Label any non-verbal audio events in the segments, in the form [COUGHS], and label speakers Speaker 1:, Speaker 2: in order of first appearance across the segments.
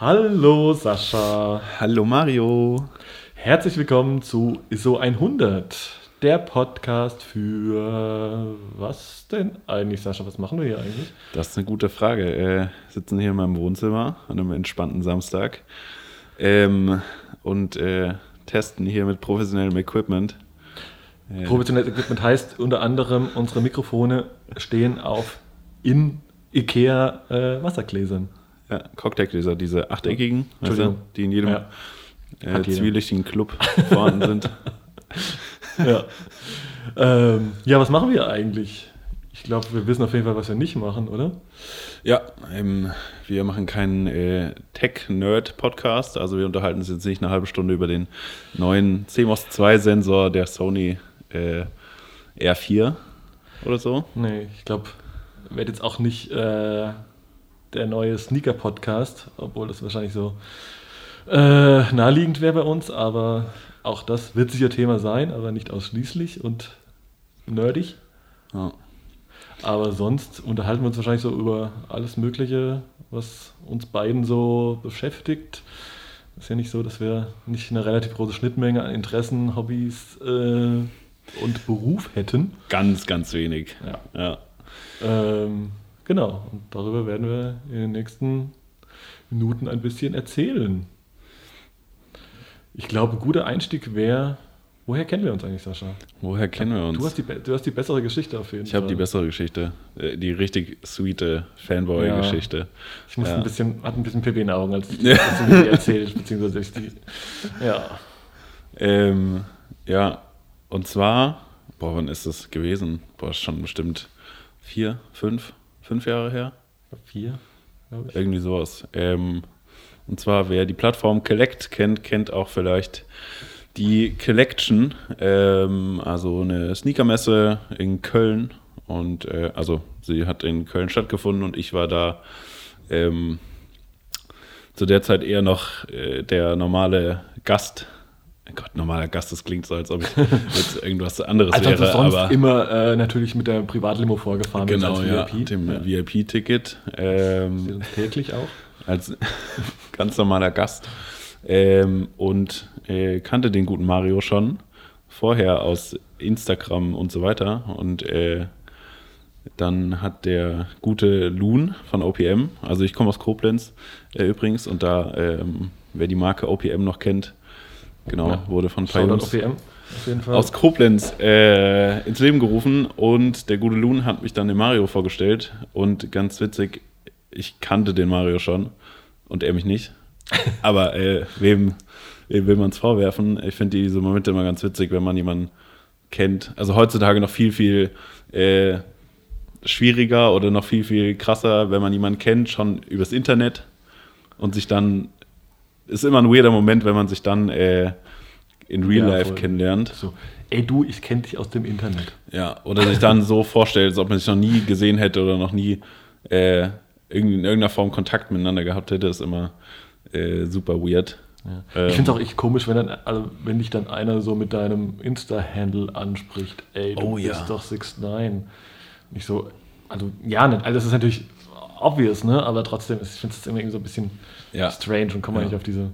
Speaker 1: Hallo Sascha.
Speaker 2: Hallo Mario.
Speaker 1: Herzlich willkommen zu ISO 100, der Podcast für was denn eigentlich, Sascha? Was machen wir hier eigentlich?
Speaker 2: Das ist eine gute Frage. Wir sitzen hier in meinem Wohnzimmer an einem entspannten Samstag ähm, und äh, testen hier mit professionellem Equipment.
Speaker 1: Äh, Professionelles Equipment heißt unter anderem, unsere Mikrofone stehen auf in Ikea äh, Wassergläsern.
Speaker 2: Ja, Cocktailgläser, diese achteckigen, weißt du, die in jedem ja. äh, zwielichtigen Club vorhanden sind. [LAUGHS]
Speaker 1: ja. Ähm, ja, was machen wir eigentlich? Ich glaube, wir wissen auf jeden Fall, was wir nicht machen, oder?
Speaker 2: Ja, ähm, wir machen keinen äh, Tech-Nerd-Podcast. Also wir unterhalten uns jetzt nicht eine halbe Stunde über den neuen CMOS 2-Sensor der Sony äh, R4 oder so.
Speaker 1: Nee, ich glaube, werde jetzt auch nicht äh, der neue Sneaker-Podcast, obwohl das wahrscheinlich so äh, naheliegend wäre bei uns, aber auch das wird sicher Thema sein, aber nicht ausschließlich und nerdig. Ja. Aber sonst unterhalten wir uns wahrscheinlich so über alles Mögliche, was uns beiden so beschäftigt. Ist ja nicht so, dass wir nicht eine relativ große Schnittmenge an Interessen, Hobbys äh, und Beruf hätten.
Speaker 2: Ganz, ganz wenig.
Speaker 1: Ja. ja. Ähm, Genau, und darüber werden wir in den nächsten Minuten ein bisschen erzählen. Ich glaube, ein guter Einstieg wäre, woher kennen wir uns eigentlich, Sascha?
Speaker 2: Woher kennen wir uns?
Speaker 1: Du hast die, du hast die bessere Geschichte auf jeden
Speaker 2: ich Fall. Ich habe die bessere Geschichte, äh, die richtig sweete Fanboy-Geschichte. Ja.
Speaker 1: Ich muss ja. ein bisschen, hatte ein bisschen Pipi in den Augen, als, [LAUGHS] ich, ja. als du mir die erzählt, beziehungsweise ich die,
Speaker 2: ja. Ähm, ja, und zwar, boah, wann ist das gewesen? Boah, schon bestimmt vier, fünf, fünf Jahre her.
Speaker 1: Vier,
Speaker 2: glaube ich. Irgendwie sowas. Ähm, und zwar, wer die Plattform Collect kennt, kennt auch vielleicht die Collection, ähm, also eine Sneakermesse in Köln. Und äh, also sie hat in Köln stattgefunden und ich war da ähm, zu der Zeit eher noch äh, der normale Gast Gott, normaler Gast, das klingt so, als ob ich [LAUGHS] jetzt irgendwas anderes
Speaker 1: als
Speaker 2: wäre.
Speaker 1: Also sonst aber immer äh, natürlich mit der Privatlimo vorgefahren
Speaker 2: genau, als ja, VIP. dem ja. VIP-Ticket.
Speaker 1: Ähm, täglich auch.
Speaker 2: Als [LAUGHS] ganz normaler Gast. Ähm, und äh, kannte den guten Mario schon vorher aus Instagram und so weiter. Und äh, dann hat der gute Loon von OPM, also ich komme aus Koblenz äh, übrigens, und da, ähm, wer die Marke OPM noch kennt, Genau, ja. wurde von
Speaker 1: OPM,
Speaker 2: aus Koblenz äh, ins Leben gerufen und der gute Loon hat mich dann dem Mario vorgestellt und ganz witzig, ich kannte den Mario schon und er mich nicht. [LAUGHS] Aber äh, wem, wem will man es vorwerfen? Ich finde diese Momente immer ganz witzig, wenn man jemanden kennt. Also heutzutage noch viel, viel äh, schwieriger oder noch viel, viel krasser, wenn man jemanden kennt, schon übers Internet und sich dann ist immer ein weirder Moment, wenn man sich dann äh, in Real ja, Life voll. kennenlernt.
Speaker 1: So, ey du, ich kenne dich aus dem Internet.
Speaker 2: Ja, oder sich dann so vorstellt, als ob man sich noch nie gesehen hätte oder noch nie äh, in irgendeiner Form Kontakt miteinander gehabt hätte, ist immer äh, super weird.
Speaker 1: Ja. Ähm, ich finde es auch echt komisch, wenn, dann, also, wenn dich dann einer so mit deinem Insta-Handle anspricht. Ey, du
Speaker 2: oh,
Speaker 1: bist ja. doch 6'9. Nicht so, also ja, nicht, also das ist natürlich obvious, ne? aber trotzdem, ich finde es irgendwie so ein bisschen ja. strange und komme ja. nicht auf diese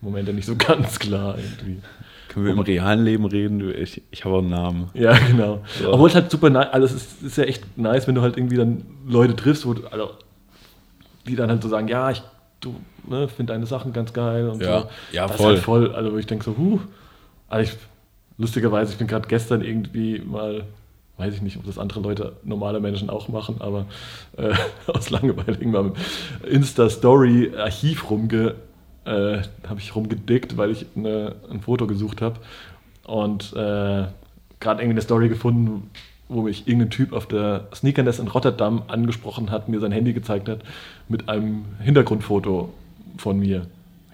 Speaker 1: Momente nicht so ganz klar irgendwie.
Speaker 2: Können wir im realen Leben reden? Ich, ich habe auch einen Namen.
Speaker 1: Ja, genau. So. Obwohl es halt super nice, also es ist, ist, ja echt nice, wenn du halt irgendwie dann Leute triffst, wo du, also, die dann halt so sagen, ja, ich du ne, finde deine Sachen ganz geil und
Speaker 2: ja.
Speaker 1: so.
Speaker 2: Ja,
Speaker 1: das
Speaker 2: voll.
Speaker 1: Ist halt voll, also wo ich denke so, huh. Also ich, lustigerweise, ich bin gerade gestern irgendwie mal weiß ich nicht, ob das andere Leute, normale Menschen auch machen, aber äh, [LAUGHS] aus Langeweile irgendwann im Insta-Story-Archiv rumge, äh, habe ich rumgedickt, weil ich eine, ein Foto gesucht habe und äh, gerade irgendwie eine Story gefunden, wo mich irgendein Typ auf der Sneakernest in Rotterdam angesprochen hat, mir sein Handy gezeigt hat mit einem Hintergrundfoto von mir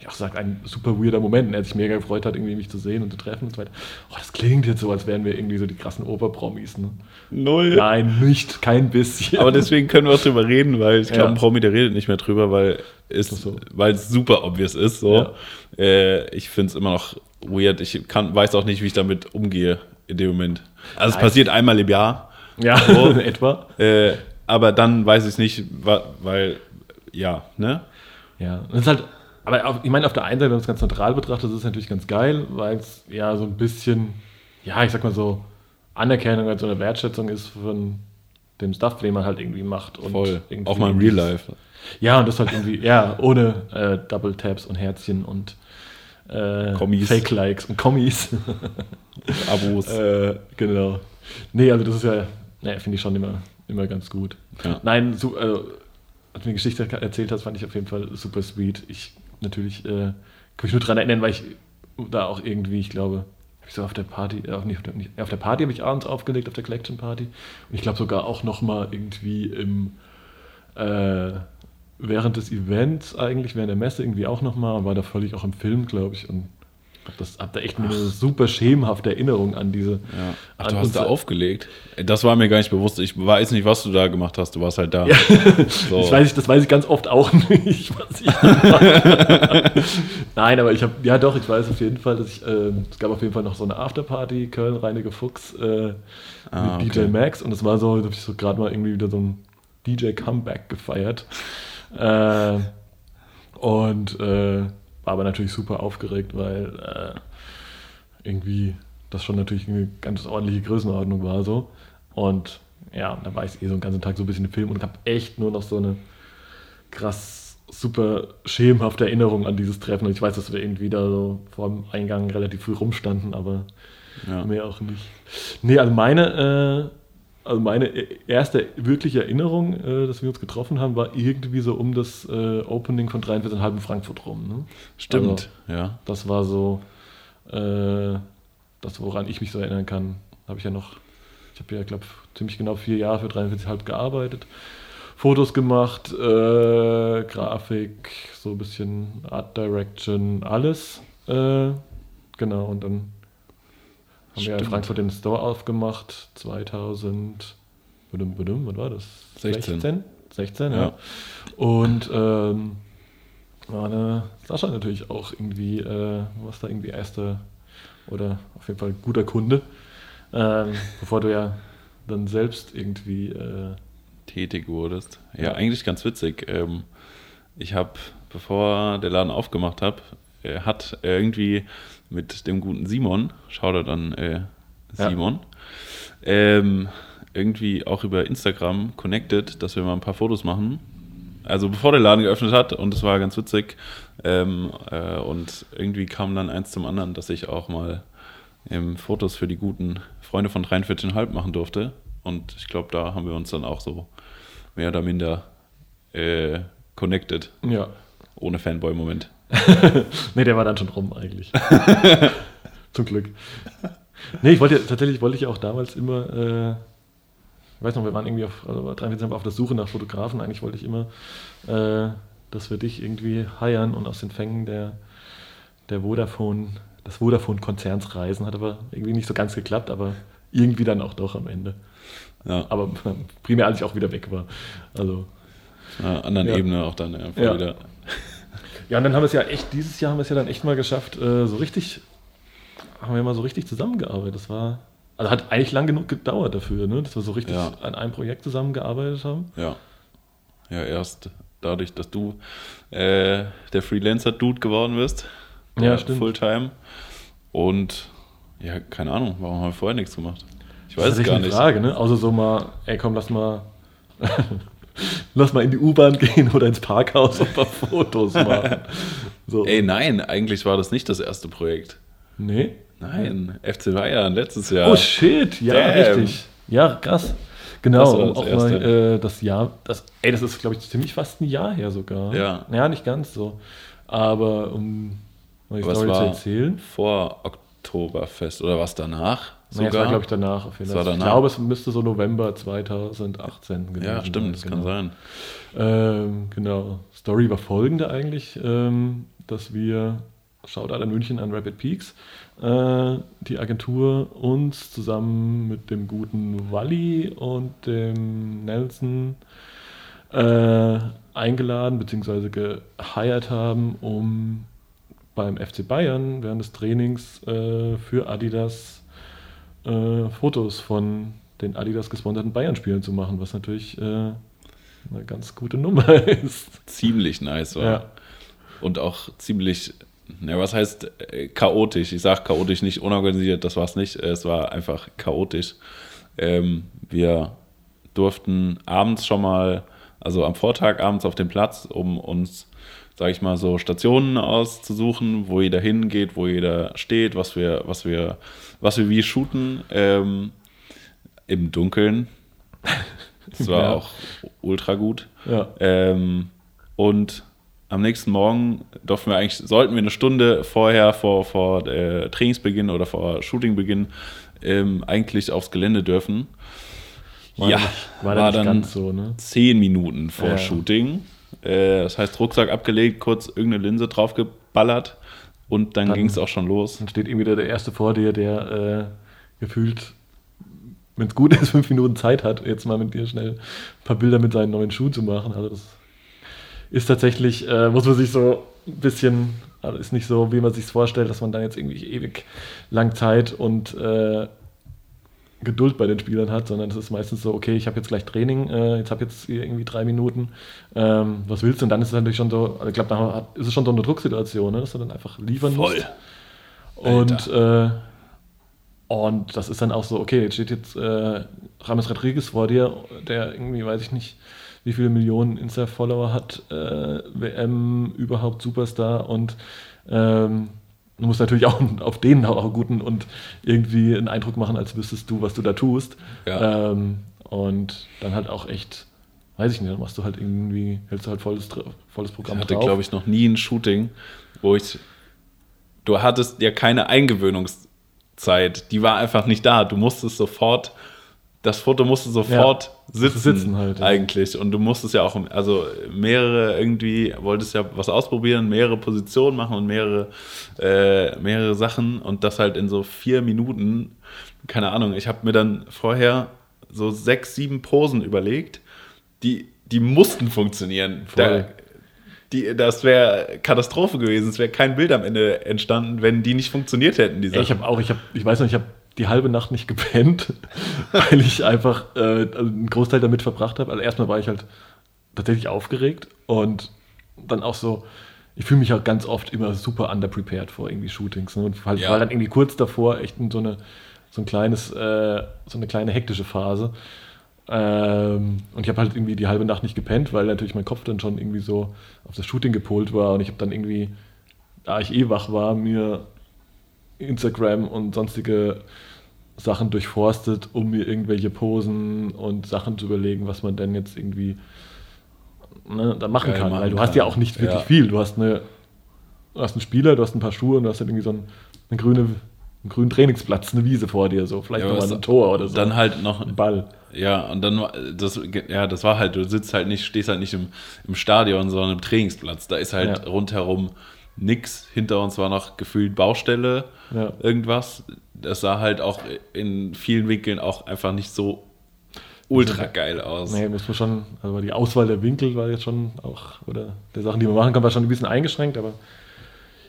Speaker 1: auch sage, ein super weirder Moment. Er sich mega gefreut hat, irgendwie mich zu sehen und zu treffen und so weiter. Oh, das klingt jetzt so, als wären wir irgendwie so die krassen Oberpromis. Ne?
Speaker 2: Null.
Speaker 1: Nein, nicht, kein bisschen.
Speaker 2: Aber deswegen können wir auch drüber reden, weil ich glaube, ja. ein Promi, der redet nicht mehr drüber, weil es, so. super obvious ist. So. Ja. Äh, ich finde es immer noch weird. Ich kann, weiß auch nicht, wie ich damit umgehe in dem Moment. Also es passiert einmal im Jahr.
Speaker 1: Ja, so, [LAUGHS] etwa.
Speaker 2: Äh, aber dann weiß ich es nicht, weil, ja, ne?
Speaker 1: Ja, das ist halt, aber auf, ich meine, auf der einen Seite, wenn man es ganz neutral betrachtet, ist es natürlich ganz geil, weil es ja so ein bisschen, ja, ich sag mal so, Anerkennung als so eine Wertschätzung ist von dem Stuff, den man halt irgendwie macht. Und
Speaker 2: Voll.
Speaker 1: irgendwie
Speaker 2: Auch mal im Real Life.
Speaker 1: Ja, und das halt irgendwie, ja, ohne äh, Double Taps und Herzchen und äh,
Speaker 2: Kommis.
Speaker 1: Fake-Likes und Kommis. [LAUGHS]
Speaker 2: Abos.
Speaker 1: äh, genau. Nee, also das ist ja, naja, finde ich schon immer, immer ganz gut.
Speaker 2: Ja.
Speaker 1: Nein, so, also, als du mir die Geschichte erzählt hast, fand ich auf jeden Fall super sweet. Ich natürlich äh, kann mich nur daran erinnern, weil ich da auch irgendwie, ich glaube, ich so auf der Party, äh, nicht, nicht, auf der Party habe ich abends aufgelegt, auf der Collection Party. Und ich glaube sogar auch nochmal irgendwie im äh, während des Events eigentlich, während der Messe irgendwie auch nochmal war da völlig auch im Film, glaube ich. Und das, hab da echt eine super schemenhafte Erinnerung an diese.
Speaker 2: Ja. Ach,
Speaker 1: an
Speaker 2: du hast da aufgelegt? Das war mir gar nicht bewusst. Ich weiß nicht, was du da gemacht hast. Du warst halt da. So.
Speaker 1: Das, weiß ich, das weiß ich ganz oft auch [LAUGHS] nicht, was ich. [LAUGHS] Nein, aber ich habe, ja doch, ich weiß auf jeden Fall, dass ich, ähm, es gab auf jeden Fall noch so eine Afterparty, Köln, Reinige Fuchs, äh,
Speaker 2: Ah,
Speaker 1: mit DJ
Speaker 2: okay.
Speaker 1: Max und das war so, da habe ich so gerade mal irgendwie wieder so ein DJ-Comeback gefeiert. Äh, und äh, war aber natürlich super aufgeregt, weil äh, irgendwie das schon natürlich eine ganz ordentliche Größenordnung war so. Und ja, da war ich eh so den ganzen Tag so ein bisschen im Film und habe echt nur noch so eine krass super schemenhafte Erinnerung an dieses Treffen. Und ich weiß, dass wir irgendwie da so vor dem Eingang relativ früh rumstanden, aber
Speaker 2: Ja.
Speaker 1: mehr auch nicht. Nee, also meine, äh, also meine erste wirkliche Erinnerung, äh, dass wir uns getroffen haben, war irgendwie so um das äh, Opening von 43,5 in Frankfurt rum. Ne?
Speaker 2: Stimmt,
Speaker 1: Also,
Speaker 2: ja.
Speaker 1: das war so äh, das, woran ich mich so erinnern kann. Habe ich ja noch, ich habe ja, glaube ziemlich genau vier Jahre für 43,5 gearbeitet. Fotos gemacht, äh, Grafik, so ein bisschen Art Direction, alles. Äh, genau, und dann haben wir in
Speaker 2: Stimmt.
Speaker 1: Frankfurt den Store aufgemacht, 2000, badum, badum, was war das?
Speaker 2: 16.
Speaker 1: 16, 16 ja.
Speaker 2: Ja.
Speaker 1: Und ähm, war eine Sascha natürlich auch irgendwie, äh, was da irgendwie erster oder auf jeden Fall guter Kunde, ähm, [LAUGHS] bevor du ja dann selbst irgendwie äh,
Speaker 2: Tätig wurdest. Ja,
Speaker 1: Ja.
Speaker 2: eigentlich ganz witzig. Ähm, ich habe, bevor der Laden aufgemacht habe, äh, hat irgendwie mit dem guten Simon, Shoutout an äh,
Speaker 1: Ja.
Speaker 2: Simon, ähm, irgendwie auch über Instagram connected, dass wir mal ein paar Fotos machen. Also bevor der Laden geöffnet hat und es war ganz witzig. Ähm, äh, und irgendwie kam dann eins zum anderen, dass ich auch mal ähm, Fotos für die guten Freunde von 43,5 machen durfte. Und ich glaube, da haben wir uns dann auch so mehr oder minder äh, connected,
Speaker 1: ja.
Speaker 2: ohne Fanboy-Moment. [LAUGHS]
Speaker 1: nee, der war dann schon rum eigentlich. [LAUGHS] Zum Glück. Nee, ich wollte tatsächlich wollte ich ja auch damals immer, äh, ich weiß noch, wir waren irgendwie auf, also 43 auf der Suche nach Fotografen. Eigentlich wollte ich immer, äh, dass wir dich irgendwie heiern und aus den Fängen der, der Vodafone, des Vodafone-Konzerns reisen. Hat aber irgendwie nicht so ganz geklappt, aber irgendwie dann auch doch am Ende.
Speaker 2: Ja,
Speaker 1: Aber primär als ich auch wieder weg war. Also.
Speaker 2: auf einer anderen
Speaker 1: Ja.
Speaker 2: Ebene auch dann einfach
Speaker 1: Ja.
Speaker 2: wieder.
Speaker 1: Ja, und dann haben wir es ja echt, dieses Jahr haben wir es ja dann echt mal geschafft, äh, so richtig, haben wir mal so richtig zusammengearbeitet. Das war, also hat eigentlich lang genug gedauert dafür, ne? dass wir so richtig
Speaker 2: Ja.
Speaker 1: an einem Projekt zusammengearbeitet haben.
Speaker 2: Ja. Ja, erst dadurch, dass du äh, der Freelancer-Dude geworden bist.
Speaker 1: Ja,
Speaker 2: äh,
Speaker 1: stimmt.
Speaker 2: Fulltime. Und ja, keine Ahnung, warum haben wir vorher nichts gemacht? Ich
Speaker 1: Das
Speaker 2: weiß
Speaker 1: ist
Speaker 2: es gar
Speaker 1: echt
Speaker 2: nicht.
Speaker 1: eine Frage, ne? Außer so mal, ey komm, lass mal, [LAUGHS] lass mal in die U-Bahn gehen oder ins Parkhaus und ein paar Fotos machen. [LAUGHS] So.
Speaker 2: Ey, nein, eigentlich war das nicht das erste Projekt.
Speaker 1: Nee?
Speaker 2: Nein, FC Bayern letztes Jahr.
Speaker 1: Oh shit, ja,
Speaker 2: Damn.
Speaker 1: richtig. Ja, krass. Genau, um
Speaker 2: das
Speaker 1: auch
Speaker 2: Erste.
Speaker 1: mal äh, das Jahr, das, ey, das ist, glaube ich, ziemlich fast ein Jahr her sogar.
Speaker 2: Ja.
Speaker 1: Ja, nicht ganz so. Aber um die
Speaker 2: Was
Speaker 1: Story zu
Speaker 2: war
Speaker 1: erzählen.
Speaker 2: vor Oktoberfest oder was danach?
Speaker 1: Nee, das war, glaube ich, danach auf jeden Fall. Ich glaube, es müsste so November 2018 gewesen
Speaker 2: Ja, stimmt, das
Speaker 1: sein.
Speaker 2: kann
Speaker 1: genau.
Speaker 2: sein.
Speaker 1: Ähm, genau. Story war folgende eigentlich, ähm, dass wir, Shoutout an München an Rapid Peaks, äh, die Agentur uns zusammen mit dem guten Walli und dem Nelson äh, eingeladen bzw. geheiert haben, um beim FC Bayern während des Trainings äh, für Adidas äh, Fotos von den Adidas gesponserten Bayern-Spielen zu machen, was natürlich äh, eine ganz gute Nummer [LAUGHS] ist.
Speaker 2: Ziemlich nice war.
Speaker 1: Ja.
Speaker 2: und auch ziemlich, ja, was heißt äh, chaotisch? Ich sage chaotisch, nicht unorganisiert, das war es nicht. Es war einfach chaotisch. Ähm, wir durften abends schon mal, also am Vortag abends auf den Platz, um uns, sage ich mal, so Stationen auszusuchen, wo jeder hingeht, wo jeder steht, was wir, was wir, was wir wie shooten. Ähm, Im Dunkeln. [LAUGHS] Das war
Speaker 1: Ja.
Speaker 2: auch ultra gut.
Speaker 1: Ja.
Speaker 2: Ähm, und am nächsten Morgen durften wir eigentlich, sollten wir eine Stunde vorher, vor, vor äh, Trainingsbeginn oder vor Shootingbeginn, ähm, eigentlich aufs Gelände dürfen.
Speaker 1: War
Speaker 2: ja,
Speaker 1: nicht- war dann nicht ganz so, ne?
Speaker 2: zehn Minuten vor
Speaker 1: Ja.
Speaker 2: Shooting. Äh, das heißt, Rucksack abgelegt, kurz irgendeine Linse draufgeballert und dann,
Speaker 1: Dann-
Speaker 2: ging es auch schon los.
Speaker 1: Dann steht irgendwie der, der Erste vor dir, der äh, gefühlt, wenn es gut ist, [LAUGHS] fünf Minuten Zeit hat, jetzt mal mit dir schnell ein paar Bilder mit seinen neuen Schuhen zu machen. Also das ist tatsächlich, äh, muss man sich so ein bisschen, also ist nicht so, wie man sich vorstellt, dass man dann jetzt irgendwie ewig lang Zeit und äh, Geduld bei den Spielern hat, sondern es ist meistens so, okay, ich habe jetzt gleich Training, äh, jetzt habe jetzt hier irgendwie drei Minuten, ähm, was willst du? Und dann ist es natürlich schon so, also ich glaube, hat- ist es schon so eine Drucksituation, ne, dass du dann einfach liefern musst. Und, äh, und das ist dann auch so, okay, jetzt steht jetzt äh, Rames Rodriguez vor dir, der irgendwie, weiß ich nicht, wie viele Millionen Insta-Follower hat, äh, WM, überhaupt Superstar und ähm, du musst natürlich auch [LAUGHS] auf den auch einen guten und irgendwie einen Eindruck machen, als wüsstest du, was du da tust.
Speaker 2: Ja.
Speaker 1: Ähm, und dann halt auch echt, weiß ich nicht, dann machst du halt irgendwie, hältst du halt volles, volles
Speaker 2: Ich
Speaker 1: Programm
Speaker 2: hatte,
Speaker 1: drauf.
Speaker 2: glaube ich, noch nie ein Shooting, wo ich. Du hattest ja keine Eingewöhnungszeit. Die war einfach nicht da. Du musstest sofort. Das Foto musste sofort sitzen,
Speaker 1: sitzen halt, ja.
Speaker 2: eigentlich. Und du musstest ja auch, also mehrere irgendwie, wolltest ja was ausprobieren, mehrere Positionen machen und mehrere, äh, mehrere Sachen und das halt in so vier Minuten. Keine Ahnung, ich habe mir dann vorher so sechs, sieben Posen überlegt, die, die mussten funktionieren. Da, die, das wäre Katastrophe gewesen. Es wäre kein Bild am Ende entstanden, wenn die nicht funktioniert hätten, die
Speaker 1: Ja, ich habe auch, ich habe, ich weiß noch, ich habe die halbe Nacht nicht gepennt, [LAUGHS] weil ich einfach äh, also einen Großteil damit verbracht habe. Also erstmal war ich halt tatsächlich aufgeregt und dann auch so, ich fühle mich auch ganz oft immer super underprepared vor irgendwie Shootings. Ne? Und halt,
Speaker 2: Ja.
Speaker 1: war dann irgendwie kurz davor echt in so eine so ein kleines, äh, so eine kleine hektische Phase. Ähm, und ich habe halt irgendwie die halbe Nacht nicht gepennt, weil natürlich mein Kopf dann schon irgendwie so auf das Shooting gepolt war und ich habe dann irgendwie, da ich eh wach war, mir Instagram und sonstige Sachen durchforstet, um mir irgendwelche Posen und Sachen zu überlegen, was man denn jetzt irgendwie ne, da machen
Speaker 2: Geil
Speaker 1: kann.
Speaker 2: machen
Speaker 1: Weil du hast
Speaker 2: kann.
Speaker 1: ja auch nicht wirklich
Speaker 2: Ja.
Speaker 1: viel. Du hast, eine, du hast einen Spieler, du hast ein paar Schuhe und du hast dann irgendwie so einen, eine grüne, einen grünen Trainingsplatz, eine Wiese vor dir, so vielleicht
Speaker 2: Ja,
Speaker 1: nochmal ein Tor oder so.
Speaker 2: Dann halt noch,
Speaker 1: ein Ball.
Speaker 2: ja, und dann, das, ja, das war halt, du sitzt halt nicht, stehst halt nicht im, im Stadion, sondern im Trainingsplatz. Da ist halt
Speaker 1: Ja.
Speaker 2: rundherum nix. Hinter uns war noch gefühlt Baustelle,
Speaker 1: Ja.
Speaker 2: irgendwas. Das sah halt auch in vielen Winkeln auch einfach nicht so ultra geil aus.
Speaker 1: Nee, muss man schon, also die Auswahl der Winkel war jetzt schon auch, oder der Sachen, die man machen kann, war schon ein bisschen eingeschränkt, aber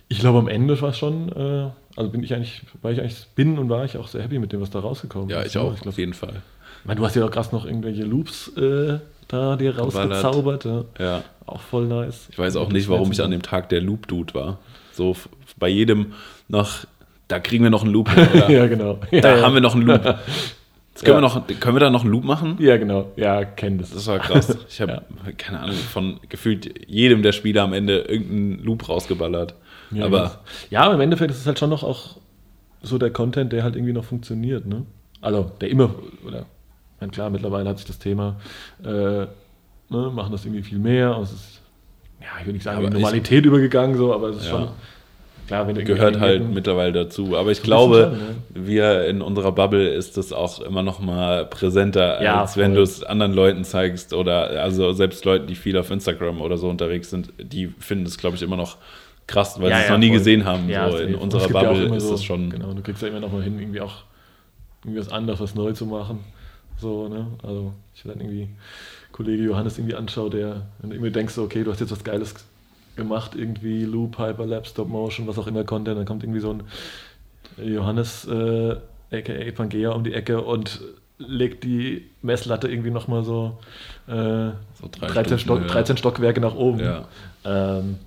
Speaker 1: ich glaube am Ende war es schon, äh, also bin ich eigentlich, war ich eigentlich, bin und war ich auch sehr happy mit dem, was da rausgekommen
Speaker 2: Ja,
Speaker 1: ist.
Speaker 2: ich
Speaker 1: ne?
Speaker 2: auch,
Speaker 1: Ich, glaub,
Speaker 2: auf jeden Fall.
Speaker 1: ich meine, du hast ja auch krass noch irgendwelche Loops äh, da dir rausgezaubert, ja.
Speaker 2: Ja.
Speaker 1: auch voll nice.
Speaker 2: Ich weiß auch nicht, warum ich an dem Tag der Loop-Dude war. So bei jedem noch, da kriegen wir noch einen Loop. [LAUGHS]
Speaker 1: ja, genau. Ja,
Speaker 2: Da
Speaker 1: ja.
Speaker 2: haben wir noch einen Loop. [LAUGHS] Können, wir noch, können wir da noch einen Loop machen?
Speaker 1: Ja, genau. Ja, kenn das.
Speaker 2: Das war krass. [LAUGHS] Ich habe,
Speaker 1: Ja.
Speaker 2: keine Ahnung, von gefühlt jedem der Spieler am Ende irgendeinen Loop rausgeballert.
Speaker 1: Ja,
Speaker 2: Aber
Speaker 1: ja, aber im Endeffekt ist es halt schon noch auch so der Content, der halt irgendwie noch funktioniert, ne? Also, der immer, oder, meine, klar, mittlerweile hat sich das Thema, äh, ne, machen das irgendwie viel mehr, und es ist, ja, ich will nicht sagen,
Speaker 2: Aber
Speaker 1: in Normalität übergegangen, so, aber es ist
Speaker 2: Ja.
Speaker 1: schon, klar, wenn
Speaker 2: gehört halt
Speaker 1: animierten-
Speaker 2: mittlerweile dazu. Aber ich glaube,
Speaker 1: bisschen
Speaker 2: wir in unserer Bubble ist das auch immer noch mal präsenter,
Speaker 1: Ja,
Speaker 2: als wenn du es anderen Leuten zeigst oder also selbst Leuten, die viel auf Instagram oder so unterwegs sind, die finden es, glaube ich, immer noch krass, weil
Speaker 1: Ja,
Speaker 2: sie es
Speaker 1: ja,
Speaker 2: noch nie
Speaker 1: voll.
Speaker 2: gesehen haben. So in unserer Bubble ist
Speaker 1: so,
Speaker 2: das schon.
Speaker 1: Genau, du kriegst ja immer noch mal hin, irgendwie auch irgendwie was anderes, was neu zu machen. So, ne? Also, ich dann irgendwie Kollege Johannes irgendwie anschaue, der, irgendwie denkst, so, okay, du hast jetzt was Geiles gemacht, irgendwie Loop, Hyperlap, Stop Motion, was auch immer Content, dann kommt irgendwie so ein Johannes, äh, aka Pangea, um die Ecke und legt die Messlatte irgendwie nochmal so, äh,
Speaker 2: So drei
Speaker 1: 13,
Speaker 2: Stufen
Speaker 1: Stock,
Speaker 2: höher.
Speaker 1: 13 Stockwerke nach oben.
Speaker 2: Ja.
Speaker 1: Ähm,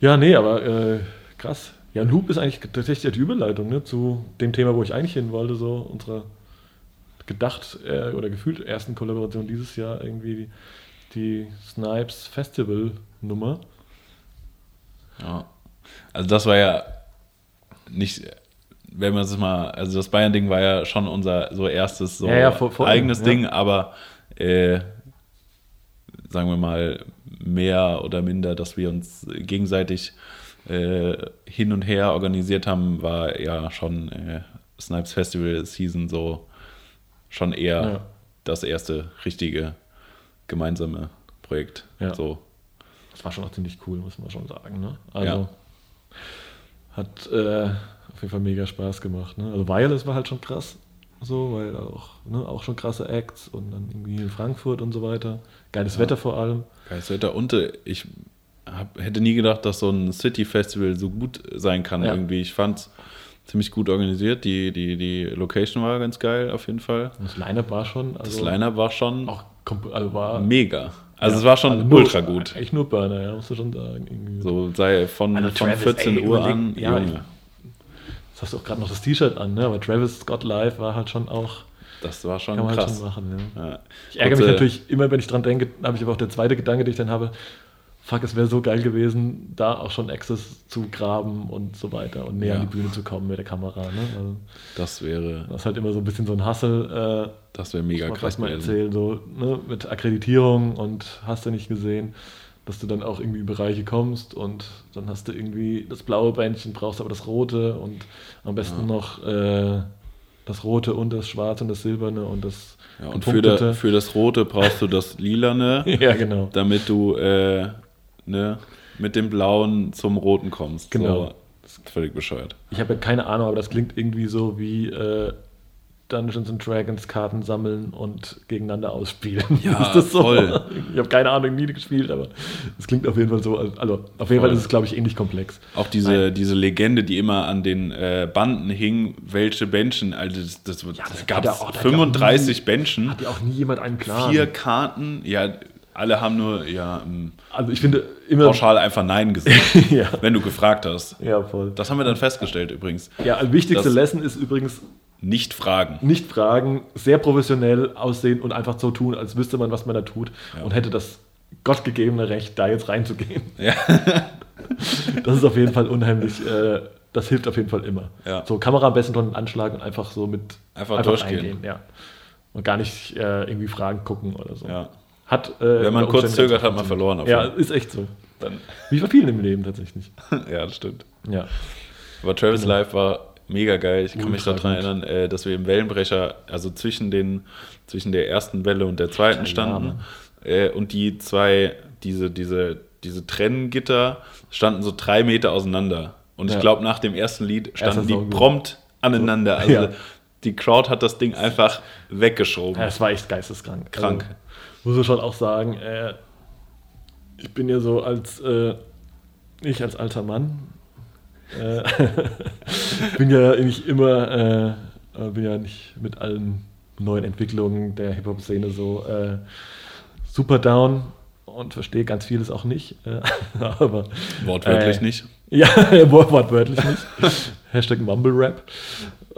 Speaker 1: Ja, nee, aber äh, krass. Ja, Loop ist eigentlich tatsächlich die Überleitung ne, zu dem Thema, wo ich eigentlich hin wollte, so unserer gedacht äh, oder gefühlt ersten Kollaboration dieses Jahr, irgendwie die, die Snipes Festival Nummer.
Speaker 2: Ja. Also das war ja nicht, wenn man es mal, also das Bayern-Ding war ja schon unser so erstes so
Speaker 1: Ja, ja, voll- voll,
Speaker 2: eigenes
Speaker 1: ja.
Speaker 2: Ding, aber äh, sagen wir mal mehr oder minder, dass wir uns gegenseitig äh, hin und her organisiert haben, war ja schon äh, Snipes Festival Season so schon eher
Speaker 1: Ja.
Speaker 2: das erste richtige gemeinsame Projekt.
Speaker 1: Ja.
Speaker 2: So.
Speaker 1: Das war schon auch ziemlich cool, muss man schon sagen. Ne? Also
Speaker 2: Ja.
Speaker 1: hat äh, auf jeden Fall mega Spaß gemacht. Ne? Also Wireless war halt schon krass, so, weil auch, ne, auch schon krasse Acts und dann irgendwie in Frankfurt und so weiter. Geiles Wetter vor allem.
Speaker 2: Geiles Wetter. Und äh, ich hab, hätte nie gedacht, dass so ein City-Festival so gut sein kann
Speaker 1: Ja.
Speaker 2: irgendwie. Ich fand es ziemlich gut organisiert. Die, die, die Location war ganz geil auf jeden Fall.
Speaker 1: Und das Line-Up war schon. Also
Speaker 2: Das Line-Up war schon
Speaker 1: auch also war
Speaker 2: mega. Also
Speaker 1: ja,
Speaker 2: es war schon
Speaker 1: also nur-
Speaker 2: ultra gut.
Speaker 1: Echt nur Burner, ja, musst du schon sagen. Irgendwie.
Speaker 2: So sei von,
Speaker 1: Also
Speaker 2: von
Speaker 1: Travis,
Speaker 2: 14
Speaker 1: ey,
Speaker 2: Uhr
Speaker 1: überleg-
Speaker 2: an.
Speaker 1: ja,
Speaker 2: Junge,
Speaker 1: Jetzt hast du auch gerade noch das T-Shirt an, ne? aber Travis Scott Live war halt schon auch,
Speaker 2: das war schon
Speaker 1: kann man halt
Speaker 2: krass.
Speaker 1: schon machen. Ja.
Speaker 2: Ja.
Speaker 1: Ich ärgere mich
Speaker 2: Und, äh,
Speaker 1: natürlich immer, wenn ich dran denke, habe ich aber auch der zweite Gedanke, den ich dann habe, fuck, es wäre so geil gewesen, da auch schon Access zu graben und so weiter und näher
Speaker 2: Ja.
Speaker 1: an die Bühne zu kommen mit der Kamera. Ne? Also,
Speaker 2: Das wäre,
Speaker 1: das ist halt immer so ein bisschen so ein Hassel, äh,
Speaker 2: das wäre mega krass
Speaker 1: mal erzählen, so ne? mit Akkreditierung und hast du nicht gesehen, dass du dann auch irgendwie in Bereiche kommst und dann hast du irgendwie das blaue Bändchen, brauchst aber das rote und am besten noch äh, das rote und das schwarze und das silberne und das
Speaker 2: Ja, und für, da, für das Rote brauchst du das Lilane. [LAUGHS]
Speaker 1: ja, genau.
Speaker 2: damit du äh, ne, mit dem Blauen zum Roten kommst.
Speaker 1: Genau.
Speaker 2: So, das ist völlig bescheuert.
Speaker 1: Ich habe ja keine Ahnung, aber das klingt irgendwie so wie äh, Dungeons and Dragons Karten sammeln und gegeneinander ausspielen.
Speaker 2: Ja, [LAUGHS]
Speaker 1: ist das so?
Speaker 2: voll.
Speaker 1: Ich habe keine Ahnung, nie gespielt, aber es klingt auf jeden Fall so. Also auf jeden
Speaker 2: Voll.
Speaker 1: Fall ist es, glaube ich, ähnlich komplex.
Speaker 2: Auch diese, diese Legende, die immer an den äh, Banden hing, welche Benchen, also das, das, das
Speaker 1: das
Speaker 2: gab
Speaker 1: ja ja auch
Speaker 2: 35 Benchen,
Speaker 1: Hat ja auch nie jemand einen Plan.
Speaker 2: vier Karten, ja, alle haben nur ja, ähm,
Speaker 1: Also ich finde immer.
Speaker 2: pauschal einfach Nein gesagt, [LAUGHS]
Speaker 1: ja.
Speaker 2: wenn du gefragt hast.
Speaker 1: ja, voll.
Speaker 2: Das haben wir dann festgestellt übrigens.
Speaker 1: Ja, also wichtigste
Speaker 2: Das-
Speaker 1: Lesson ist übrigens
Speaker 2: Nicht fragen.
Speaker 1: nicht fragen, sehr professionell aussehen und einfach so tun, als wüsste man, was man da tut
Speaker 2: Ja.
Speaker 1: und hätte das gottgegebene Recht, da jetzt reinzugehen. [LAUGHS]
Speaker 2: Ja. [LAUGHS]
Speaker 1: Das ist auf jeden Fall unheimlich, äh, das hilft auf jeden Fall immer.
Speaker 2: Ja.
Speaker 1: So Kamera am besten schon anschlagen und einfach so mit
Speaker 2: Einfach durchgehen.
Speaker 1: ja. Und gar nicht äh, irgendwie Fragen gucken oder so.
Speaker 2: Ja.
Speaker 1: Hat, äh,
Speaker 2: Wenn man kurz zögert, hat man verloren. auf
Speaker 1: Ja,
Speaker 2: jeden
Speaker 1: ist echt so.
Speaker 2: Fall.
Speaker 1: Wie bei vielen im Leben tatsächlich.
Speaker 2: Dann, [LAUGHS] ja, das stimmt.
Speaker 1: Ja.
Speaker 2: Aber Travis
Speaker 1: Genau.
Speaker 2: Live war mega geil. Ich kann mich daran erinnern, äh, dass wir im Wellenbrecher, also zwischen, den, zwischen der ersten Welle und der zweiten standen. Äh, und die zwei, diese, diese, diese Trenngitter standen so drei Meter auseinander. Und ich
Speaker 1: Ja.
Speaker 2: glaube, nach dem ersten Lied standen die prompt aneinander. Also
Speaker 1: Ja.
Speaker 2: die Crowd hat das Ding einfach weggeschoben.
Speaker 1: Ja, es war echt geisteskrank.
Speaker 2: Krank.
Speaker 1: Also, muss ich schon auch sagen, äh, ich bin ja so als, äh, ich als alter Mann, äh, [LAUGHS] bin ja nicht immer, äh, bin ja nicht mit allen neuen Entwicklungen der Hip-Hop-Szene so äh, super down und verstehe ganz vieles auch nicht. Äh, [LAUGHS] aber
Speaker 2: Wortwörtlich nicht.
Speaker 1: ja, [LAUGHS] wort- wortwörtlich nicht. Hashtag Mumble Rap.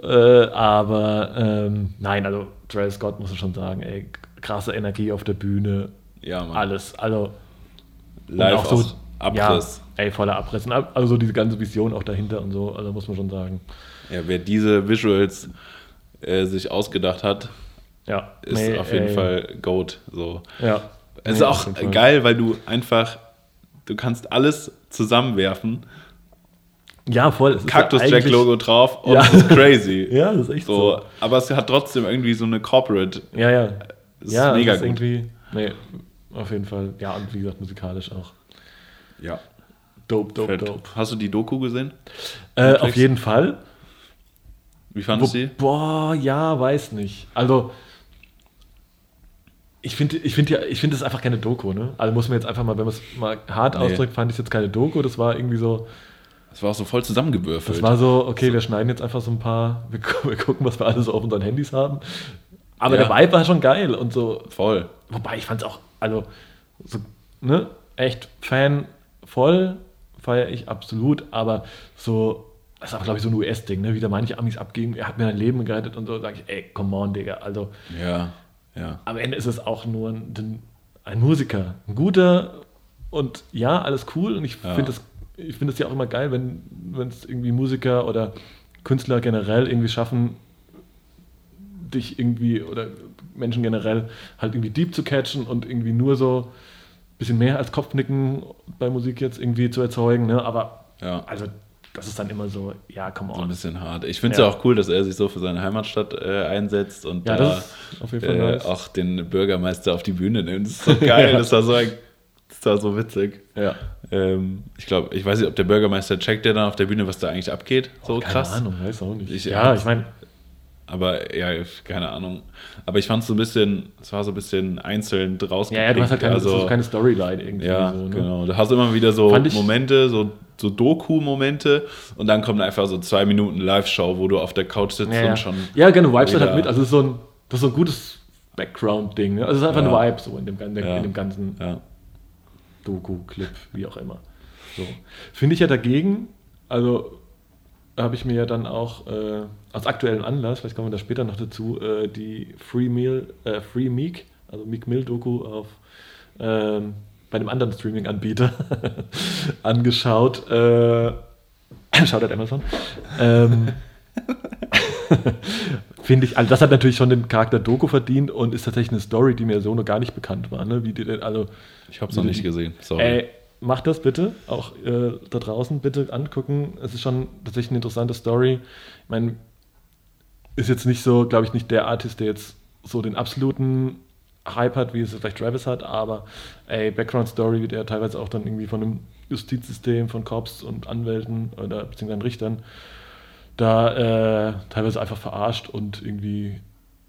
Speaker 1: Aber ähm, nein, also Travis Scott muss ich schon sagen, ey, krasse Energie auf der Bühne,
Speaker 2: Ja, Mann.
Speaker 1: alles. Also
Speaker 2: Live
Speaker 1: auch so-
Speaker 2: Abriss.
Speaker 1: Ja, ey, voller Abriss. Und Also so diese ganze Vision auch dahinter und so, also muss man schon sagen.
Speaker 2: Ja. wer diese Visuals äh, sich ausgedacht hat,
Speaker 1: Ja,
Speaker 2: ist
Speaker 1: nee,
Speaker 2: auf jeden
Speaker 1: ey,
Speaker 2: Fall Goat. So.
Speaker 1: Ja.
Speaker 2: Es ist
Speaker 1: Nee,
Speaker 2: auch
Speaker 1: jeden Fall.
Speaker 2: geil, weil du einfach, du kannst alles zusammenwerfen.
Speaker 1: Ja, voll. ist
Speaker 2: Cactus
Speaker 1: ja
Speaker 2: Jack Logo drauf und
Speaker 1: Ja.
Speaker 2: es ist crazy. [LAUGHS]
Speaker 1: Ja, das ist echt so.
Speaker 2: so, aber es hat trotzdem irgendwie so eine Corporate.
Speaker 1: Ja, ja.
Speaker 2: Es
Speaker 1: ja,
Speaker 2: ist mega
Speaker 1: es
Speaker 2: gut.
Speaker 1: irgendwie. Nee, auf jeden Fall. Ja, und wie gesagt, musikalisch auch.
Speaker 2: Ja.
Speaker 1: Dope, dope,
Speaker 2: Fett.
Speaker 1: dope.
Speaker 2: Hast du die Doku gesehen?
Speaker 1: Äh, auf jeden Fall.
Speaker 2: Wie fandest du die?
Speaker 1: boah, ja, weiß nicht. Also, ich finde ich find ja, ich finde, das ist einfach keine Doku, ne? Also muss man jetzt einfach mal, wenn man es mal hart
Speaker 2: Nee.
Speaker 1: ausdrückt, fand ich es jetzt keine Doku. Das war irgendwie so,
Speaker 2: Das war auch so voll zusammengewürfelt.
Speaker 1: das war so, okay, wir schneiden jetzt einfach so ein paar, wir, [LAUGHS] wir gucken, was wir alle so auf unseren Handys haben. Aber
Speaker 2: Ja.
Speaker 1: der Vibe war schon geil und so,
Speaker 2: voll.
Speaker 1: Wobei ich fand es auch, also, so, ne, echt Fan voll, feiere ich absolut, aber so, das ist auch, glaube ich, so ein US-Ding, ne? wie da manche Amis abgehen, er hat mir ein Leben gerettet und so, sage ich, ey, come on, Digga, also
Speaker 2: Ja, ja.
Speaker 1: am Ende ist es auch nur ein, ein Musiker, ein guter und ja, alles cool und ich
Speaker 2: Ja.
Speaker 1: finde es ich finde es ja auch immer geil, wenn es irgendwie Musiker oder Künstler generell irgendwie schaffen, dich irgendwie oder Menschen generell halt irgendwie deep zu catchen und irgendwie nur so ein bisschen mehr als Kopfnicken bei Musik jetzt irgendwie zu erzeugen, ne? aber
Speaker 2: Ja.
Speaker 1: also das ist dann immer so, ja, come
Speaker 2: So ein
Speaker 1: on.
Speaker 2: bisschen hart. Ich finde es
Speaker 1: Ja.
Speaker 2: ja. auch cool, dass er sich so für seine Heimatstadt äh, einsetzt und
Speaker 1: Ja,
Speaker 2: da
Speaker 1: das ist auf jeden Fall
Speaker 2: äh,
Speaker 1: nice.
Speaker 2: auch den Bürgermeister auf die Bühne nimmt. Das ist so geil, [LAUGHS] das war so, ein, das war so witzig.
Speaker 1: Ja.
Speaker 2: Ähm, ich glaube, ich weiß nicht, ob der Bürgermeister checkt der dann auf der Bühne, was da eigentlich abgeht. So
Speaker 1: Keine
Speaker 2: krass.
Speaker 1: Ahnung, weiß auch nicht.
Speaker 2: Ich-
Speaker 1: ja, ich meine,
Speaker 2: Aber ja, keine Ahnung. Aber ich fand es so ein bisschen, es war so ein bisschen einzeln rausgepickt.
Speaker 1: ja, ja, du hast halt keine,
Speaker 2: also,
Speaker 1: keine Storyline irgendwie.
Speaker 2: Ja,
Speaker 1: so, ne?
Speaker 2: genau. Du hast immer wieder so
Speaker 1: Fand
Speaker 2: Momente, so, so Doku-Momente und dann kommt einfach so zwei Minuten Live-Show, wo du auf der Couch sitzt
Speaker 1: Ja, ja.
Speaker 2: und schon.
Speaker 1: ja genau, Vibes halt mit. Also so ein, das ist so ein gutes Background-Ding. Ne? Also es ist einfach
Speaker 2: Ja.
Speaker 1: ein Vibe so in dem, gan-
Speaker 2: Ja.
Speaker 1: in dem ganzen
Speaker 2: Ja.
Speaker 1: Doku, Clip, wie auch immer. So. Finde ich ja dagegen, also habe ich mir ja dann auch äh, aus aktuellem Anlass, vielleicht kommen wir da später noch dazu, äh, die Free Meal, äh, Free Meek, also Meek Mill Doku auf ähm, bei einem anderen Streaming-Anbieter [LAUGHS] angeschaut. Äh, [COUGHS] Schaut halt Amazon. Ähm, [LAUGHS] Finde ich, also das hat natürlich schon den Charakter Doku verdient und ist tatsächlich eine Story, die mir so noch gar nicht bekannt war. Ne? Wie die denn, also
Speaker 2: Ich habe es noch nicht gesehen. Sorry.
Speaker 1: Ey, macht das bitte, auch äh, da draußen bitte angucken. Es ist schon tatsächlich eine interessante Story. Ich meine, ist jetzt nicht so, glaube ich, nicht der Artist, der jetzt so den absoluten Hype hat, wie es vielleicht Travis hat, aber ey, Background Story, wie der teilweise auch dann irgendwie von einem Justizsystem, von Cops und Anwälten oder beziehungsweise Richtern da äh, teilweise einfach verarscht und irgendwie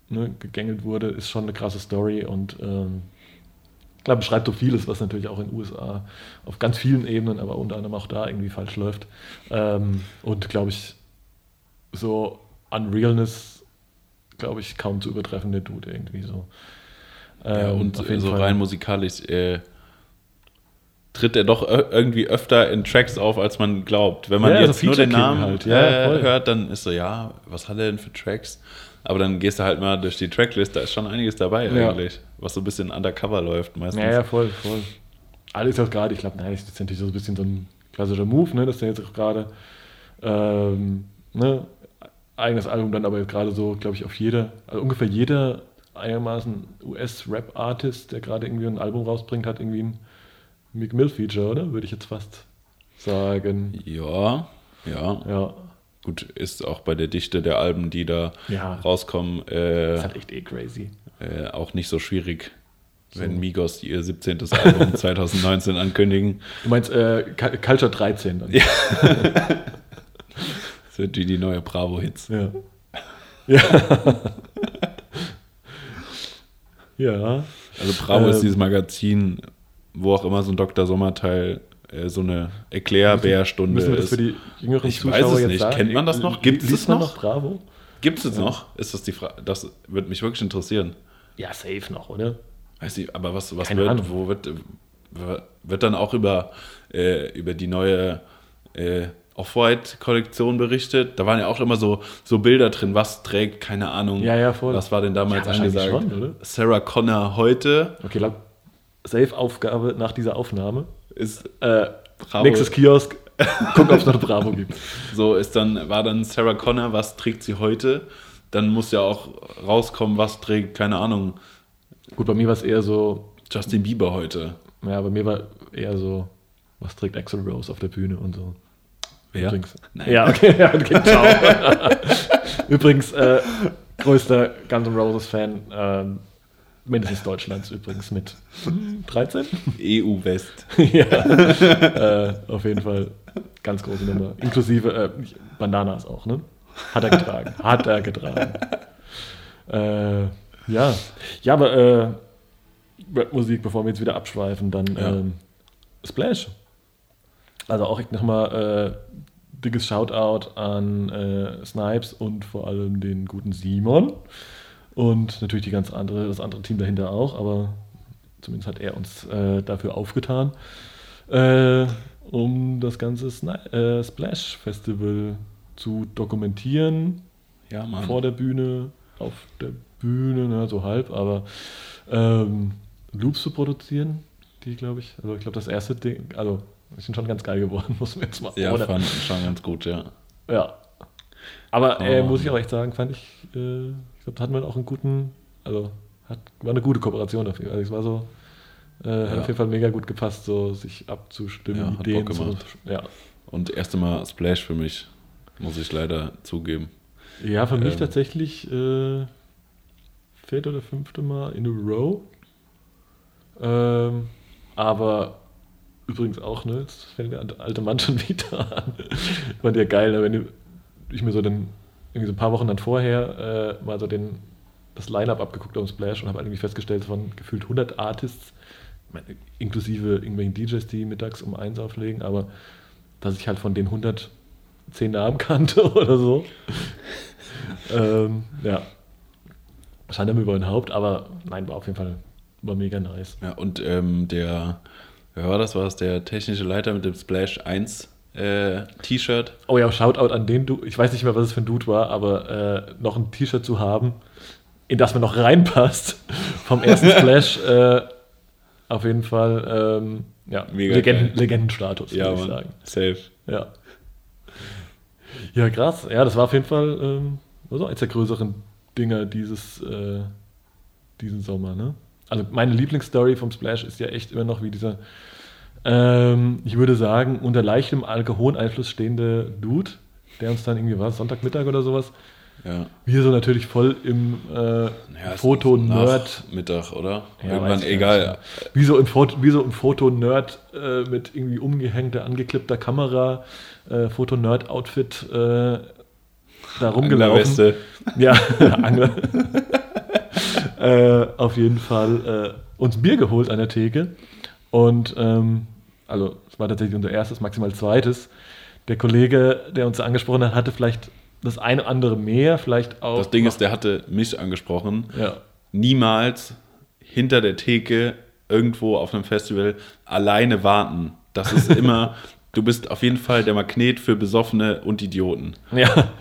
Speaker 1: ne, gegängelt wurde, ist schon eine krasse Story und ähm, ich glaube, beschreibt so vieles, was natürlich auch in den USA auf ganz vielen Ebenen, aber unter anderem auch da irgendwie falsch läuft. Ähm, und glaube ich, so an Realness, glaube ich, kaum zu übertreffen, der Dude irgendwie so.
Speaker 2: ja,
Speaker 1: Ähm,
Speaker 2: und
Speaker 1: auf jeden
Speaker 2: so
Speaker 1: Fall.
Speaker 2: rein musikalisch äh, tritt er doch irgendwie öfter in Tracks auf, als man glaubt. Wenn man
Speaker 1: Ja,
Speaker 2: jetzt
Speaker 1: so
Speaker 2: nur den Namen
Speaker 1: halt. Ja,
Speaker 2: äh, hört, dann ist so, ja, was hat er denn für Tracks? Aber dann gehst du halt mal durch die Tracklist, da ist schon einiges dabei
Speaker 1: Ja.
Speaker 2: eigentlich, was so ein bisschen undercover läuft meistens.
Speaker 1: Ja, ja, voll, voll. Alles auch gerade, ich glaube, nein, das ist natürlich so ein bisschen so ein klassischer Move, ne, dass der jetzt auch gerade ähm, ne, eigenes Album dann aber jetzt gerade so, glaube ich, auf jeder, also ungefähr jeder einigermaßen US-Rap-Artist, der gerade irgendwie ein Album rausbringt, hat irgendwie ein Meek Mill-Feature, oder? Würde ich jetzt fast sagen.
Speaker 2: Ja, ja.
Speaker 1: Ja,
Speaker 2: Gut, ist auch bei der Dichte der Alben, die da
Speaker 1: Ja.
Speaker 2: rauskommen, äh,
Speaker 1: ist halt echt eh crazy.
Speaker 2: äh, auch nicht so schwierig, wenn Migos ihr 17. Album [LAUGHS] 2019 ankündigen.
Speaker 1: Du meinst äh, Cu- Culture 13 dann? [LAUGHS]
Speaker 2: Das wird wie die neue Bravo-Hits.
Speaker 1: Ja. [LAUGHS] Ja. ja.
Speaker 2: Also Bravo ist
Speaker 1: Ähm.
Speaker 2: dieses Magazin, wo auch immer so ein Dr. Sommerteil so eine Erklärbärstunde
Speaker 1: Müssen wir das
Speaker 2: ist.
Speaker 1: für die jüngeren
Speaker 2: Ich
Speaker 1: Zuschauer
Speaker 2: weiß es
Speaker 1: jetzt
Speaker 2: nicht.
Speaker 1: sagen?
Speaker 2: Kennt man das noch?
Speaker 1: Li-
Speaker 2: Gibt es
Speaker 1: man
Speaker 2: noch?
Speaker 1: Bravo?
Speaker 2: Gibt es jetzt noch? Ist das die Frage? Das würde mich wirklich interessieren.
Speaker 1: Ja, safe noch, oder?
Speaker 2: Weiß nicht, aber was, was
Speaker 1: Keine
Speaker 2: wird,
Speaker 1: Ahnung.
Speaker 2: wo wird, wird dann auch über, äh, über die neue äh, Off-White-Kollektion berichtet? Da waren ja auch immer so, so Bilder drin, was trägt, keine Ahnung.
Speaker 1: Ja, ja, voll.
Speaker 2: Was war denn damals
Speaker 1: Ja,
Speaker 2: angesagt?
Speaker 1: schon, oder?
Speaker 2: Sarah Connor heute
Speaker 1: Okay, glaub, Safe-Aufgabe nach dieser Aufnahme.
Speaker 2: Ist
Speaker 1: Äh,
Speaker 2: Bravo.
Speaker 1: nächstes Kiosk, [LAUGHS] guck, ob es noch Bravo gibt.
Speaker 2: So ist dann, war dann Sarah Connor, was trägt sie heute? Dann muss ja auch rauskommen, was trägt, keine Ahnung,
Speaker 1: Gut, bei mir war es eher so,
Speaker 2: Justin Bieber heute.
Speaker 1: ja, bei mir war eher so, was trägt Axel Rose auf der Bühne und so.
Speaker 2: Wer?
Speaker 1: Übrigens.
Speaker 2: Nein.
Speaker 1: Ja, okay, ja, okay ciao. [LAUGHS] übrigens, äh, größter Guns N' Roses Fan, ähm, mindestens Deutschlands übrigens mit 13?
Speaker 2: EU-West. [LAUGHS]
Speaker 1: ja, äh, auf jeden Fall ganz große Nummer. Inklusive äh, Bandanas auch, ne? Hat er getragen. Hat er getragen. Äh, ja. Ja, aber äh, Rapmusik, bevor wir jetzt wieder abschweifen, dann
Speaker 2: Ja.
Speaker 1: ähm, Splash. Also auch nochmal äh, dickes Shoutout an äh, Snipes und vor allem den guten Simon. Und natürlich die ganz andere, das andere Team dahinter auch, aber zumindest hat er uns äh, dafür aufgetan. Äh, um das ganze Sni äh, Splash Festival zu dokumentieren.
Speaker 2: Ja, Mann.
Speaker 1: Vor der Bühne, auf der Bühne, ne, so halb, aber ähm, Loops zu produzieren, die glaube ich, also ich glaube das erste Ding, also die sind schon ganz geil geworden, [LAUGHS] muss man jetzt mal
Speaker 2: Ja,
Speaker 1: oder-
Speaker 2: fand ich schon ganz gut, ja.
Speaker 1: ja. Aber äh,
Speaker 2: Oh.
Speaker 1: muss ich auch echt sagen, fand ich, äh, ich glaube, da hatten wir auch einen guten, also hat, war eine gute Kooperation dafür. Also es war so, äh, hat
Speaker 2: Ja.
Speaker 1: auf jeden Fall mega gut gepasst, so sich abzustimmen,
Speaker 2: Ja, hat
Speaker 1: Ideen
Speaker 2: Bock
Speaker 1: zu.
Speaker 2: gemacht.
Speaker 1: Ja.
Speaker 2: Und erste Mal Splash für mich, muss ich leider zugeben.
Speaker 1: ja, für mich
Speaker 2: Ähm.
Speaker 1: tatsächlich äh, vierte oder fünfte Mal in a row. Ähm, aber übrigens auch, ne, jetzt fängt der alte Mann schon [LAUGHS] wieder an. Fand ja geil, ne, wenn ich mir so dann irgendwie so ein paar Wochen dann vorher äh, mal so den, das Line-Up abgeguckt dem Splash und habe irgendwie festgestellt, von gefühlt 100 Artists, meine, inklusive irgendwelchen DJs, die mittags um eins auflegen, aber dass ich halt von den 100 zehn Namen [LAUGHS] kannte oder so. ähm, ja. Schande mir über den Haupt, aber nein, war auf jeden Fall war mega nice.
Speaker 2: Ja, und ähm, der, wer war das? War das der technische Leiter mit dem Splash 1 äh, T-Shirt?
Speaker 1: Oh ja, Shoutout an den Dude. Ich weiß nicht mehr, was es für ein Dude war, aber äh, noch ein T-Shirt zu haben, in das man noch reinpasst [LAUGHS] vom ersten [LAUGHS] Splash, äh, auf jeden Fall, ähm, ja, Legenden. Legendenstatus,
Speaker 2: Ja,
Speaker 1: würde ich
Speaker 2: Mann.
Speaker 1: sagen.
Speaker 2: Safe.
Speaker 1: Ja. Ja, krass. Ja, das war auf jeden Fall ähm, war so eins der größeren Dinger dieses, äh, diesen Sommer. Ne? Also meine Lieblingsstory vom Splash ist ja echt immer noch wie dieser, ähm, ich würde sagen, unter leichtem Alkoholeinfluss stehende Dude, der uns dann irgendwie war, Sonntagmittag oder sowas,
Speaker 2: Ja.
Speaker 1: wir so natürlich voll im äh,
Speaker 2: Ja,
Speaker 1: Foto-Nerd
Speaker 2: Mittag, oder?
Speaker 1: ja,
Speaker 2: Irgendwann, egal.
Speaker 1: Wie so im Foto, wie so im Foto-Nerd äh, mit irgendwie umgehängter, angeklippter Kamera, äh, Foto-Nerd-Outfit äh, da rumgelaufen. Ja, [LAUGHS] Angler. äh, auf jeden Fall äh, uns Bier geholt an der Theke. Und ähm, also es war tatsächlich unser erstes, maximal zweites. Der Kollege, der uns angesprochen hat, hatte vielleicht das eine oder andere mehr, vielleicht auch.
Speaker 2: Das Ding ist, der hatte mich angesprochen.
Speaker 1: ja.
Speaker 2: Niemals hinter der Theke irgendwo auf einem Festival alleine warten. Das ist [LAUGHS] immer, du bist auf jeden Fall der Magnet für Besoffene und Idioten.
Speaker 1: Ja.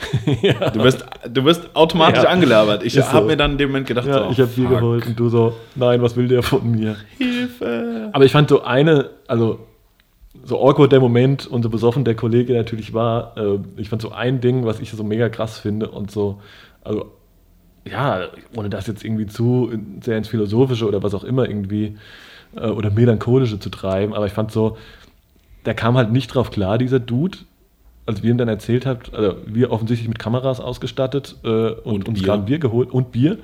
Speaker 1: [LAUGHS] ja.
Speaker 2: Du wirst, du wirst automatisch
Speaker 1: Ja.
Speaker 2: angelabert. Ich
Speaker 1: Ist so.
Speaker 2: habe mir dann in dem Moment gedacht,
Speaker 1: Ja,
Speaker 2: so,
Speaker 1: ich habe
Speaker 2: fuck,
Speaker 1: geholt und du so, nein, was will der von mir?
Speaker 2: Hilfe.
Speaker 1: Aber ich fand so eine, also so awkward der Moment und so besoffen der Kollege natürlich war, äh, ich fand so ein Ding, was ich so mega krass finde und so, also ja, ohne das jetzt irgendwie zu sehr ins Philosophische oder was auch immer irgendwie äh, oder Melancholische zu treiben, aber ich fand so, der kam halt nicht drauf klar, dieser Dude, als wir ihm dann erzählt habt, also wir offensichtlich mit Kameras ausgestattet äh, und,
Speaker 2: Und
Speaker 1: uns
Speaker 2: Bier.
Speaker 1: gerade Bier geholt und Bier.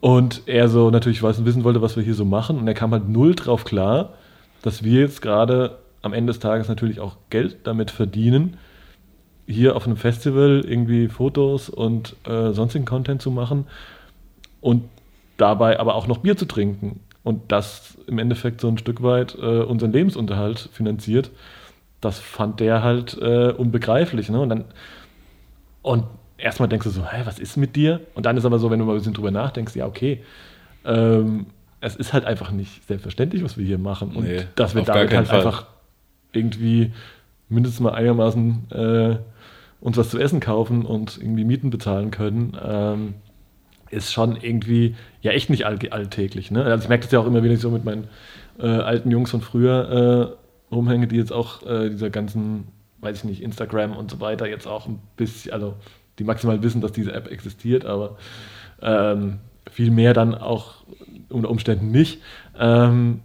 Speaker 1: Und er so natürlich weiß, wissen wollte, was wir hier so machen. Und er kam halt null drauf klar, dass wir jetzt gerade am Ende des Tages natürlich auch Geld damit verdienen, hier auf einem Festival irgendwie Fotos und äh, sonstigen Content zu machen und dabei aber auch noch Bier zu trinken. Und das im Endeffekt so ein Stück weit äh, unseren Lebensunterhalt finanziert. Das fand der halt äh, unbegreiflich. Ne? Und dann und erstmal denkst du so, hä, was ist mit dir? Und dann ist aber so, wenn du mal ein bisschen drüber nachdenkst, ja, okay, ähm, es ist halt einfach nicht selbstverständlich, was wir hier machen. Und
Speaker 2: Nee,
Speaker 1: dass wir damit halt
Speaker 2: Fall.
Speaker 1: einfach irgendwie mindestens mal einigermaßen äh, uns was zu essen kaufen und irgendwie Mieten bezahlen können, ähm, ist schon irgendwie ja echt nicht all alltäglich. Ne? Also ich merke das ja auch immer, ich so mit meinen äh, alten Jungs von früher äh, rumhänge, die jetzt auch äh, dieser ganzen, weiß ich nicht, Instagram und so weiter jetzt auch ein bisschen, also die maximal wissen, dass diese App existiert, aber ähm, viel mehr dann auch unter Umständen nicht. Ähm,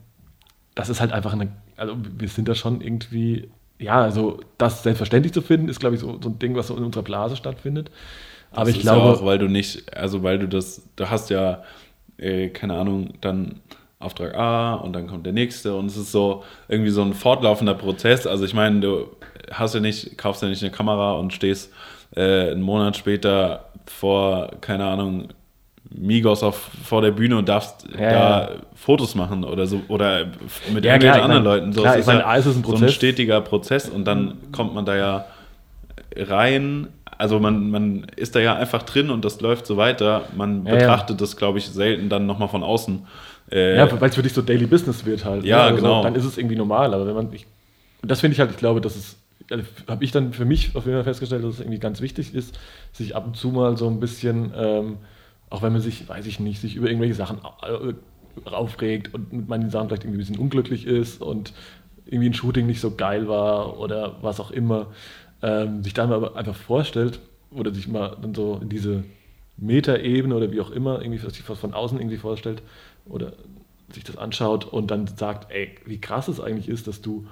Speaker 1: das ist halt einfach eine, also wir sind da schon irgendwie, ja, also das selbstverständlich zu finden, ist glaube ich so, so ein Ding, was so in unserer Blase stattfindet. Aber
Speaker 2: Das
Speaker 1: ich
Speaker 2: ist
Speaker 1: glaube,
Speaker 2: ja auch, weil du nicht, also weil du das, du hast ja, äh, keine Ahnung, dann Auftrag A und dann kommt der nächste und es ist so irgendwie so ein fortlaufender Prozess. Also ich meine, du hast ja nicht, kaufst ja nicht eine Kamera und stehst äh, einen Monat später vor, keine Ahnung, Migos auf, vor der Bühne und darfst
Speaker 1: Ja,
Speaker 2: da
Speaker 1: ja.
Speaker 2: Fotos machen oder so oder mit
Speaker 1: Ja,
Speaker 2: irgendwelchen
Speaker 1: klar,
Speaker 2: anderen
Speaker 1: mein-
Speaker 2: Leuten. So,
Speaker 1: klar,
Speaker 2: es ist
Speaker 1: mein,
Speaker 2: ja
Speaker 1: ist ein
Speaker 2: so ein stetiger Prozess und dann kommt man da ja rein. Also man, man ist da ja einfach drin und das läuft so weiter. Man betrachtet das, glaube ich, selten dann nochmal von außen. Äh,
Speaker 1: Ja, weil es für dich so Daily Business wird halt.
Speaker 2: Ja,
Speaker 1: Also
Speaker 2: genau.
Speaker 1: Dann ist es irgendwie normal, aber wenn man, ich das finde ich halt, ich glaube, das ist, also habe ich dann für mich auf jeden Fall festgestellt, dass es irgendwie ganz wichtig ist, sich ab und zu mal so ein bisschen, ähm, auch wenn man sich, weiß ich nicht, sich über irgendwelche Sachen äh, aufregt und mit manchen Sachen vielleicht irgendwie ein bisschen unglücklich ist und irgendwie ein Shooting nicht so geil war oder was auch immer, ähm, sich dann aber einfach vorstellt oder sich mal dann so in diese Metaebene oder wie auch immer, irgendwie sich von außen irgendwie vorstellt oder sich das anschaut und dann sagt, ey, wie krass es eigentlich ist, dass du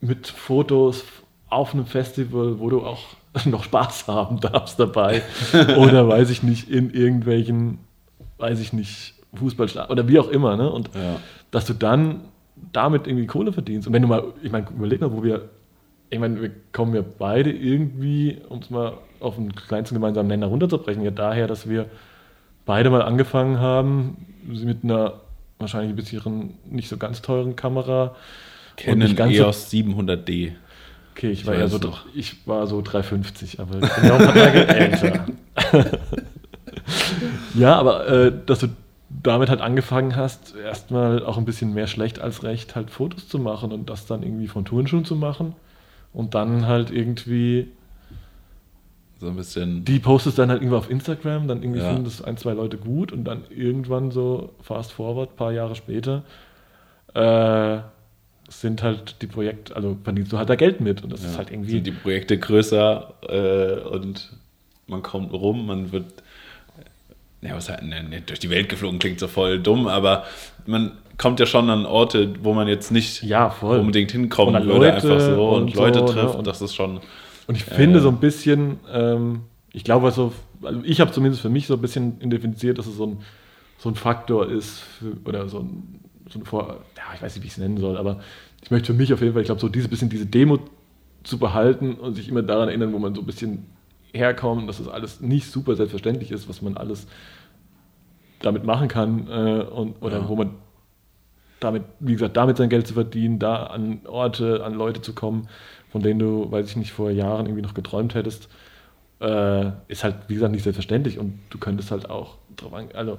Speaker 1: mit Fotos auf einem Festival, wo du auch [LAUGHS] noch Spaß haben darfst dabei [LAUGHS] oder weiß ich nicht, in irgendwelchen, weiß ich nicht, Fußballstadion oder wie auch immer, ne? Und
Speaker 2: Ja.
Speaker 1: dass du dann damit irgendwie Kohle verdienst. Und wenn du mal, ich meine, überleg mal, wo wir, ich meine, wir kommen ja beide irgendwie, um es mal auf den kleinsten gemeinsamen Nenner runterzubrechen, ja daher, dass wir beide mal angefangen haben mit einer wahrscheinlich ein bisschen nicht so ganz teuren Kamera.
Speaker 2: Canon
Speaker 1: ganz so-
Speaker 2: EOS 700D.
Speaker 1: Okay, ich
Speaker 2: Ich
Speaker 1: war eher so,
Speaker 2: noch.
Speaker 1: ich war so 350, aber ich bin ja auch ein paar Tage älter. ja, aber äh, dass du damit halt angefangen hast, erstmal auch ein bisschen mehr schlecht als recht, halt Fotos zu machen und das dann irgendwie von Turnschuhen zu machen und dann halt irgendwie,
Speaker 2: So ein bisschen.
Speaker 1: die postest dann halt irgendwo auf Instagram, dann irgendwie
Speaker 2: Ja.
Speaker 1: finden das ein, zwei Leute gut und dann irgendwann so fast forward, paar Jahre später, äh, sind halt die Projekte, also verdienst du halt da Geld mit und das ist
Speaker 2: ja,
Speaker 1: halt irgendwie...
Speaker 2: sind die Projekte größer äh, und man kommt rum, man wird. Ja, was halt, ne, ne, durch die Welt geflogen klingt so voll dumm, aber man kommt ja schon an Orte, wo man jetzt nicht
Speaker 1: Ja, voll.
Speaker 2: unbedingt hinkommen würde, einfach so und,
Speaker 1: und
Speaker 2: Leute
Speaker 1: so, ne,
Speaker 2: trifft.
Speaker 1: und-
Speaker 2: das ist schon.
Speaker 1: Und ich finde
Speaker 2: Äh.
Speaker 1: so ein bisschen, ähm, ich glaube, so, also ich habe zumindest für mich so ein bisschen identifiziert, dass es so ein, so ein Faktor ist, für, oder so ein, so ein Vor, ja, ich weiß nicht, wie ich es nennen soll, aber ich möchte für mich auf jeden Fall, ich glaube, so dieses bisschen diese Demo zu behalten und sich immer daran erinnern, wo man so ein bisschen herkommt, dass es alles nicht super selbstverständlich ist, was man alles damit machen kann äh, und, oder
Speaker 2: Ja.
Speaker 1: wo man damit, wie gesagt, damit sein Geld zu verdienen, da an Orte, an Leute zu kommen, von denen du, weiß ich nicht, vor Jahren irgendwie noch geträumt hättest, äh, ist halt, wie gesagt, nicht selbstverständlich und du könntest halt auch drauf an, also,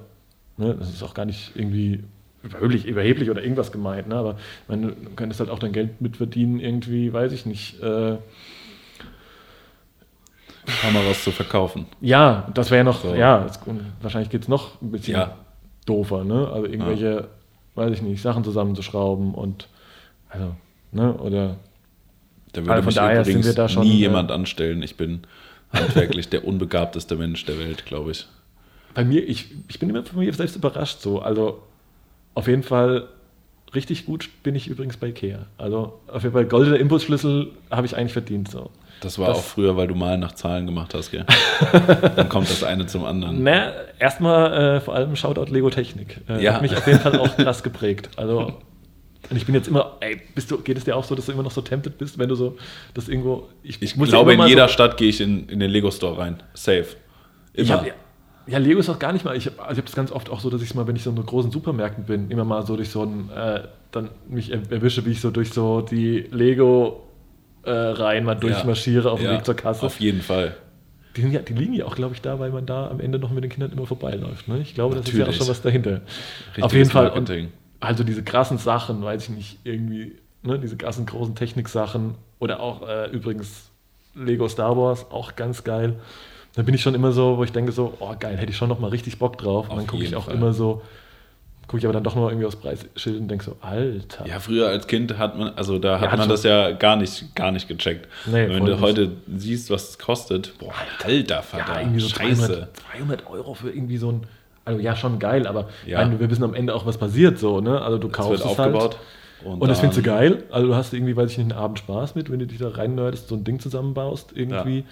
Speaker 1: ne, das ist auch gar nicht irgendwie überheblich, überheblich oder irgendwas gemeint, ne, aber meine, du könntest halt auch dein Geld mitverdienen, irgendwie, weiß ich nicht, äh,
Speaker 2: Kameras zu verkaufen.
Speaker 1: ja, das wäre noch,
Speaker 2: So.
Speaker 1: ja, es, wahrscheinlich geht es noch ein bisschen
Speaker 2: Ja.
Speaker 1: doofer, ne? Also irgendwelche, weiß ich nicht, Sachen zusammenzuschrauben und also, ne, oder
Speaker 2: Da würde
Speaker 1: Also
Speaker 2: mich übrigens
Speaker 1: da schon,
Speaker 2: nie
Speaker 1: äh,
Speaker 2: jemand anstellen. Ich bin handwerklich der unbegabteste Mensch der Welt, glaube ich.
Speaker 1: bei mir, ich, ich bin immer von mir selbst überrascht so. Also auf jeden Fall richtig gut bin ich übrigens bei Ikea. Also auf jeden Fall goldener Impulsschlüssel habe ich eigentlich verdient so.
Speaker 2: Das war
Speaker 1: Das-
Speaker 2: auch früher, weil du mal nach Zahlen gemacht hast, gell? [LAUGHS] Dann kommt das eine zum anderen.
Speaker 1: Na, erstmal äh, vor allem Shoutout Lego Technik. Äh,
Speaker 2: Ja.
Speaker 1: Hat mich auf jeden Fall auch krass geprägt. Also und ich bin jetzt immer, ey, bist du, geht es dir auch so, dass du immer noch so tempted bist, wenn du so das irgendwo.
Speaker 2: Ich
Speaker 1: muss
Speaker 2: glaube,
Speaker 1: immer
Speaker 2: in jeder
Speaker 1: so,
Speaker 2: Stadt gehe ich in, in den Lego-Store rein. Safe.
Speaker 1: Ich
Speaker 2: Immer.
Speaker 1: hab, ja, ja, Lego ist auch gar nicht mal. Ich habe also ich hab das ganz oft auch so, dass ich mal, wenn ich so in so großen Supermärkten bin, immer mal so durch so ein, äh, dann mich er- erwische, wie ich so durch so die Lego äh, Reihen mal durchmarschiere auf dem
Speaker 2: Ja,
Speaker 1: Weg zur Kasse.
Speaker 2: Auf jeden Fall.
Speaker 1: Die, sind ja, die liegen ja auch, glaube ich, da, weil man da am Ende noch mit den Kindern immer vorbeiläuft. Ne? Ich glaube, das ist ja auch
Speaker 2: Natürlich.
Speaker 1: schon was dahinter.
Speaker 2: Richtiges
Speaker 1: auf jeden Fall. Und also diese krassen Sachen, weiß ich nicht, irgendwie, ne, diese krassen großen Techniksachen oder auch äh, übrigens Lego Star Wars, auch ganz geil. Da bin ich schon immer so, wo ich denke so, oh geil, hätte ich schon noch mal richtig Bock drauf. Und
Speaker 2: Auf
Speaker 1: dann gucke ich auch
Speaker 2: Fall.
Speaker 1: immer so, gucke ich aber dann doch mal irgendwie aufs Preisschild und denke so, Alter.
Speaker 2: Ja, früher als Kind hat man, also da hat
Speaker 1: hat
Speaker 2: man das ja gar nicht, gar nicht gecheckt.
Speaker 1: Nee,
Speaker 2: Wenn du
Speaker 1: nicht.
Speaker 2: heute siehst, was es kostet, boah, alter Vater,
Speaker 1: ja, irgendwie so
Speaker 2: Scheiße.
Speaker 1: 300, 300 Euro für irgendwie so ein, also ja, schon geil, aber
Speaker 2: Ja.
Speaker 1: meine, wir wissen am Ende auch, was passiert so, ne? Also du
Speaker 2: Es
Speaker 1: kaufst
Speaker 2: wird
Speaker 1: es
Speaker 2: aufgebaut.
Speaker 1: Halt, und das findest du geil. Also du hast irgendwie, weiß ich nicht, einen Abend Spaß mit, wenn du dich da rein nerdest, so ein Ding zusammenbaust irgendwie.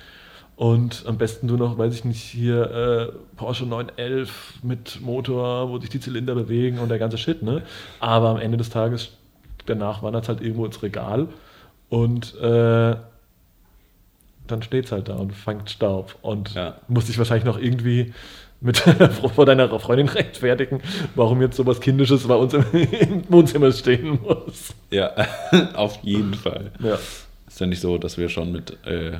Speaker 1: Und am besten du noch, weiß ich nicht, hier äh, Porsche 911 mit Motor, wo sich die Zylinder bewegen und der ganze Shit, ne? Aber am Ende des Tages, danach wandert es halt irgendwo ins Regal und äh, dann steht es halt da und fängt Staub. Und
Speaker 2: Ja.
Speaker 1: musst dich wahrscheinlich noch irgendwie mit [LAUGHS] vor deiner Freundin rechtfertigen, warum jetzt sowas Kindisches bei uns im, [LAUGHS] im Wohnzimmer stehen muss.
Speaker 2: Ja, [LAUGHS] auf jeden Fall.
Speaker 1: Ja.
Speaker 2: Ist ja nicht so, dass wir schon mit äh,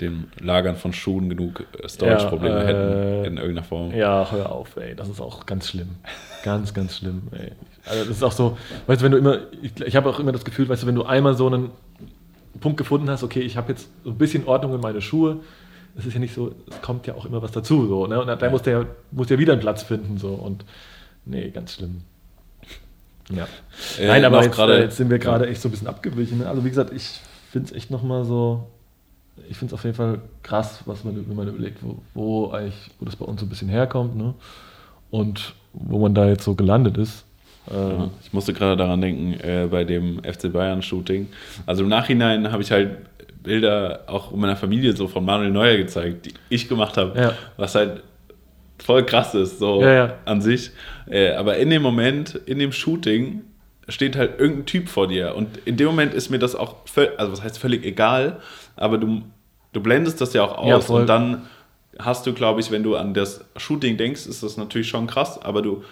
Speaker 2: dem Lagern von Schuhen genug äh, Storage-Probleme
Speaker 1: Ja, äh,
Speaker 2: hätten in irgendeiner Form.
Speaker 1: Ja, hör auf, ey. Das ist auch ganz schlimm. Ganz, ganz schlimm, ey. Also das ist auch so, weißt du, wenn du immer, ich, ich habe auch immer das Gefühl, weißt du, wenn du einmal so einen Punkt gefunden hast, okay, ich habe jetzt so ein bisschen Ordnung in meine Schuhe, es ist ja nicht so, es kommt ja auch immer was dazu, so, ne? Und da muss der, muss der wieder einen Platz finden, so. Und nee, ganz schlimm. Ja.
Speaker 2: Äh,
Speaker 1: Nein, aber jetzt,
Speaker 2: gerade-
Speaker 1: äh, jetzt sind wir gerade echt so ein bisschen abgewichen. ne? Also wie gesagt, ich finde es echt nochmal so, ich finde es auf jeden Fall krass, was man, wenn man überlegt, wo, wo eigentlich, wo das bei uns so ein bisschen herkommt, ne? Und wo man da jetzt so gelandet ist. Ähm,
Speaker 2: Ja, Ich musste gerade daran denken, äh, bei dem FC Bayern-Shooting. Also im Nachhinein habe ich halt Bilder auch meiner Familie so von Manuel Neuer gezeigt, die ich gemacht habe,
Speaker 1: Ja.
Speaker 2: was halt voll krass ist, so
Speaker 1: Ja, ja.
Speaker 2: an sich. Äh, aber in dem Moment, in dem Shooting, steht halt irgendein Typ vor dir. Und in dem Moment ist mir das auch, völ- also was heißt völlig egal, aber du, du blendest das ja auch aus und dann hast du, glaube ich, wenn du an das Shooting denkst, ist das natürlich schon krass, aber du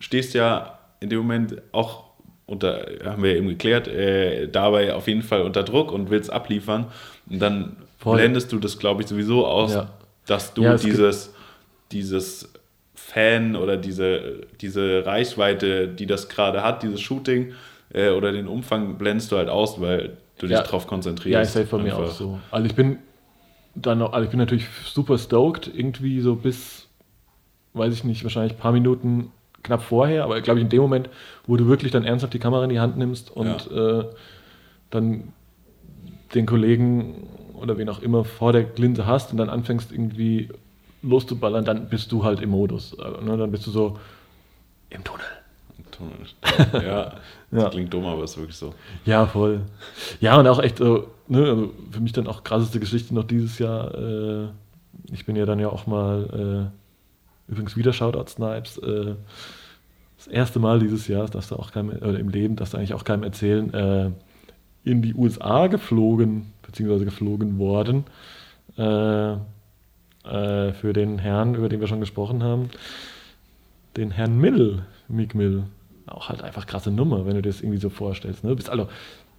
Speaker 2: stehst ja in dem Moment auch unter, haben wir eben geklärt, äh, dabei auf jeden Fall unter Druck und willst abliefern. Und dann
Speaker 1: Voll.
Speaker 2: blendest du das, glaube ich, sowieso aus,
Speaker 1: Ja.
Speaker 2: dass du
Speaker 1: Ja,
Speaker 2: dieses, dieses Fan oder diese, diese Reichweite, die das gerade hat, dieses Shooting äh, oder den Umfang, blendest du halt aus, weil du dich
Speaker 1: Ja.
Speaker 2: darauf konzentrierst.
Speaker 1: Ja, ist halt von mir auch so. Also ich bin dann noch, also ich bin natürlich super stoked, irgendwie so bis, weiß ich nicht, wahrscheinlich ein paar Minuten knapp vorher, aber glaube ich in dem Moment, wo du wirklich dann ernsthaft die Kamera in die Hand nimmst und äh, dann den Kollegen oder wen auch immer vor der Linse hast und dann anfängst irgendwie loszuballern, dann bist du halt im Modus. Also, ne, dann bist du so im Tunnel.
Speaker 2: Ja, [LAUGHS] das
Speaker 1: Ja.
Speaker 2: klingt dumm, aber ist wirklich so.
Speaker 1: Ja, voll. Ja, und auch echt, so, ne, also für mich dann auch krasseste Geschichte noch dieses Jahr. Äh, ich bin ja dann ja auch mal, äh, übrigens wieder Shoutout Snipes, äh, das erste Mal dieses Jahr, das darfst du auch keinem, oder im Leben, darfst du eigentlich auch keinem erzählen, äh, in die USA geflogen, beziehungsweise geflogen worden, äh, äh, für den Herrn, über den wir schon gesprochen haben, den Herrn Mill, Mick Mill. Auch halt einfach krasse Nummer, wenn du dir das irgendwie so vorstellst. Ne? Bist also,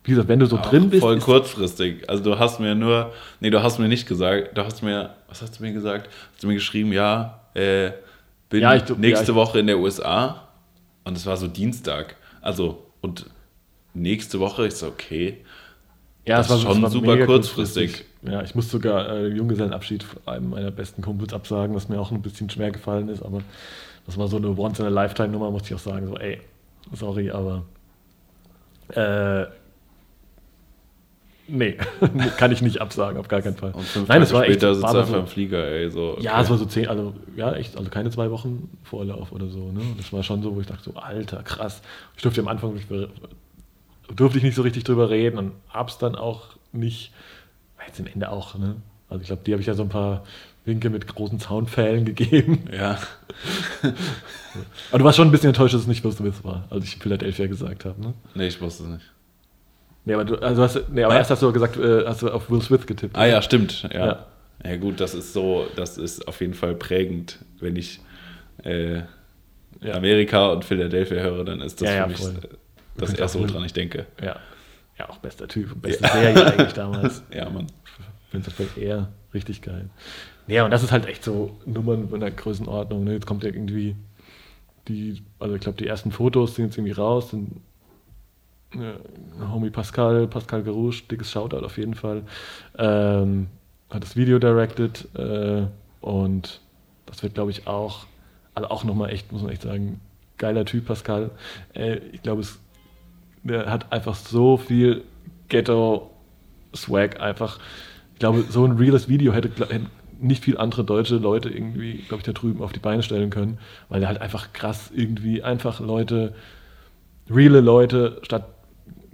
Speaker 1: wie gesagt, wenn du so
Speaker 2: Auch
Speaker 1: drin bist,
Speaker 2: Voll
Speaker 1: ist-
Speaker 2: kurzfristig. Also du hast mir nur, nee, du hast mir nicht gesagt, du hast mir, was hast du mir gesagt? Hast du mir geschrieben, ja, äh, bin
Speaker 1: Ja, ich-
Speaker 2: nächste
Speaker 1: ja,
Speaker 2: Woche in der USA und es war so Dienstag. Also und nächste Woche, ich so, okay.
Speaker 1: Ja,
Speaker 2: Das
Speaker 1: es war,
Speaker 2: ist schon
Speaker 1: es war
Speaker 2: super
Speaker 1: mega
Speaker 2: kurzfristig.
Speaker 1: Ja, ich musste sogar äh, Junggesellenabschied von einem meiner besten Kumpels absagen, was mir auch ein bisschen schwer gefallen ist, aber das war so eine Once-in-a-Lifetime-Nummer, musste ich auch sagen, so, ey, sorry, aber äh, nee, [LAUGHS] kann ich nicht absagen, auf gar keinen Fall.
Speaker 2: Und fünf
Speaker 1: Nein,
Speaker 2: Tage
Speaker 1: es war echt,
Speaker 2: später
Speaker 1: war
Speaker 2: sitzt du einfach
Speaker 1: so,
Speaker 2: im Flieger, ey. So,
Speaker 1: ja, es war so zehn, also ja, echt, also keine zwei Wochen Vorlauf oder so. Ne? Das war schon so, wo ich dachte, so, Alter, krass. Ich durfte am Anfang nicht, durfte ich nicht so richtig drüber reden und hab's dann auch nicht, jetzt am Ende auch, ne? Also ich glaube, die habe ich ja so ein paar Winke mit großen Zaunpfählen gegeben.
Speaker 2: Ja, [LAUGHS]
Speaker 1: Aber du warst schon ein bisschen enttäuscht, dass es nicht Will Smith war, als ich Philadelphia gesagt habe, ne?
Speaker 2: nee, ich wusste es nicht.
Speaker 1: Nee, aber du, also hast, nee, aber erst hast du gesagt, äh, hast du auf Will Smith getippt.
Speaker 2: Ah ja, stimmt. Ja.
Speaker 1: Ja.
Speaker 2: ja. gut, das ist so, das ist auf jeden Fall prägend, wenn ich äh,
Speaker 1: Ja.
Speaker 2: Amerika und Philadelphia höre, dann ist das für mich
Speaker 1: voll.
Speaker 2: das
Speaker 1: Übrigens
Speaker 2: erste, woran ich denke.
Speaker 1: Ja. Ja, auch bester Typ beste Serie eigentlich damals. [LAUGHS]
Speaker 2: Ja, Mann.
Speaker 1: finde das bei eher richtig geil. Ja, und das ist halt echt so Nummern in der Größenordnung. Ne? Jetzt kommt ja irgendwie die, also ich glaube, die ersten Fotos sind jetzt irgendwie raus. Sind, ja, Homie Pascal, Pascal Gerouche, dickes Shoutout auf jeden Fall. Ähm, hat das Video directed äh, und das wird, glaube ich, auch, also auch nochmal echt, muss man echt sagen, geiler Typ, Pascal. Äh, ich glaube, der hat einfach so viel Ghetto-Swag einfach. Ich glaube, so ein reales Video hätte, hätten nicht viel andere deutsche Leute irgendwie, glaube ich, da drüben auf die Beine stellen können, weil der halt einfach krass irgendwie einfach Leute, reale Leute statt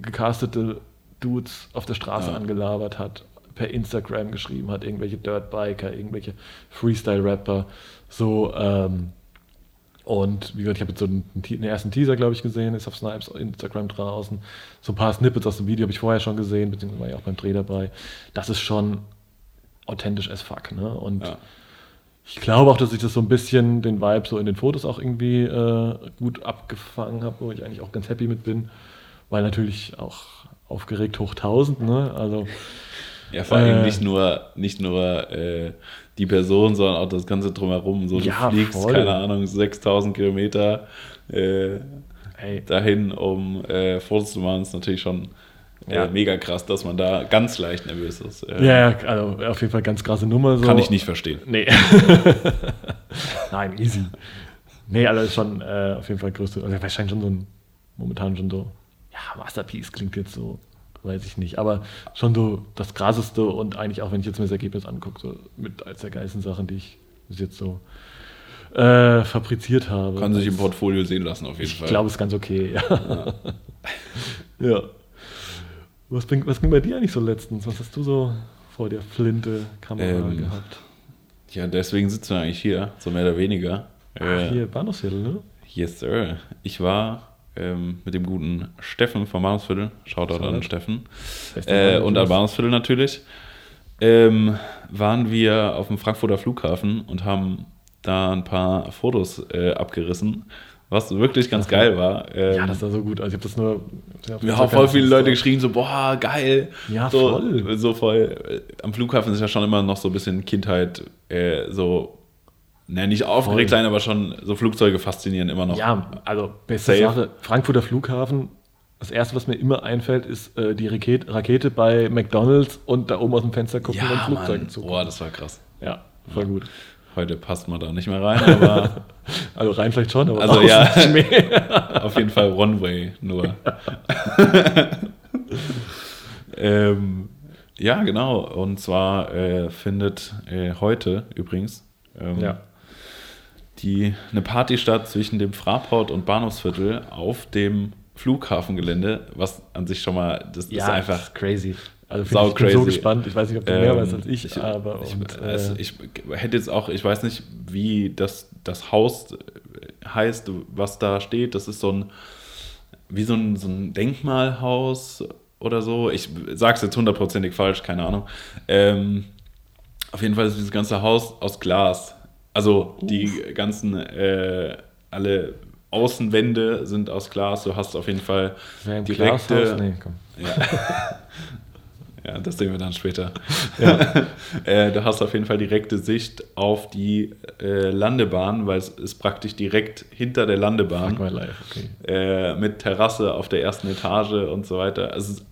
Speaker 1: gecastete Dudes auf der Straße
Speaker 2: Ja.
Speaker 1: angelabert hat, per Instagram geschrieben hat, irgendwelche Dirtbiker, irgendwelche Freestyle-Rapper, so, ähm, und wie gesagt, ich habe jetzt so einen, einen ersten Teaser, glaube ich, gesehen, ist auf Snipes Instagram draußen. So ein paar Snippets aus dem Video habe ich vorher schon gesehen, beziehungsweise war ich auch beim Dreh dabei. Das ist schon authentisch as fuck. Ne? Und
Speaker 2: Ja.
Speaker 1: ich glaube auch, dass ich das so ein bisschen, den Vibe so in den Fotos auch irgendwie äh, gut abgefangen habe, wo ich eigentlich auch ganz happy mit bin, weil natürlich auch aufgeregt hoch 1000. Ne? Also
Speaker 2: Ja, vor allem
Speaker 1: Äh.
Speaker 2: nicht nur, nicht nur äh, die Person, sondern auch das Ganze drumherum. So, du
Speaker 1: Ja,
Speaker 2: fliegst,
Speaker 1: voll.
Speaker 2: keine Ahnung, 6000 Kilometer äh, dahin, um äh, Fotos zu machen, ist natürlich schon
Speaker 1: Ja.
Speaker 2: mega krass, dass man da ganz leicht nervös ist. Äh,
Speaker 1: ja, also auf jeden Fall ganz krasse Nummer. So.
Speaker 2: Kann ich nicht verstehen.
Speaker 1: Nee. [LAUGHS] Nein, easy. Nee, also ist schon auf jeden Fall größte, also wahrscheinlich schon so ein, momentan schon so, ja, Masterpiece klingt jetzt so, weiß ich nicht, aber schon so das krasseste und eigentlich auch, wenn ich jetzt mir das Ergebnis angucke, so mit als der geilsten Sachen, die ich bis jetzt so äh, fabriziert habe.
Speaker 2: Kann sich im Portfolio sehen lassen, auf jeden
Speaker 1: Ich
Speaker 2: Fall.
Speaker 1: glaube, es ist ganz okay, ja. ja. Was bringt, was ging bei dir eigentlich so letztens? Was hast du so vor der Flinte Kamera
Speaker 2: Ähm,
Speaker 1: gehabt?
Speaker 2: ja, deswegen sitzen wir eigentlich hier, so mehr oder weniger.
Speaker 1: Ach,
Speaker 2: Äh,
Speaker 1: hier, Bahnhofsviertel, ne?
Speaker 2: Yes, sir. Ich war ähm, mit dem guten Steffen vom Bahnhofsviertel, Shoutout an. Steffen, äh, und an. Bahnhofsviertel natürlich, ähm, waren wir auf dem Frankfurter Flughafen und haben da ein paar Fotos äh, abgerissen, was wirklich ganz geil war. Ähm,
Speaker 1: Ja, das war so gut. Also ich habe das nur.
Speaker 2: wir haben voll viele Leute geschrieben, so, boah, geil.
Speaker 1: Ja,
Speaker 2: so,
Speaker 1: voll.
Speaker 2: So voll. äh, Am Flughafen ist ja schon immer noch so ein bisschen Kindheit, äh, so, ne, nicht aufgeregt
Speaker 1: Voll.
Speaker 2: sein, aber schon so Flugzeuge faszinieren immer noch.
Speaker 1: Ja, also beste. Sache. Frankfurter Flughafen. Das erste, was mir immer einfällt, ist äh, die Rakete, Rakete bei McDonalds und da oben aus dem Fenster gucken und Flugzeugen
Speaker 2: Mann.
Speaker 1: zu.
Speaker 2: Boah, das war krass.
Speaker 1: Ja, voll gut.
Speaker 2: Heute passt man da nicht mehr rein, aber [LAUGHS]
Speaker 1: Also rein vielleicht schon, aber
Speaker 2: Also ja.
Speaker 1: nicht mehr. [LAUGHS]
Speaker 2: auf jeden Fall One-Way nur. [LAUGHS] ähm, ja, genau. Und zwar äh, findet äh, heute übrigens ähm,
Speaker 1: Ja.
Speaker 2: Die, eine Party statt zwischen dem Fraport und Bahnhofsviertel auf dem Flughafengelände, was an sich schon mal, das ist einfach
Speaker 1: crazy. Also
Speaker 2: Sau
Speaker 1: ich, ich bin so
Speaker 2: crazy.
Speaker 1: gespannt. Ich weiß nicht, ob du mehr
Speaker 2: Ähm,
Speaker 1: weißt als ich, aber
Speaker 2: ich,
Speaker 1: und,
Speaker 2: also ich hätte jetzt auch, ich weiß nicht, wie das, das Haus heißt, was da steht. Das ist so ein, wie so ein, so ein Denkmalhaus oder so. Ich sage es jetzt hundertprozentig falsch, keine Ahnung. Ähm, auf jeden Fall ist dieses ganze Haus aus Glas. Also die ganzen, äh, alle Außenwände sind aus Glas. Du hast auf jeden Fall
Speaker 1: wer
Speaker 2: direkte?
Speaker 1: Nee, komm.
Speaker 2: ja. [LAUGHS] ja, das sehen wir dann später. [LAUGHS] äh, du hast auf jeden Fall direkte Sicht auf die äh, Landebahn, weil es ist praktisch direkt hinter der Landebahn
Speaker 1: Fuck my life, okay.
Speaker 2: äh, mit Terrasse auf der ersten Etage und so weiter. Es ist,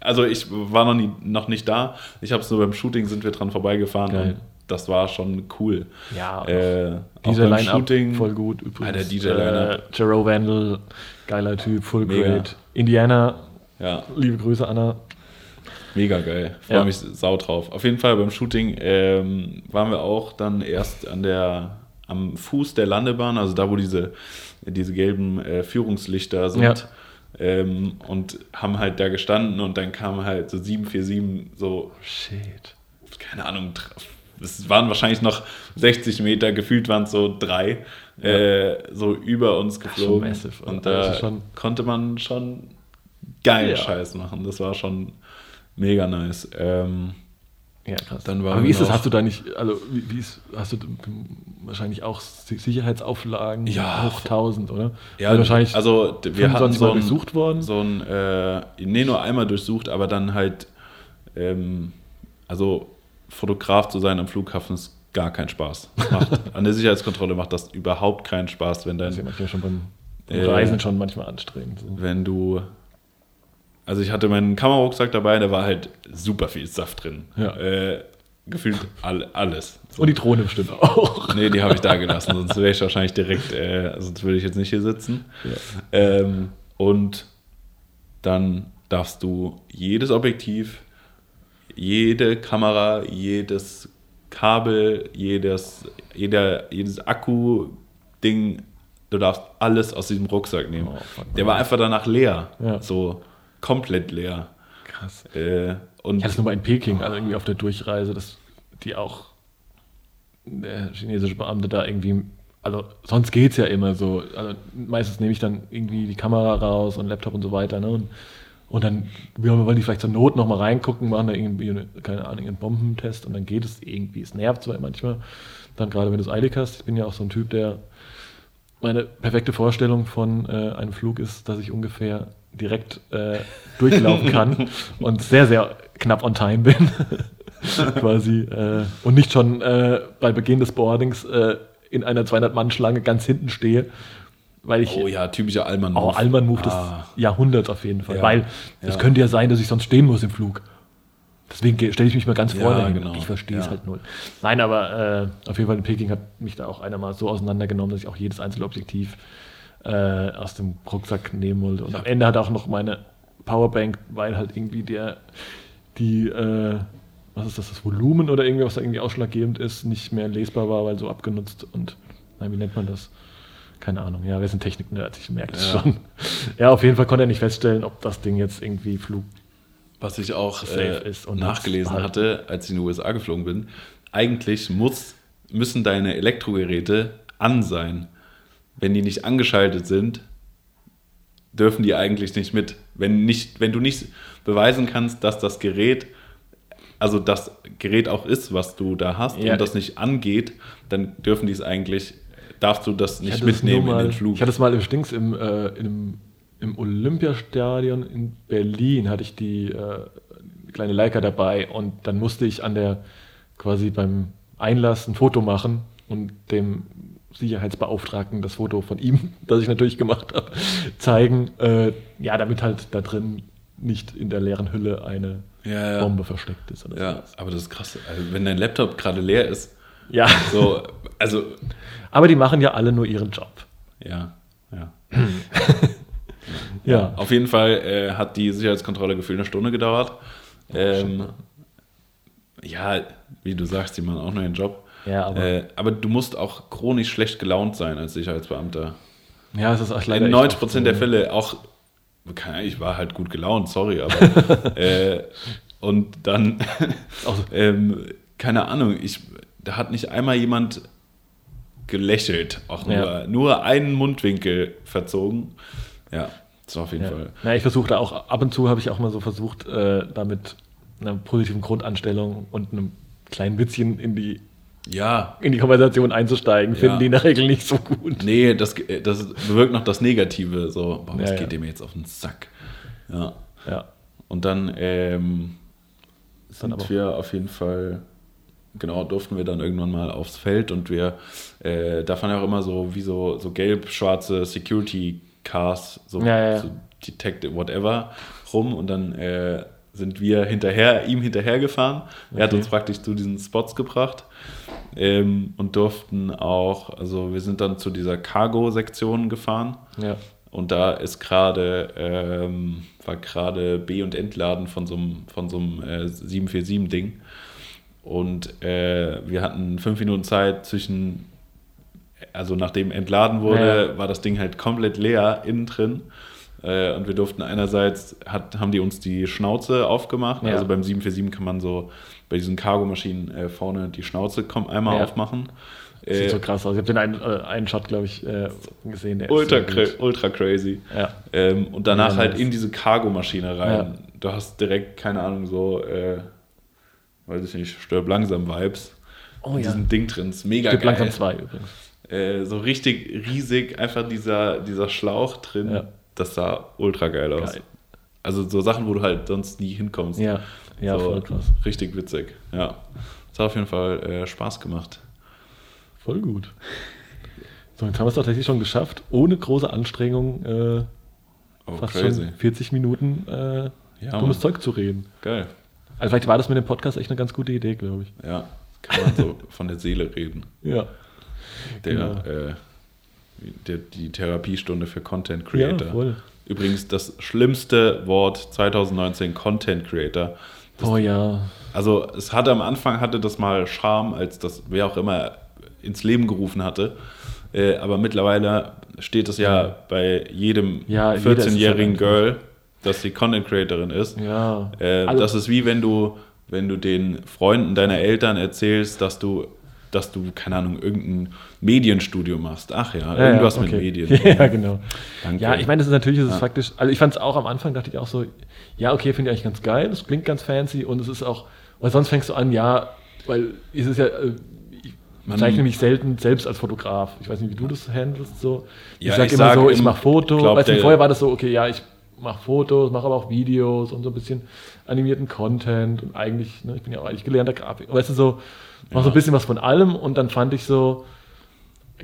Speaker 2: also ich war noch, nie, noch nicht da. Ich habe es nur beim Shooting sind wir dran vorbeigefahren
Speaker 1: Geil.
Speaker 2: Das war schon cool.
Speaker 1: Ja,
Speaker 2: Äh, beim
Speaker 1: Line-Up
Speaker 2: Shooting
Speaker 1: voll gut übrigens.
Speaker 2: Der DJ-Line-Up.
Speaker 1: Äh, Vandal, geiler Typ, full
Speaker 2: Mega.
Speaker 1: great. Indiana,
Speaker 2: Ja,
Speaker 1: liebe Grüße, Anna.
Speaker 2: Mega geil. Freue
Speaker 1: Ja.
Speaker 2: mich sau drauf. Auf jeden Fall beim Shooting ähm, waren wir auch dann erst an der, am Fuß der Landebahn, also da, wo diese, diese gelben äh, Führungslichter sind.
Speaker 1: Ja.
Speaker 2: Ähm, und haben halt da gestanden und dann kam halt so 747 so,
Speaker 1: Shit.
Speaker 2: keine Ahnung, es waren wahrscheinlich noch 60 Meter, gefühlt waren es so drei, äh, so über uns geflogen.
Speaker 1: massive,
Speaker 2: und
Speaker 1: also
Speaker 2: da
Speaker 1: schon-
Speaker 2: konnte man schon geilen
Speaker 1: Ja.
Speaker 2: Scheiß machen. Das war schon mega nice. Ähm,
Speaker 1: Ja, krass. Aber wie ist das? Hast du da nicht, also wie, wie ist, hast du wahrscheinlich auch Si- Sicherheitsauflagen
Speaker 2: Ja.
Speaker 1: hoch 1000, oder?
Speaker 2: Ja,
Speaker 1: Weil wahrscheinlich
Speaker 2: also wir hatten
Speaker 1: 25
Speaker 2: so ein,
Speaker 1: durchsucht worden.
Speaker 2: so ein, äh, nee, nur einmal durchsucht, aber dann halt, ähm, also Fotograf zu sein am Flughafen ist gar kein Spaß. Macht, [LAUGHS] an der Sicherheitskontrolle macht das überhaupt keinen Spaß, wenn
Speaker 1: Das ist ja
Speaker 2: dein,
Speaker 1: manchmal schon beim, beim
Speaker 2: Äh,
Speaker 1: Reisen schon manchmal anstrengend. So.
Speaker 2: wenn du, also ich hatte meinen Kamerarucksack dabei, da war halt super viel Saft drin.
Speaker 1: Ja.
Speaker 2: Äh, gefühlt all, alles. [LAUGHS]
Speaker 1: Und die Drohne bestimmt auch.
Speaker 2: Nee, die habe ich da gelassen, sonst wäre ich wahrscheinlich direkt, äh, sonst würde ich jetzt nicht hier sitzen.
Speaker 1: Ja.
Speaker 2: Ähm, und dann darfst du jedes Objektiv, jede Kamera, jedes Kabel, jedes, jeder, jedes Akku-Ding, du darfst alles aus diesem Rucksack nehmen.
Speaker 1: Oh,
Speaker 2: Der war einfach danach leer.
Speaker 1: Ja.
Speaker 2: So komplett leer.
Speaker 1: Krass.
Speaker 2: Äh, und
Speaker 1: Ich hatte es nur mal in Peking, also irgendwie auf der Durchreise, dass die auch der chinesische Beamte da irgendwie, also sonst geht es ja immer so. Also meistens nehme ich dann irgendwie die Kamera raus und Laptop und so weiter. Ne? Und, und dann wollen die vielleicht zur Not nochmal reingucken, machen da irgendwie, eine, keine Ahnung, einen Bombentest und dann geht es irgendwie. Es nervt zwar manchmal, dann gerade wenn du es eilig hast. Ich bin ja auch so ein Typ, der meine perfekte Vorstellung von äh, einem Flug ist, dass ich ungefähr direkt äh, [LAUGHS] durchlaufen kann und sehr, sehr knapp on time bin. [LAUGHS] quasi. Äh, und nicht schon äh, bei Beginn des Boardings äh, in einer 200-Mann-Schlange ganz hinten stehe. Weil ich,
Speaker 2: Oh ja, typischer Allmann.
Speaker 1: Oh, Allmann-Move
Speaker 2: Ah.
Speaker 1: des Jahrhunderts auf jeden Fall.
Speaker 2: Ja.
Speaker 1: Weil es
Speaker 2: Ja.
Speaker 1: könnte ja sein, dass ich sonst stehen muss im Flug. Deswegen ge- stelle ich mich mal ganz
Speaker 2: Ja,
Speaker 1: vorne hin.
Speaker 2: genau.
Speaker 1: Ich verstehe es
Speaker 2: Ja.
Speaker 1: halt null. Nein, aber äh, auf jeden Fall in Peking hat mich da auch einer mal so auseinandergenommen, dass ich auch jedes einzelne Objektiv äh, aus dem Rucksack nehmen wollte. Und am Ende hat auch noch meine Powerbank, weil halt irgendwie der, die, äh, was ist das, das Volumen oder irgendwie, was da irgendwie ausschlaggebend ist, nicht mehr lesbar war, weil so abgenutzt und, nein, wie nennt man das? Keine Ahnung, ja, wir sind Technik-Nerds, ich merke das
Speaker 2: Ja.
Speaker 1: schon. Ja, auf jeden Fall konnte er nicht feststellen, ob das Ding jetzt irgendwie Flug.
Speaker 2: Was ich auch
Speaker 1: Safe
Speaker 2: äh,
Speaker 1: ist und
Speaker 2: nachgelesen
Speaker 1: das
Speaker 2: hatte, als ich in die USA geflogen bin, eigentlich muss, müssen deine Elektrogeräte an sein. Wenn die nicht angeschaltet sind, dürfen die eigentlich nicht mit. Wenn, nicht, wenn du nicht beweisen kannst, dass das Gerät, also das Gerät auch ist, was du da hast
Speaker 1: Ja.
Speaker 2: und das nicht angeht, dann dürfen die es eigentlich, darfst du das
Speaker 1: Ich
Speaker 2: nicht mitnehmen
Speaker 1: mal,
Speaker 2: in den Flug.
Speaker 1: Ich hatte es mal im Stings im, äh, im, im Olympiastadion in Berlin, hatte ich die äh, kleine Leica dabei und dann musste ich an der quasi beim Einlass ein Foto machen und dem Sicherheitsbeauftragten das Foto von ihm, [LAUGHS] das ich natürlich gemacht habe, zeigen. Äh, ja, damit halt da drin nicht in der leeren Hülle eine
Speaker 2: Ja, ja.
Speaker 1: Bombe versteckt ist. Oder
Speaker 2: ja,
Speaker 1: sowas.
Speaker 2: aber das ist krass. Also wenn dein Laptop gerade leer ist,
Speaker 1: ja.
Speaker 2: so, also,
Speaker 1: Aber die machen ja alle nur ihren Job.
Speaker 2: ja, [LAUGHS] ja.
Speaker 1: Ja.
Speaker 2: Auf jeden Fall äh, hat die Sicherheitskontrolle gefühlt eine Stunde gedauert. Ähm, ja, wie du sagst, die machen auch nur ihren Job.
Speaker 1: Ja, aber-
Speaker 2: äh, aber du musst auch chronisch schlecht gelaunt sein als Sicherheitsbeamter.
Speaker 1: Ja, es ist auch leider
Speaker 2: In
Speaker 1: echt
Speaker 2: 90
Speaker 1: oft
Speaker 2: Prozent der Fälle auch, ich war halt gut gelaunt, sorry, aber [LAUGHS] äh, und dann, [LAUGHS] ähm, keine Ahnung, ich, da hat nicht einmal jemand gelächelt, auch nur,
Speaker 1: Ja.
Speaker 2: nur einen Mundwinkel verzogen. Ja, das war auf jeden
Speaker 1: Ja.
Speaker 2: Fall.
Speaker 1: Na, ich versuche da auch, ab und zu habe ich auch mal so versucht, äh, da mit einer positiven Grundanstellung und einem kleinen Witzchen in die,
Speaker 2: Ja,
Speaker 1: in die Konversation einzusteigen,
Speaker 2: Ja.
Speaker 1: finden die in der Regel nicht so gut.
Speaker 2: nee, das, das bewirkt noch das Negative, so, boah, was
Speaker 1: Ja,
Speaker 2: geht
Speaker 1: ja.
Speaker 2: dem jetzt auf den Sack? Ja.
Speaker 1: Ja.
Speaker 2: Und dann ähm,
Speaker 1: dann
Speaker 2: sind
Speaker 1: aber-
Speaker 2: wir auf jeden Fall, genau, durften wir dann irgendwann mal aufs Feld und wir, äh, da fahren ja auch immer so wie so, so gelb-schwarze Security Cars, so,
Speaker 1: Ja, ja,
Speaker 2: so Detective, whatever, rum und dann äh, sind wir hinterher, ihm hinterher gefahren. Er hat
Speaker 1: Okay.
Speaker 2: uns praktisch zu diesen Spots gebracht ähm, und durften auch, also wir sind dann zu dieser Cargo-Sektion gefahren.
Speaker 1: Ja.
Speaker 2: Und da ist gerade, ähm, war gerade B- und Entladen von so einem, von so einem äh, 747-Ding. Und äh, wir hatten fünf Minuten Zeit zwischen, also nachdem entladen wurde,
Speaker 1: Ja.
Speaker 2: war das Ding halt komplett leer innen drin. Äh, und wir durften einerseits, hat, haben die uns die Schnauze aufgemacht.
Speaker 1: Ja.
Speaker 2: Also beim 747 kann man so bei diesen Cargomaschinen äh, vorne die Schnauze kommt einmal
Speaker 1: Ja.
Speaker 2: aufmachen.
Speaker 1: Sieht
Speaker 2: Äh,
Speaker 1: so krass aus. Ich habe den einen, äh, einen Shot, glaube ich, äh, gesehen.
Speaker 2: Ultra, cra ultra crazy.
Speaker 1: Ja.
Speaker 2: Ähm, und danach halt in diese Cargomaschine rein. Du hast direkt, keine Ahnung, so, weiß ich nicht, stirb langsam Vibes.
Speaker 1: Oh
Speaker 2: in
Speaker 1: ja.
Speaker 2: diesem Ding drin. Ist mega
Speaker 1: Gibt
Speaker 2: geil.
Speaker 1: langsam zwei übrigens.
Speaker 2: Äh, so richtig riesig, einfach dieser, dieser Schlauch drin.
Speaker 1: Ja.
Speaker 2: Das sah ultra geil aus.
Speaker 1: Geil.
Speaker 2: Also so Sachen, wo du halt sonst nie hinkommst.
Speaker 1: Ja, ja,
Speaker 2: so,
Speaker 1: voll krass.
Speaker 2: Richtig witzig. Ja. Das hat auf jeden Fall äh, Spaß gemacht.
Speaker 1: Voll gut. So, jetzt haben wir es tatsächlich schon geschafft, ohne große Anstrengung, äh,
Speaker 2: Oh,
Speaker 1: fast
Speaker 2: crazy.
Speaker 1: schon 40 Minuten äh,
Speaker 2: Ja,
Speaker 1: dummes. Zeug zu reden.
Speaker 2: Geil.
Speaker 1: Also vielleicht war das mit dem Podcast echt eine ganz gute Idee, glaube ich.
Speaker 2: Ja. Kann man so [LAUGHS] von der Seele reden.
Speaker 1: Ja.
Speaker 2: Der,
Speaker 1: Genau.
Speaker 2: äh, der, die Therapiestunde für Content
Speaker 1: Ja,
Speaker 2: Creator.
Speaker 1: voll.
Speaker 2: Übrigens das schlimmste Wort 2019, Content Creator. Das,
Speaker 1: Oh ja.
Speaker 2: Also es hatte am Anfang hatte das mal Charme, als das wer auch immer ins Leben gerufen hatte. Äh, aber mittlerweile steht es ja bei jedem
Speaker 1: Ja, jeder ist es
Speaker 2: 14-jährigen
Speaker 1: halt
Speaker 2: Girl, dass sie Content Creatorin ist.
Speaker 1: Ja.
Speaker 2: Äh,
Speaker 1: Also-
Speaker 2: das ist wie wenn du, wenn du den Freunden deiner Eltern erzählst, dass du, dass du, keine Ahnung, irgendein Medienstudium machst. Ach ja,
Speaker 1: Ja,
Speaker 2: irgendwas
Speaker 1: ja,
Speaker 2: mit
Speaker 1: okay.
Speaker 2: Medien. [LAUGHS]
Speaker 1: Ja, genau.
Speaker 2: Danke.
Speaker 1: Ja, ich meine, das ist natürlich, das ist
Speaker 2: Ja.
Speaker 1: faktisch, also ich fand es auch am Anfang, dachte ich auch so, ja, okay, finde ich eigentlich ganz geil, das klingt ganz fancy und es ist auch, weil sonst fängst du an, ja, weil es ist ja, äh, ich
Speaker 2: Man-
Speaker 1: zeichne mich selten selbst als Fotograf. Ich weiß nicht, wie du das handelst so.
Speaker 2: Ja,
Speaker 1: ich sag
Speaker 2: ich
Speaker 1: immer
Speaker 2: sag
Speaker 1: so, ich mache Foto.
Speaker 2: glaub,
Speaker 1: weißt du, vorher war das so, okay, ja, ich mache Fotos, mache aber auch Videos und so ein bisschen animierten Content und eigentlich, ne, ich bin ja auch eigentlich gelernter Grafik. Weißt du, so, mache so ein bisschen was von allem und dann fand ich so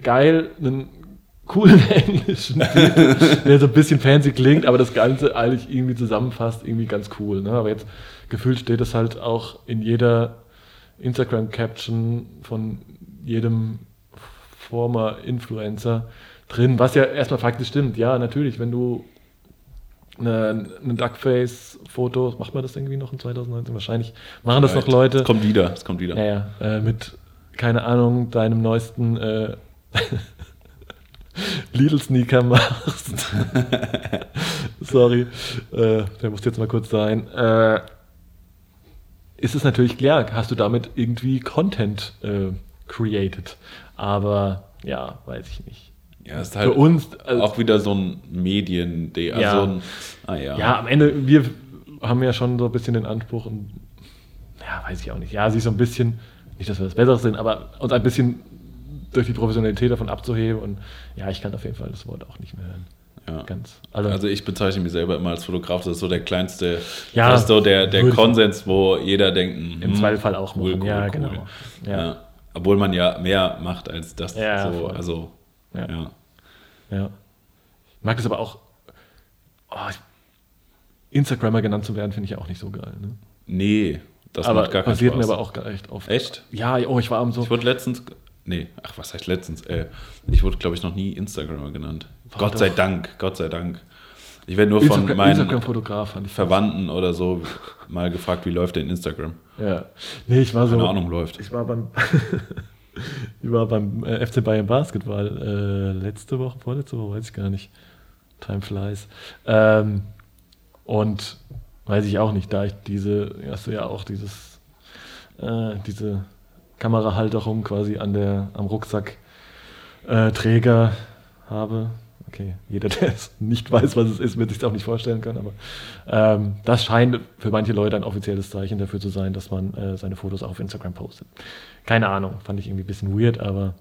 Speaker 1: geil, einen coolen [LAUGHS] englischen Titel, der so ein bisschen fancy klingt, aber das Ganze eigentlich irgendwie zusammenfasst, irgendwie ganz cool. Ne? Aber jetzt gefühlt steht es halt auch in jeder Instagram-Caption von jedem former Influencer drin, was ja erstmal faktisch stimmt. Ja, natürlich, wenn du eine, eine Duckface-Foto, macht man das irgendwie noch in 2019? Wahrscheinlich machen das noch Leute.
Speaker 2: Es kommt wieder, es kommt wieder.
Speaker 1: Ja, ja, äh, mit, keine Ahnung, deinem neuesten äh, [LAUGHS] Lidl-Sneaker machst. [LAUGHS] Sorry, äh, der muss jetzt mal kurz sein. Äh, ist es natürlich klar, hast du damit irgendwie Content äh, created. Aber ja, weiß ich nicht.
Speaker 2: Ja, ist halt
Speaker 1: Für uns
Speaker 2: also auch wieder so ein Medien, also
Speaker 1: Ja.
Speaker 2: ein, ah ja.
Speaker 1: Ja, am Ende, wir haben ja schon so ein bisschen den Anspruch und ja, weiß ich auch nicht. Ja, sich so ein bisschen, nicht, dass wir das Besseres sind, aber uns ein bisschen durch die Professionalität davon abzuheben und ja, ich kann auf jeden Fall das Wort auch nicht mehr hören.
Speaker 2: Ja.
Speaker 1: Ganz. Also,
Speaker 2: Also ich bezeichne mich selber immer als Fotograf, das ist so der kleinste,
Speaker 1: Ja,
Speaker 2: das ist so der, der Konsens, wo jeder denkt, hm,
Speaker 1: Im Zweifelsfall auch
Speaker 2: cool,
Speaker 1: machen,
Speaker 2: cool,
Speaker 1: ja,
Speaker 2: cool.
Speaker 1: genau.
Speaker 2: Ja. Obwohl man ja mehr macht als das.
Speaker 1: Ja,
Speaker 2: so, also,
Speaker 1: Ja.
Speaker 2: ja.
Speaker 1: ja. Ich mag das aber auch. Oh, Instagrammer genannt zu werden, finde ich ja auch nicht so geil. Ne?
Speaker 2: Nee, das
Speaker 1: aber
Speaker 2: macht gar keinen
Speaker 1: passiert
Speaker 2: Spaß.
Speaker 1: mir aber auch gar echt oft.
Speaker 2: Echt?
Speaker 1: Ja, oh, ich war am so.
Speaker 2: Ich wurde letztens, nee, ach, was heißt letztens? Äh, ich wurde, glaube ich, noch nie Instagrammer genannt.
Speaker 1: War
Speaker 2: Gott
Speaker 1: doch.
Speaker 2: sei Dank, Gott sei Dank. Ich werde nur von
Speaker 1: Instagram-
Speaker 2: meinen
Speaker 1: fand ich
Speaker 2: Verwandten oder so mal gefragt, wie läuft denn Instagram?
Speaker 1: Ja. Nee, ich war so.
Speaker 2: Keine Ahnung, läuft.
Speaker 1: Ich war beim, [LAUGHS] ich war beim äh, FC Bayern Basketball äh, letzte Woche, vorletzte Woche, weiß ich gar nicht. Time flies. Ähm, und weiß ich auch nicht, da ich diese, hast du ja auch dieses, äh, diese Kamerahalterung quasi an der, am Rucksack äh, habe. Okay, jeder, [LAUGHS] der es nicht weiß, was es ist, wird sich auch nicht vorstellen können, aber ähm, das scheint für manche Leute ein offizielles Zeichen dafür zu sein, dass man äh, seine Fotos auf Instagram postet. Keine Ahnung, fand ich irgendwie ein bisschen weird, aber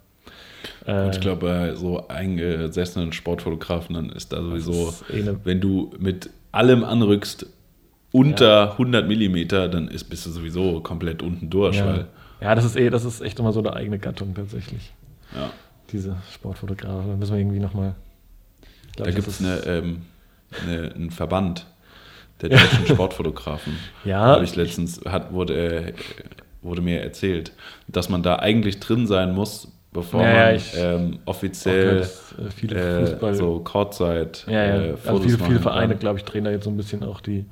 Speaker 1: äh,
Speaker 2: Ich glaube, bei so eingesessenen Sportfotografen, dann ist da sowieso,
Speaker 1: ist eh eine-
Speaker 2: wenn du mit allem anrückst, unter 100 Millimeter, dann ist, bist du sowieso komplett unten durch.
Speaker 1: ja, ja, das ist eh, das ist echt immer so eine eigene Gattung tatsächlich,
Speaker 2: ja,
Speaker 1: diese Sportfotografen. Da müssen wir irgendwie nochmal.
Speaker 2: Da gibt es eine, ähm, eine, einen Verband der deutschen [LAUGHS] Sportfotografen.
Speaker 1: Ja.
Speaker 2: Habe ich letztens, hat, wurde, äh, wurde mir erzählt, dass man da eigentlich drin sein muss, bevor
Speaker 1: Ja, ja,
Speaker 2: man
Speaker 1: ich-
Speaker 2: ähm, offiziell
Speaker 1: äh, viele
Speaker 2: äh,
Speaker 1: Fußball,
Speaker 2: so Courtside
Speaker 1: ja, ja.
Speaker 2: äh,
Speaker 1: also viele, viele Vereine, glaube ich, drehen da jetzt so ein bisschen auch die,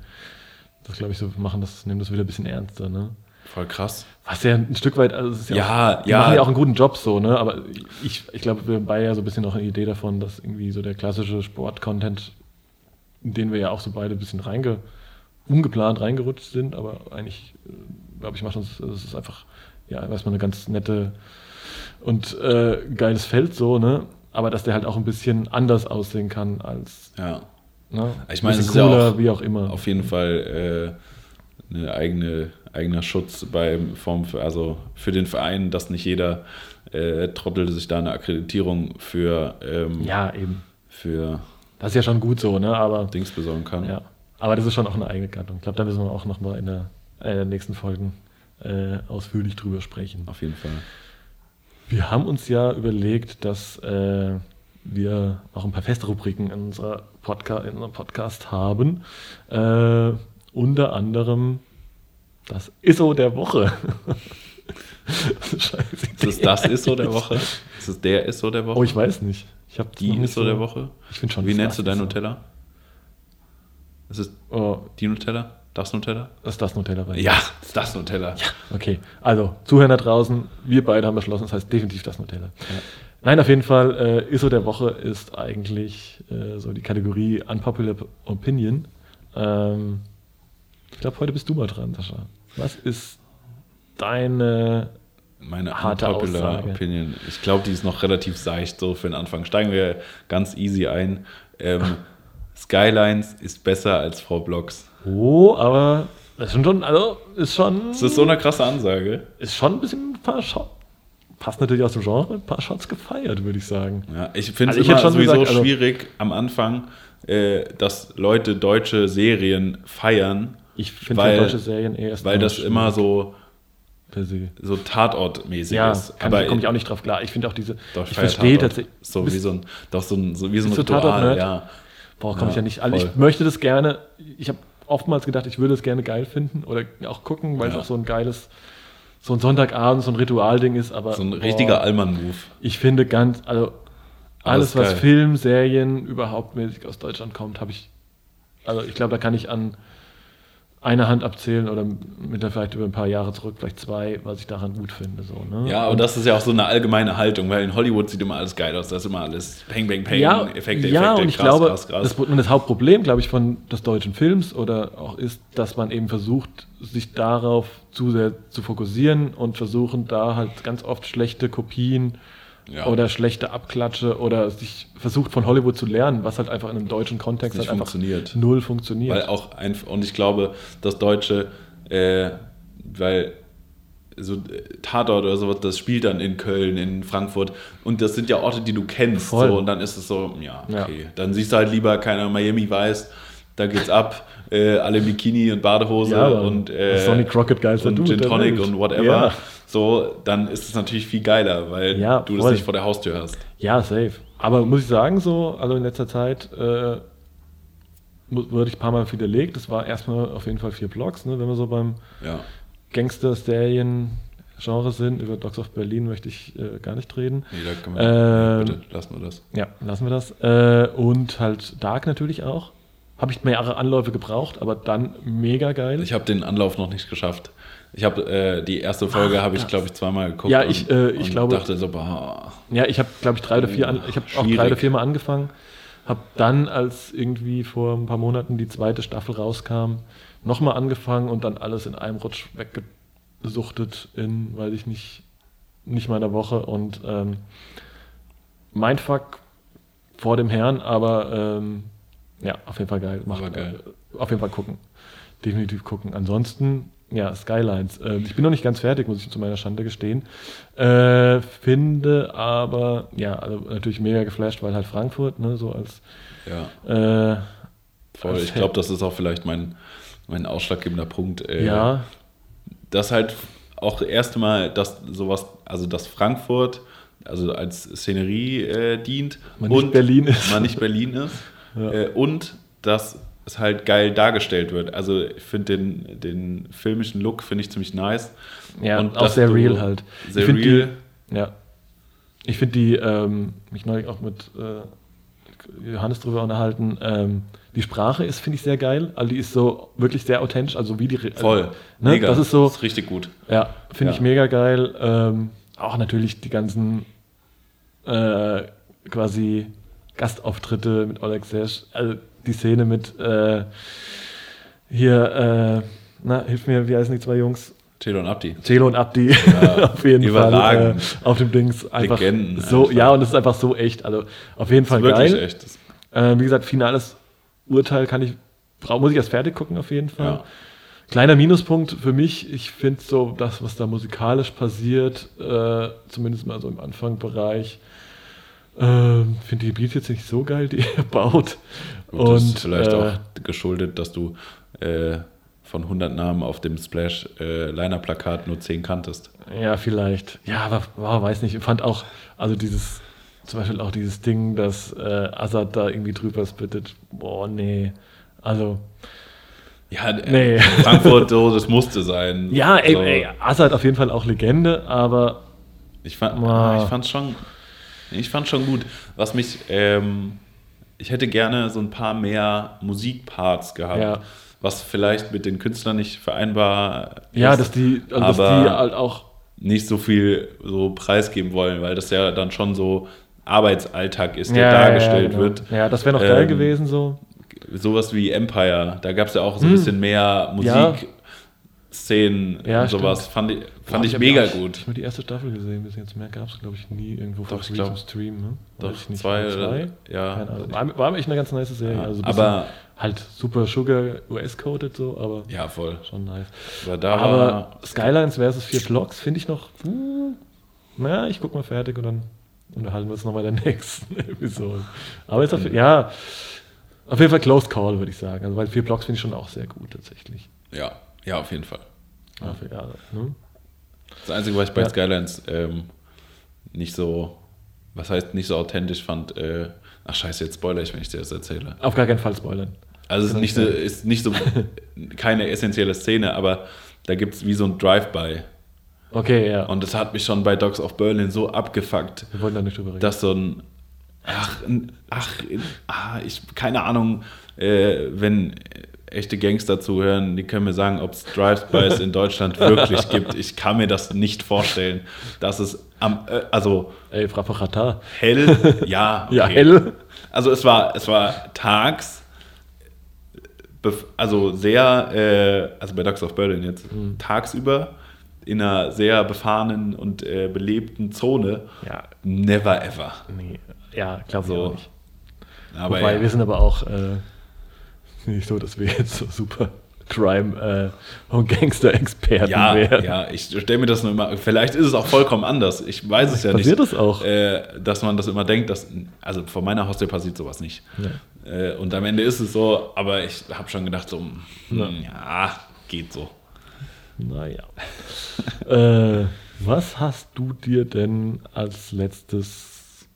Speaker 1: das glaube ich so machen, das nehmen das wieder ein bisschen ernster, ne?
Speaker 2: Voll krass.
Speaker 1: Was ja ein Stück weit, also es ist ja,
Speaker 2: Ja,
Speaker 1: auch,
Speaker 2: ja.
Speaker 1: machen ja auch einen guten Job so, ne? Aber ich, ich glaube, wir haben beide ja so ein bisschen noch eine Idee davon, dass irgendwie so der klassische Sport-Content, in den wir ja auch so beide ein bisschen reinge, ungeplant reingerutscht sind, aber eigentlich, äh, glaube ich, macht uns, es ist einfach, ja, erstmal eine ganz nette und äh, geiles Feld so, ne? Aber dass der halt auch ein bisschen anders aussehen kann als,
Speaker 2: Ja.
Speaker 1: ne?
Speaker 2: Ich meine, es ist ja
Speaker 1: cooler,
Speaker 2: auch
Speaker 1: wie auch immer.
Speaker 2: Auf jeden Fall äh, eine eigene, eigener Schutz beim für, also für den Verein, dass nicht jeder äh, Trottel sich da eine Akkreditierung für, ähm,
Speaker 1: ja, eben.
Speaker 2: für
Speaker 1: Das ist ja schon gut so, ne? Aber
Speaker 2: Dings besorgen kann.
Speaker 1: Ja, aber das ist schon auch eine eigene Gattung. Ich glaube, da müssen wir auch noch mal in der, äh, der nächsten Folgen äh, ausführlich drüber sprechen.
Speaker 2: Auf jeden Fall.
Speaker 1: Wir haben uns ja überlegt, dass äh, wir auch ein paar Festrubriken in, unserer Podca in unserem Podcast haben. Äh, unter anderem das ISO der Woche. [LAUGHS] Scheiße.
Speaker 2: Ist es das ISO der Woche? Ist es der ISO der Woche?
Speaker 1: Oh, ich weiß nicht. Ich habe
Speaker 2: Die ISO der Woche?
Speaker 1: Ich finde schon.
Speaker 2: Wie
Speaker 1: das
Speaker 2: nennst du
Speaker 1: das
Speaker 2: dein
Speaker 1: ISO.
Speaker 2: Nutella? Ist es
Speaker 1: Oh,
Speaker 2: die Nutella? Das Nutella?
Speaker 1: das ist das Nutella. bei.
Speaker 2: Ja, ist das Nutella.
Speaker 1: Okay, also Zuhörer da draußen, wir beide haben beschlossen, das heißt definitiv das Nutella. Nein, auf jeden Fall, äh, ISO der Woche ist eigentlich äh, so die Kategorie Unpopular Opinion. Ähm, ich glaube, heute bist du mal dran, Sascha. Was ist deine.
Speaker 2: Meine
Speaker 1: Harte
Speaker 2: unpopular
Speaker 1: Aussage.
Speaker 2: Opinion. Ich glaube, die ist noch relativ seicht so für den Anfang. Steigen wir ganz easy ein. Ähm, [LAUGHS] Skylines ist besser als Frau Blocks.
Speaker 1: Oh, aber das ist schon, also ist schon.
Speaker 2: Das ist so eine krasse Ansage.
Speaker 1: ist schon ein bisschen verscho passt natürlich aus dem Genre, ein paar Shots gefeiert, würde ich sagen.
Speaker 2: Ja, ich finde es
Speaker 1: Also
Speaker 2: immer sowieso
Speaker 1: gesagt, also-
Speaker 2: schwierig am Anfang, äh, dass Leute deutsche Serien feiern,
Speaker 1: Ich finde ja deutsche Serien eher erst
Speaker 2: weil das immer so, so Tatortmäßig
Speaker 1: Ja,
Speaker 2: ist.
Speaker 1: kann,
Speaker 2: Aber
Speaker 1: komme ich auch nicht drauf klar. Ich finde auch diese,
Speaker 2: Doch,
Speaker 1: ich verstehe
Speaker 2: Tatort.
Speaker 1: tatsächlich,
Speaker 2: So wie so ein, doch so ein, so wie so ein Ritual,
Speaker 1: Tatort-Nerd?
Speaker 2: ja.
Speaker 1: Boah, komme ich
Speaker 2: Ja,
Speaker 1: ja nicht. Also
Speaker 2: voll.
Speaker 1: ich möchte das gerne. Ich habe oftmals gedacht, ich würde es gerne geil finden oder auch gucken, weil
Speaker 2: Ja.
Speaker 1: es auch so ein geiles, so ein Sonntagabend, so ein Ritualding ist. Aber
Speaker 2: So ein
Speaker 1: boah,
Speaker 2: richtiger Allmann-Move.
Speaker 1: Ich finde ganz, also alles,
Speaker 2: Alles
Speaker 1: was. Film, Serien überhaupt mäßig aus Deutschland kommt, habe ich. Also ich glaube, da kann ich an einer Hand abzählen oder mit der vielleicht über ein paar Jahre zurück, vielleicht zwei, was ich daran gut finde. So, ne?
Speaker 2: Ja, aber das ist ja auch so eine allgemeine Haltung, weil in Hollywood sieht immer alles geil aus. Da ist immer alles Peng, Peng, Peng,
Speaker 1: ja,
Speaker 2: Effekte,
Speaker 1: ja,
Speaker 2: Effekte,
Speaker 1: und ich
Speaker 2: krass,
Speaker 1: glaube,
Speaker 2: krass, krass.
Speaker 1: Das, und das Hauptproblem, glaube ich, von des deutschen Films oder auch ist, dass man eben versucht, sich darauf zu sehr zu fokussieren und versuchen da halt ganz oft schlechte Kopien
Speaker 2: Ja.
Speaker 1: oder schlechte Abklatsche oder sich versucht von Hollywood zu lernen, was halt einfach in einem deutschen Kontext
Speaker 2: Nicht
Speaker 1: halt einfach
Speaker 2: funktioniert.
Speaker 1: null funktioniert.
Speaker 2: Weil auch ein, und ich glaube, das Deutsche, äh, weil so äh, Tatort oder sowas, das spielt dann in Köln, in Frankfurt und das sind ja Orte, die du kennst.
Speaker 1: Voll.
Speaker 2: So, und dann ist es so, ja,
Speaker 1: Ja.
Speaker 2: okay. Dann siehst du halt lieber, keiner Miami weiß, da geht's ab, äh, alle Bikini und Badehose
Speaker 1: Ja,
Speaker 2: und, äh,
Speaker 1: Sonny Crockett geilster
Speaker 2: und Gin Tonic und whatever.
Speaker 1: Ja.
Speaker 2: So, dann ist es natürlich viel geiler, weil
Speaker 1: Ja,
Speaker 2: du das nicht vor der Haustür hast.
Speaker 1: Ja, safe. Aber muss ich sagen, so, also in letzter Zeit äh, wurde ich ein paar Mal widerlegt. Das war erstmal auf jeden Fall vier Blogs, ne? wenn wir so beim
Speaker 2: Ja.
Speaker 1: Gangster-Serien-Genre sind. Über Dogs of Berlin möchte ich äh, gar nicht reden.
Speaker 2: Nee, da können wir,
Speaker 1: Ähm,
Speaker 2: bitte, lassen wir das.
Speaker 1: Ja, lassen wir das. Äh, und halt Dark natürlich auch. Habe ich mehrere Anläufe gebraucht, aber dann mega geil.
Speaker 2: Ich habe den Anlauf noch nicht geschafft. Ich habe äh, die erste Folge
Speaker 1: Ach,
Speaker 2: habe ich glaube ich zweimal geguckt.
Speaker 1: Ja, ich, äh, ich
Speaker 2: und
Speaker 1: glaube-
Speaker 2: dachte so, boah,
Speaker 1: Ja, ich habe, glaube ich, drei oder vier, an, ich habe auch drei oder vier Mal angefangen. Habe dann, als irgendwie vor ein paar Monaten die zweite Staffel rauskam, nochmal angefangen und dann alles in einem Rutsch weggesuchtet in, weiß ich nicht, nicht mal einer Woche. Und ähm, Mindfuck vor dem Herrn, aber ähm, ja, auf jeden Fall geil. Macht,
Speaker 2: geil.
Speaker 1: Äh, auf jeden Fall gucken. Definitiv gucken. Ansonsten, ja, Skylines. Ähm, ich bin noch nicht ganz fertig, muss ich zu meiner Schande gestehen. Äh, finde aber, ja, also natürlich mega geflasht, weil halt Frankfurt, ne, so als
Speaker 2: ja,
Speaker 1: äh,
Speaker 2: voll.
Speaker 1: als
Speaker 2: Ich glaube, das ist auch vielleicht mein, mein ausschlaggebender Punkt. äh,
Speaker 1: ja,
Speaker 2: Dass halt auch das erste Mal, dass sowas, also dass Frankfurt also als Szenerie äh, dient
Speaker 1: Man nicht Berlin ist.
Speaker 2: man nicht Berlin ist [LAUGHS]
Speaker 1: Ja.
Speaker 2: äh, und dass es halt geil dargestellt wird. Also ich finde den, den filmischen Look finde ich ziemlich nice.
Speaker 1: ja,
Speaker 2: Und
Speaker 1: auch sehr real halt.
Speaker 2: Sehr real.
Speaker 1: Die, ja. Ich finde die, ähm, mich neulich auch mit äh, Johannes drüber unterhalten, ähm, die Sprache ist, finde ich, sehr geil. Also die ist so wirklich sehr authentisch, also wie die.
Speaker 2: Voll.
Speaker 1: Also, ne,
Speaker 2: Mega.
Speaker 1: Das ist so,
Speaker 2: ist richtig gut.
Speaker 1: ja, finde
Speaker 2: Ja.
Speaker 1: ich mega geil. Ähm, auch natürlich die ganzen äh, quasi Gastauftritte mit Oleg Sesh, also die Szene mit äh, hier, äh, na, hilf mir, wie heißen die zwei Jungs?
Speaker 2: Telo und Abdi.
Speaker 1: Celo und Abdi
Speaker 2: Ja, [LAUGHS]
Speaker 1: auf jeden. Fall äh, auf dem Dings einfach
Speaker 2: Legenden
Speaker 1: so
Speaker 2: einfach.
Speaker 1: ja und es ist einfach so echt also auf jeden Fall
Speaker 2: Wirklich
Speaker 1: geil
Speaker 2: echt.
Speaker 1: Äh, wie gesagt finales Urteil kann ich muss ich erst fertig gucken auf jeden Fall
Speaker 2: Ja.
Speaker 1: kleiner Minuspunkt für mich ich finde so das was da musikalisch passiert äh, zumindest mal so im Anfangbereich äh, finde die Beats jetzt nicht so geil die er [LAUGHS] baut
Speaker 2: Gut, das ist
Speaker 1: und
Speaker 2: vielleicht
Speaker 1: äh,
Speaker 2: auch geschuldet, dass du äh, von 100 Namen auf dem Splash äh, nur 10 kanntest.
Speaker 1: Ja, vielleicht. Ja, aber wow, weiß nicht. Ich fand auch, also dieses, zum Beispiel auch dieses Ding, dass äh, Assad da irgendwie drüber spittet. Boah, nee. Also,
Speaker 2: Ja, äh,
Speaker 1: Nee. [LAUGHS]
Speaker 2: Frankfurt, so, das musste sein.
Speaker 1: ja, ey,
Speaker 2: so,
Speaker 1: ey, Assad auf jeden Fall auch Legende, aber
Speaker 2: Ich fand ich fand's schon, ich fand schon gut. Was mich, ähm, ich hätte gerne so ein paar mehr Musikparts gehabt,
Speaker 1: Ja.
Speaker 2: was vielleicht mit den Künstlern nicht vereinbar
Speaker 1: ja,
Speaker 2: ist,
Speaker 1: dass die, also dass die halt auch,
Speaker 2: nicht so viel so preisgeben wollen, weil das ja dann schon so Arbeitsalltag ist, der
Speaker 1: ja,
Speaker 2: dargestellt
Speaker 1: ja, genau.
Speaker 2: wird.
Speaker 1: Ja, das wäre noch geil
Speaker 2: Ähm,
Speaker 1: gewesen so.
Speaker 2: Sowas wie Empire, da gab es ja auch so ein
Speaker 1: Hm.
Speaker 2: bisschen mehr
Speaker 1: Ja.
Speaker 2: Musikszenen
Speaker 1: Ja,
Speaker 2: und sowas.
Speaker 1: stimmt.
Speaker 2: Fand ich,
Speaker 1: Boah,
Speaker 2: fand ich,
Speaker 1: hab
Speaker 2: mega
Speaker 1: auch-
Speaker 2: gut.
Speaker 1: Ich habe die erste Staffel gesehen, bis jetzt mehr gab es, glaube ich, nie irgendwo
Speaker 2: Doch, ich glaub-
Speaker 1: Stream. Ne?
Speaker 2: Doch,
Speaker 1: ich nicht.
Speaker 2: zwei,
Speaker 1: zwei?
Speaker 2: ja.
Speaker 1: Keine Ahnung. War, war echt eine ganz nice Serie.
Speaker 2: Ja,
Speaker 1: also
Speaker 2: aber
Speaker 1: halt super Sugar US-coded so, aber
Speaker 2: ja, voll.
Speaker 1: schon nice.
Speaker 2: Aber
Speaker 1: Aber Skylines versus vier Blocks finde ich noch. hm, Na, ich guck mal fertig und dann unterhalten wir uns nochmal in der [LAUGHS] nächsten Episode. Aber jetzt auf, ja, auf jeden Fall Close Call, würde ich sagen. Also, weil vier Blocks finde ich schon auch sehr gut tatsächlich.
Speaker 2: Ja, ja, auf jeden Fall.
Speaker 1: Ja, ja, ne?
Speaker 2: Das Einzige, was ich bei
Speaker 1: Ja.
Speaker 2: Skylines ähm, nicht so, was heißt nicht so authentisch fand, äh, ach scheiße, jetzt spoiler ich, wenn ich dir das erzähle.
Speaker 1: Auf gar keinen Fall spoilern.
Speaker 2: Also es ist nicht so, ist nicht so [LAUGHS] keine essentielle Szene, aber da gibt es wie so ein Drive-by.
Speaker 1: Okay, ja.
Speaker 2: Und das hat mich schon bei Dogs of Berlin so abgefuckt,
Speaker 1: wir wollen da nicht drüber reden.
Speaker 2: dass so ein, ach, ein- ach, ah, ich, keine Ahnung, äh, wenn echte Gangster zuhören, die können mir sagen, ob [LAUGHS] es Drive-bys in Deutschland wirklich gibt. Ich kann mir das nicht vorstellen, dass es am, äh, also
Speaker 1: Ey, Frapparata.
Speaker 2: hell, [LAUGHS] ja,
Speaker 1: Ja,
Speaker 2: okay.
Speaker 1: hell.
Speaker 2: Also es war, es war tags, bef- also sehr, äh, also bei Dogs of Berlin jetzt,
Speaker 1: Mhm.
Speaker 2: tagsüber in einer sehr befahrenen und äh, belebten Zone.
Speaker 1: Ja,
Speaker 2: Never ever.
Speaker 1: nee. Ja, glaube ich
Speaker 2: So.
Speaker 1: auch nicht.
Speaker 2: Aber
Speaker 1: Wobei,
Speaker 2: ja.
Speaker 1: wir sind aber auch nicht so, dass wir jetzt so super Crime- äh, und Gangster-Experten
Speaker 2: ja,
Speaker 1: wären.
Speaker 2: ja, ich stelle mir das nur immer, vielleicht ist es auch vollkommen anders. Ich weiß es ja nicht.
Speaker 1: Passiert das auch?
Speaker 2: Äh, dass man das immer denkt, dass, also vor meiner Haustür passiert sowas nicht. Äh, und am Ende ist es so, aber ich habe schon gedacht, so, hm, ja, geht so.
Speaker 1: Naja. [LAUGHS] äh, was hast du dir denn als letztes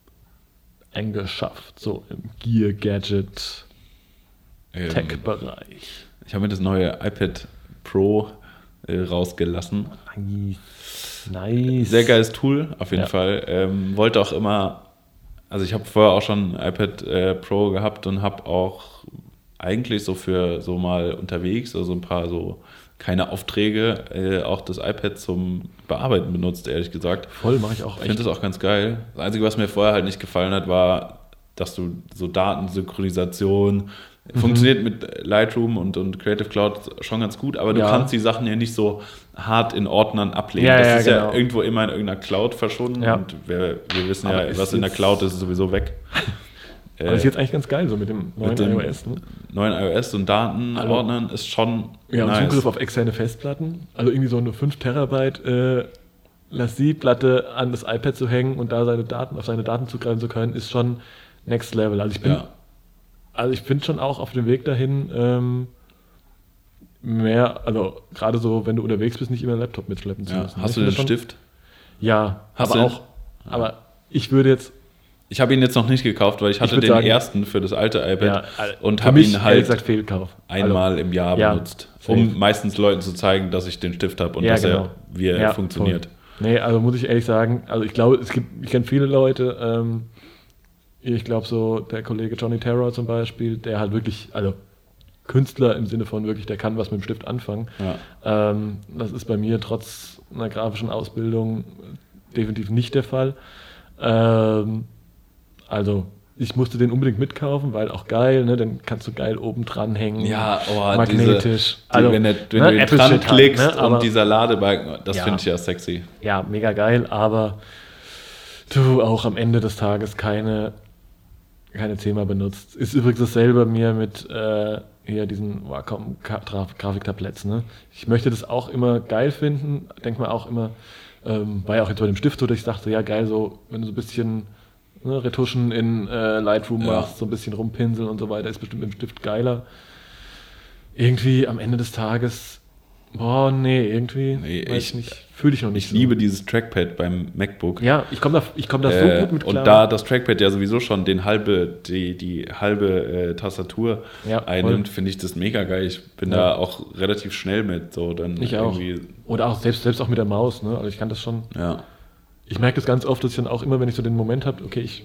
Speaker 1: angeschafft, so im Gear, Gadget,
Speaker 2: Ähm,
Speaker 1: Tech-Bereich?
Speaker 2: Ich habe mir das neue iPad Pro äh, rausgelassen.
Speaker 1: Nice. Nice.
Speaker 2: Sehr geiles Tool, auf jeden
Speaker 1: Ja.
Speaker 2: Fall. Ähm, wollte auch immer, also ich habe vorher auch schon ein iPad äh, Pro gehabt und habe auch eigentlich so für so mal unterwegs, also ein paar so keine Aufträge, äh, auch das iPad zum Bearbeiten benutzt, ehrlich gesagt.
Speaker 1: Voll, mache ich auch
Speaker 2: Ich finde das auch ganz geil. Das Einzige, was mir vorher halt nicht gefallen hat, war, dass du so Datensynchronisation
Speaker 1: Mhm.
Speaker 2: funktioniert mit Lightroom und, und Creative Cloud schon ganz gut, aber du
Speaker 1: Ja.
Speaker 2: kannst die Sachen ja nicht so hart in Ordnern ablegen.
Speaker 1: Ja,
Speaker 2: das
Speaker 1: ja,
Speaker 2: ist
Speaker 1: genau.
Speaker 2: ja irgendwo immer in irgendeiner Cloud verschwunden und wir, wir wissen
Speaker 1: Aber
Speaker 2: ja, was in der Cloud ist, ist sowieso weg. Äh, [LAUGHS]
Speaker 1: Aber das ist jetzt eigentlich ganz geil, so mit dem neuen
Speaker 2: mit dem
Speaker 1: iOS. Ne?
Speaker 2: neuen iOS und Datenordnern ist schon
Speaker 1: Ja,
Speaker 2: nice.
Speaker 1: Zugriff auf externe Festplatten. Also irgendwie so eine 5 Terabyte äh, Lassie-Platte an das iPad zu hängen und da seine Daten, auf seine Daten zugreifen zu können, ist schon next level. Also ich bin,
Speaker 2: ja.
Speaker 1: Also ich bin schon auch auf dem Weg dahin, ähm, mehr, also gerade so, wenn du unterwegs bist, nicht immer einen Laptop mitschleppen zu
Speaker 2: Ja.
Speaker 1: müssen.
Speaker 2: Hast
Speaker 1: Ich
Speaker 2: du den
Speaker 1: finde schon-
Speaker 2: Stift?
Speaker 1: Ja,
Speaker 2: Hast
Speaker 1: aber
Speaker 2: du-
Speaker 1: auch, aber ich würde jetzt,
Speaker 2: Ich habe ihn jetzt noch nicht gekauft, weil ich hatte
Speaker 1: würd
Speaker 2: den
Speaker 1: sagen-
Speaker 2: ersten für das alte iPad
Speaker 1: ja, also
Speaker 2: und habe ihn halt
Speaker 1: gesagt, Fehlkauf.
Speaker 2: einmal im Jahr
Speaker 1: ja,
Speaker 2: benutzt, um meistens Leuten zu zeigen, dass ich den Stift habe und
Speaker 1: Ja,
Speaker 2: dass
Speaker 1: genau.
Speaker 2: er, wie er
Speaker 1: Ja,
Speaker 2: funktioniert.
Speaker 1: Voll. Nee, also muss ich ehrlich sagen, also ich glaube, es gibt, ich kenne viele Leute, ähm, ich glaube so der Kollege Johnny Terror zum Beispiel, der halt wirklich, also Künstler im Sinne von wirklich, der kann was mit dem Stift anfangen.
Speaker 2: Ja.
Speaker 1: Ähm, das ist bei mir trotz einer grafischen Ausbildung definitiv nicht der Fall. Ähm, also ich musste den unbedingt mitkaufen, weil auch geil, ne? Dann kannst du geil oben dran hängen.
Speaker 2: Ja, oh,
Speaker 1: magnetisch.
Speaker 2: Diese, die,
Speaker 1: Also,
Speaker 2: wenn, der, wenn
Speaker 1: ne,
Speaker 2: du den
Speaker 1: Apple
Speaker 2: dran
Speaker 1: halt,
Speaker 2: klickst
Speaker 1: ne, aber-
Speaker 2: und dieser Ladebalken, das
Speaker 1: Ja.
Speaker 2: finde ich ja sexy.
Speaker 1: ja, mega geil, aber du auch am Ende des Tages keine, keine Thema benutzt. Ist übrigens dasselbe mir mit äh, hier diesen Wacom Graf- Grafiktabletts. Ne? Ich möchte das auch immer geil finden, denke mal auch immer, ähm, war ja auch jetzt bei dem Stift dass ich dachte, ja geil, so wenn du so ein bisschen ne, Retuschen in äh, Lightroom
Speaker 2: Ja.
Speaker 1: machst, so ein bisschen rumpinseln und so weiter, ist bestimmt mit dem Stift geiler. Irgendwie am Ende des Tages, boah, nee, irgendwie,
Speaker 2: Nee, ich-
Speaker 1: ich nicht, fühle ich noch nicht
Speaker 2: Ich
Speaker 1: so.
Speaker 2: liebe dieses Trackpad beim MacBook.
Speaker 1: Ja, ich komme da, ich komm da so
Speaker 2: Äh,
Speaker 1: gut mit klar.
Speaker 2: und da das Trackpad ja sowieso schon den halbe, die, die halbe äh, Tastatur
Speaker 1: Ja,
Speaker 2: einnimmt, finde ich das mega geil. Ich bin
Speaker 1: Ja.
Speaker 2: da auch relativ schnell mit. So dann
Speaker 1: Ich auch.
Speaker 2: irgendwie,
Speaker 1: Oder auch selbst, selbst auch mit der Maus, ne? Also ich kann das schon.
Speaker 2: Ja.
Speaker 1: Ich merke das ganz oft, dass ich dann auch immer, wenn ich so den Moment habe, okay, ich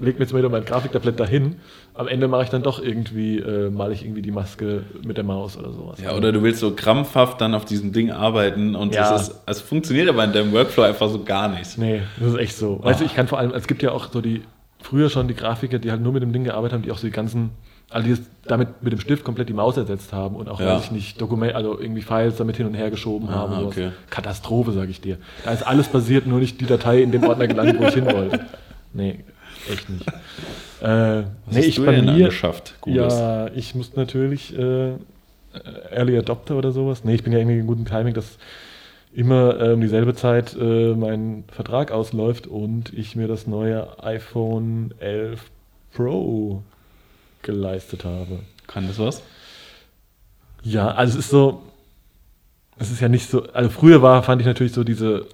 Speaker 1: lege mir jetzt mal wieder mein Grafiktablett dahin, am Ende mache ich dann doch irgendwie, äh, male ich irgendwie die Maske mit der Maus oder sowas.
Speaker 2: ja, oder du willst so krampfhaft dann auf diesem Ding arbeiten und
Speaker 1: Ja.
Speaker 2: es, ist, es funktioniert aber in deinem Workflow einfach so gar nicht.
Speaker 1: Nee, das ist echt so. Weißt du, ich kann vor allem, es gibt ja auch so die, früher schon die Grafiker, die halt nur mit dem Ding gearbeitet haben, die auch so die ganzen, also die damit mit dem Stift komplett die Maus ersetzt haben und auch,
Speaker 2: Ja.
Speaker 1: weiß ich nicht, Dokument, also irgendwie Files damit hin und her geschoben
Speaker 2: Ah,
Speaker 1: haben. sowas.
Speaker 2: okay.
Speaker 1: Katastrophe, sage ich dir. Da ist alles passiert, nur nicht die Datei in dem Ordner gelandet, wo ich hin wollte. Nee, echt nicht. [LAUGHS] Äh,
Speaker 2: Was
Speaker 1: nee,
Speaker 2: hast
Speaker 1: ich
Speaker 2: du denn
Speaker 1: mir,
Speaker 2: angeschafft? Gutes?
Speaker 1: ja, ich muss natürlich äh, Early Adopter oder sowas. Nee, ich bin ja irgendwie in gutem Timing, dass immer äh, um dieselbe Zeit äh, mein Vertrag ausläuft und ich mir das neue iPhone 11 Pro geleistet habe.
Speaker 2: Kann das was?
Speaker 1: Ja, also es ist so, es ist ja nicht so, also früher war, fand ich natürlich so diese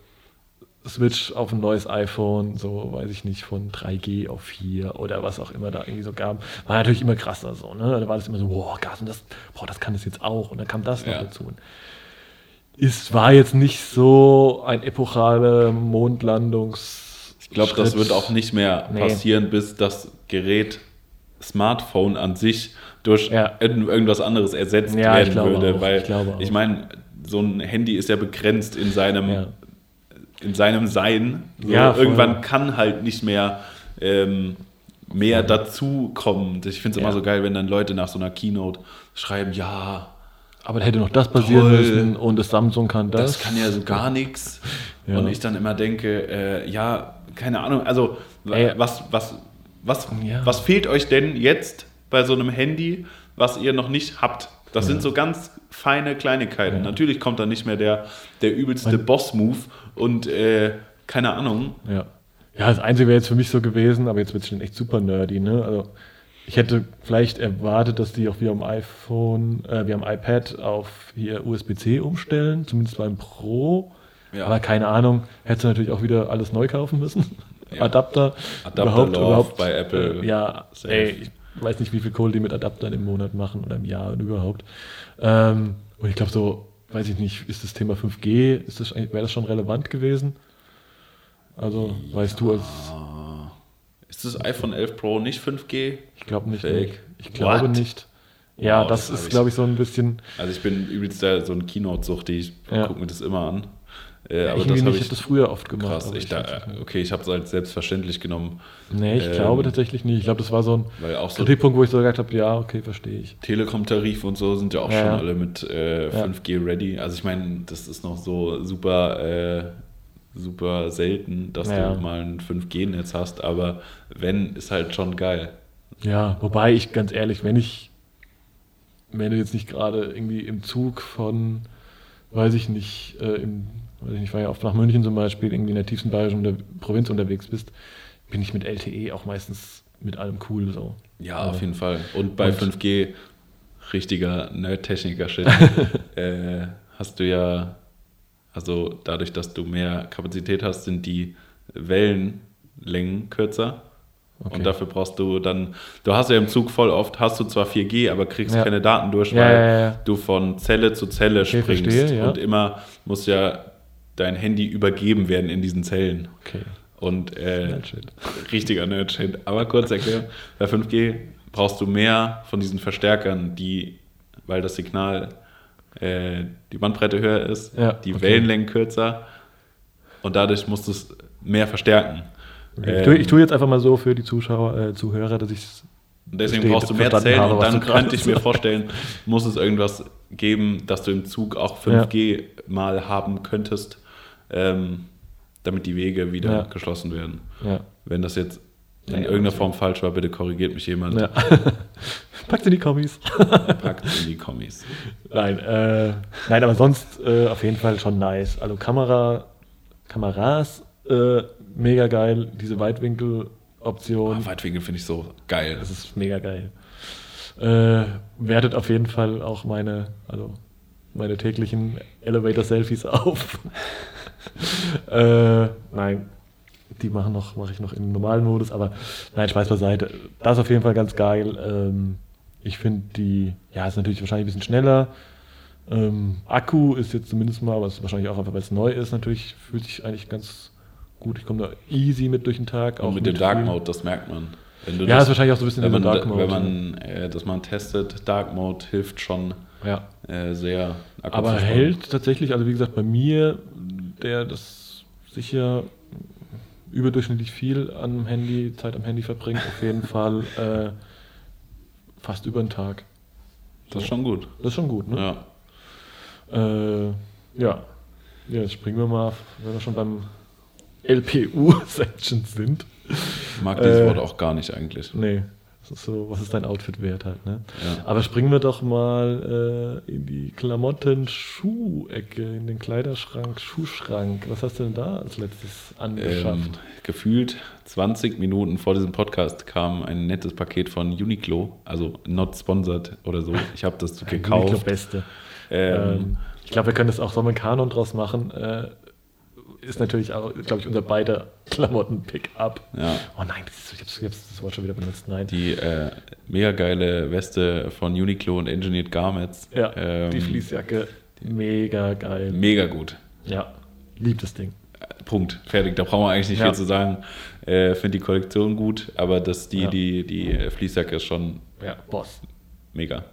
Speaker 1: Switch auf ein neues iPhone, so weiß ich nicht, von 3G auf 4 oder was auch immer da irgendwie so gab, war natürlich immer krasser so, ne? Da war das immer so, boah, Gas und das, boah, das kann es jetzt auch und dann kam das noch
Speaker 2: Ja.
Speaker 1: dazu. Es war jetzt nicht so ein epochale Mondlandungs.
Speaker 2: Ich glaube, das wird auch nicht mehr
Speaker 1: Nee.
Speaker 2: passieren, bis das Gerät Smartphone an sich durch
Speaker 1: Ja.
Speaker 2: irgend- irgendwas anderes ersetzt
Speaker 1: Ja,
Speaker 2: werden würde.
Speaker 1: auch.
Speaker 2: Weil
Speaker 1: Ich
Speaker 2: ich meine, so ein Handy ist ja begrenzt in seinem. In seinem Sein. So,
Speaker 1: Ja,
Speaker 2: irgendwann kann halt nicht mehr ähm, mehr dazu kommen. Ich finde es
Speaker 1: Ja.
Speaker 2: immer so geil, wenn dann Leute nach so einer Keynote schreiben, ja,
Speaker 1: Aber da hätte noch das passieren
Speaker 2: Toll.
Speaker 1: müssen und das Samsung kann das.
Speaker 2: das kann ja so gar nichts. [LAUGHS]
Speaker 1: Ja.
Speaker 2: Und ich dann immer denke, äh, ja, keine Ahnung, also
Speaker 1: Ey.
Speaker 2: was, was, was,
Speaker 1: Ja.
Speaker 2: was fehlt euch denn jetzt bei so einem Handy, was ihr noch nicht habt? Das sind so ganz feine Kleinigkeiten.
Speaker 1: Ja.
Speaker 2: Natürlich kommt da nicht mehr der, der übelste Boss-Move und äh, keine Ahnung.
Speaker 1: Ja. Ja, das Einzige wäre jetzt für mich so gewesen, aber jetzt wird es schon echt super nerdy, ne? Also ich hätte vielleicht erwartet, dass die auch wie am iPhone, äh, wie am iPad auf hier USB-C umstellen, zumindest beim Pro.
Speaker 2: Ja.
Speaker 1: Aber keine Ahnung, hättest du natürlich auch wieder alles neu kaufen müssen.
Speaker 2: Ja.
Speaker 1: Adapter.
Speaker 2: Adapter Love bei Apple.
Speaker 1: Äh, ja,
Speaker 2: Safe.
Speaker 1: ey, ich weiß nicht, wie viel Kohle die mit Adaptern im Monat machen oder im Jahr und überhaupt. Ähm, und ich glaube so, weiß ich nicht, ist das Thema 5G, ist das, wäre das schon relevant gewesen? Also, weißt du als
Speaker 2: Ist das iPhone 11 Pro nicht 5G?
Speaker 1: Ich glaube nicht.
Speaker 2: Fake.
Speaker 1: Ich glaube
Speaker 2: What?
Speaker 1: nicht. Ja,
Speaker 2: Wow,
Speaker 1: das,
Speaker 2: das
Speaker 1: ist, glaube ich, so ein bisschen.
Speaker 2: Also ich bin übelst der, so ein Keynote-Sucht, ich
Speaker 1: Ja.
Speaker 2: gucke mir das immer an. Äh,
Speaker 1: Ja,
Speaker 2: aber
Speaker 1: ich
Speaker 2: das
Speaker 1: nicht,
Speaker 2: habe
Speaker 1: ich habe das früher oft gemacht.
Speaker 2: krass. Ich
Speaker 1: ich
Speaker 2: da, okay, ich habe es als selbstverständlich genommen,
Speaker 1: nee, ich
Speaker 2: ähm,
Speaker 1: glaube tatsächlich nicht. Ich glaube, das war so ein
Speaker 2: so
Speaker 1: Kritikpunkt, wo ich so gesagt habe, ja, okay, verstehe ich.
Speaker 2: Telekom-Tarif und so sind ja auch
Speaker 1: Ja,
Speaker 2: schon alle mit äh,
Speaker 1: Ja.
Speaker 2: 5G ready. Also ich meine, das ist noch so super, äh, super selten, dass
Speaker 1: Ja.
Speaker 2: du mal ein 5G-Netz hast, aber wenn, ist halt schon geil.
Speaker 1: Ja, wobei ich ganz ehrlich, wenn ich, wenn du jetzt nicht gerade irgendwie im Zug von, weiß ich nicht, äh, im, ich war ja oft nach München zum Beispiel, irgendwie in der tiefsten bayerischen unter Provinz unterwegs bist, bin ich mit LTE auch meistens mit allem cool so.
Speaker 2: Ja, auf jeden Fall. Und bei
Speaker 1: Und-
Speaker 2: 5G, richtiger Nerd-Techniker-Shit, [LAUGHS] äh, hast du ja, also dadurch, dass du mehr Kapazität hast, sind die Wellenlängen kürzer.
Speaker 1: Okay.
Speaker 2: Und dafür brauchst du dann, du hast ja im Zug voll oft, hast du zwar 4G, aber kriegst
Speaker 1: Ja.
Speaker 2: keine Daten durch, weil
Speaker 1: ja, ja.
Speaker 2: du von Zelle zu Zelle
Speaker 1: Okay,
Speaker 2: springst.
Speaker 1: verstehe.
Speaker 2: Und immer muss ja dein Handy übergeben werden in diesen Zellen.
Speaker 1: Okay.
Speaker 2: Und äh,
Speaker 1: Nerdshit.
Speaker 2: richtiger Nerdshit. Aber kurz erklärt, bei 5G brauchst du mehr von diesen Verstärkern, die, weil das Signal, äh, die Bandbreite höher ist,
Speaker 1: Ja,
Speaker 2: die
Speaker 1: okay.
Speaker 2: Wellenlängen kürzer und dadurch musst du es mehr verstärken.
Speaker 1: Okay. ich,
Speaker 2: Ähm,
Speaker 1: tue, ich tue jetzt einfach mal so für die Zuschauer, äh, Zuhörer, dass ich es
Speaker 2: Und deswegen brauchst du mehr Zellen
Speaker 1: habe,
Speaker 2: und dann könnte ich mir vorstellen, muss es irgendwas geben, dass du im Zug auch 5G mal haben könntest, ähm, damit die Wege wieder
Speaker 1: Ja.
Speaker 2: geschlossen werden.
Speaker 1: Ja.
Speaker 2: Wenn das jetzt in
Speaker 1: Ja,
Speaker 2: irgendeiner. Form falsch war, bitte korrigiert mich jemand.
Speaker 1: ja. [LAUGHS] Packt in die Kommis. [LAUGHS]
Speaker 2: Packt in die Kommis.
Speaker 1: Nein, äh, nein, aber sonst äh, auf jeden Fall schon nice. Also Kamera, Kameras, äh, mega geil. Diese Weitwinkel-Option,
Speaker 2: Oh, Weitwinkel finde ich so geil.
Speaker 1: das ist mega geil. Äh, wertet auf jeden Fall auch meine, also meine täglichen Elevator-Selfies auf. [LAUGHS] äh, nein, die machen noch, mache ich noch im normalen Modus, aber nein, Spaß beiseite. Das ist auf jeden Fall ganz geil. Ähm, ich finde die, ja, ist natürlich wahrscheinlich ein bisschen schneller. Ähm, Akku ist jetzt zumindest mal, aber es ist wahrscheinlich auch einfach, weil es neu ist, natürlich fühlt sich eigentlich ganz gut. Ich komme da easy mit durch den Tag.
Speaker 2: Und mit dem Dark
Speaker 1: viel-
Speaker 2: Mode, das merkt man.
Speaker 1: Ja,
Speaker 2: das,
Speaker 1: ist wahrscheinlich auch so ein bisschen
Speaker 2: wenn man,
Speaker 1: Dark Mode.
Speaker 2: wenn man äh, das mal testet, Dark Mode hilft schon
Speaker 1: ja.
Speaker 2: äh, sehr. Akku
Speaker 1: Aber hält tatsächlich, also wie gesagt, bei mir, der das sicher überdurchschnittlich viel am Handy, Zeit am Handy verbringt, auf jeden Fall [LAUGHS] äh, fast über den Tag.
Speaker 2: Das ist schon gut.
Speaker 1: Das ist schon gut, ne?
Speaker 2: Ja.
Speaker 1: Äh, ja. Ja, jetzt springen wir mal, wenn wir schon beim LPU-Section sind.
Speaker 2: Ich mag dieses
Speaker 1: Äh,
Speaker 2: Wort auch gar nicht eigentlich.
Speaker 1: Nee. So, was ist dein Outfit wert halt, ne?
Speaker 2: Ja.
Speaker 1: Aber springen wir doch mal äh, in die Klamotten-Schuh-Ecke, in den Kleiderschrank, Schuhschrank. Was hast du denn da als letztes angeschafft?
Speaker 2: Ähm, gefühlt 20 Minuten vor diesem Podcast kam ein nettes Paket von Uniqlo, also not sponsored oder so. Ich habe das
Speaker 1: Uniqlo
Speaker 2: gekauft.
Speaker 1: Beste.
Speaker 2: Ähm,
Speaker 1: Ähm, ich glaube, wir können das auch so einen Kanon draus machen. Äh, ist natürlich auch, glaube ich, unser beider Klamotten-Pick-up.
Speaker 2: ja,
Speaker 1: Oh nein, ich habe hab das Wort schon wieder benutzt. Nein.
Speaker 2: die äh, mega geile Weste von Uniqlo und Engineered Garments.
Speaker 1: ja,
Speaker 2: Ähm,
Speaker 1: die Fließjacke, mega geil.
Speaker 2: Mega gut.
Speaker 1: Ja, lieb das Ding.
Speaker 2: Punkt. Fertig. Da brauchen wir eigentlich nicht
Speaker 1: Ja.
Speaker 2: viel zu sagen. Äh, Finde die Kollektion gut, aber das, die,
Speaker 1: Ja.
Speaker 2: die, die äh, Fließjacke ist schon
Speaker 1: Ja, Boss.
Speaker 2: mega.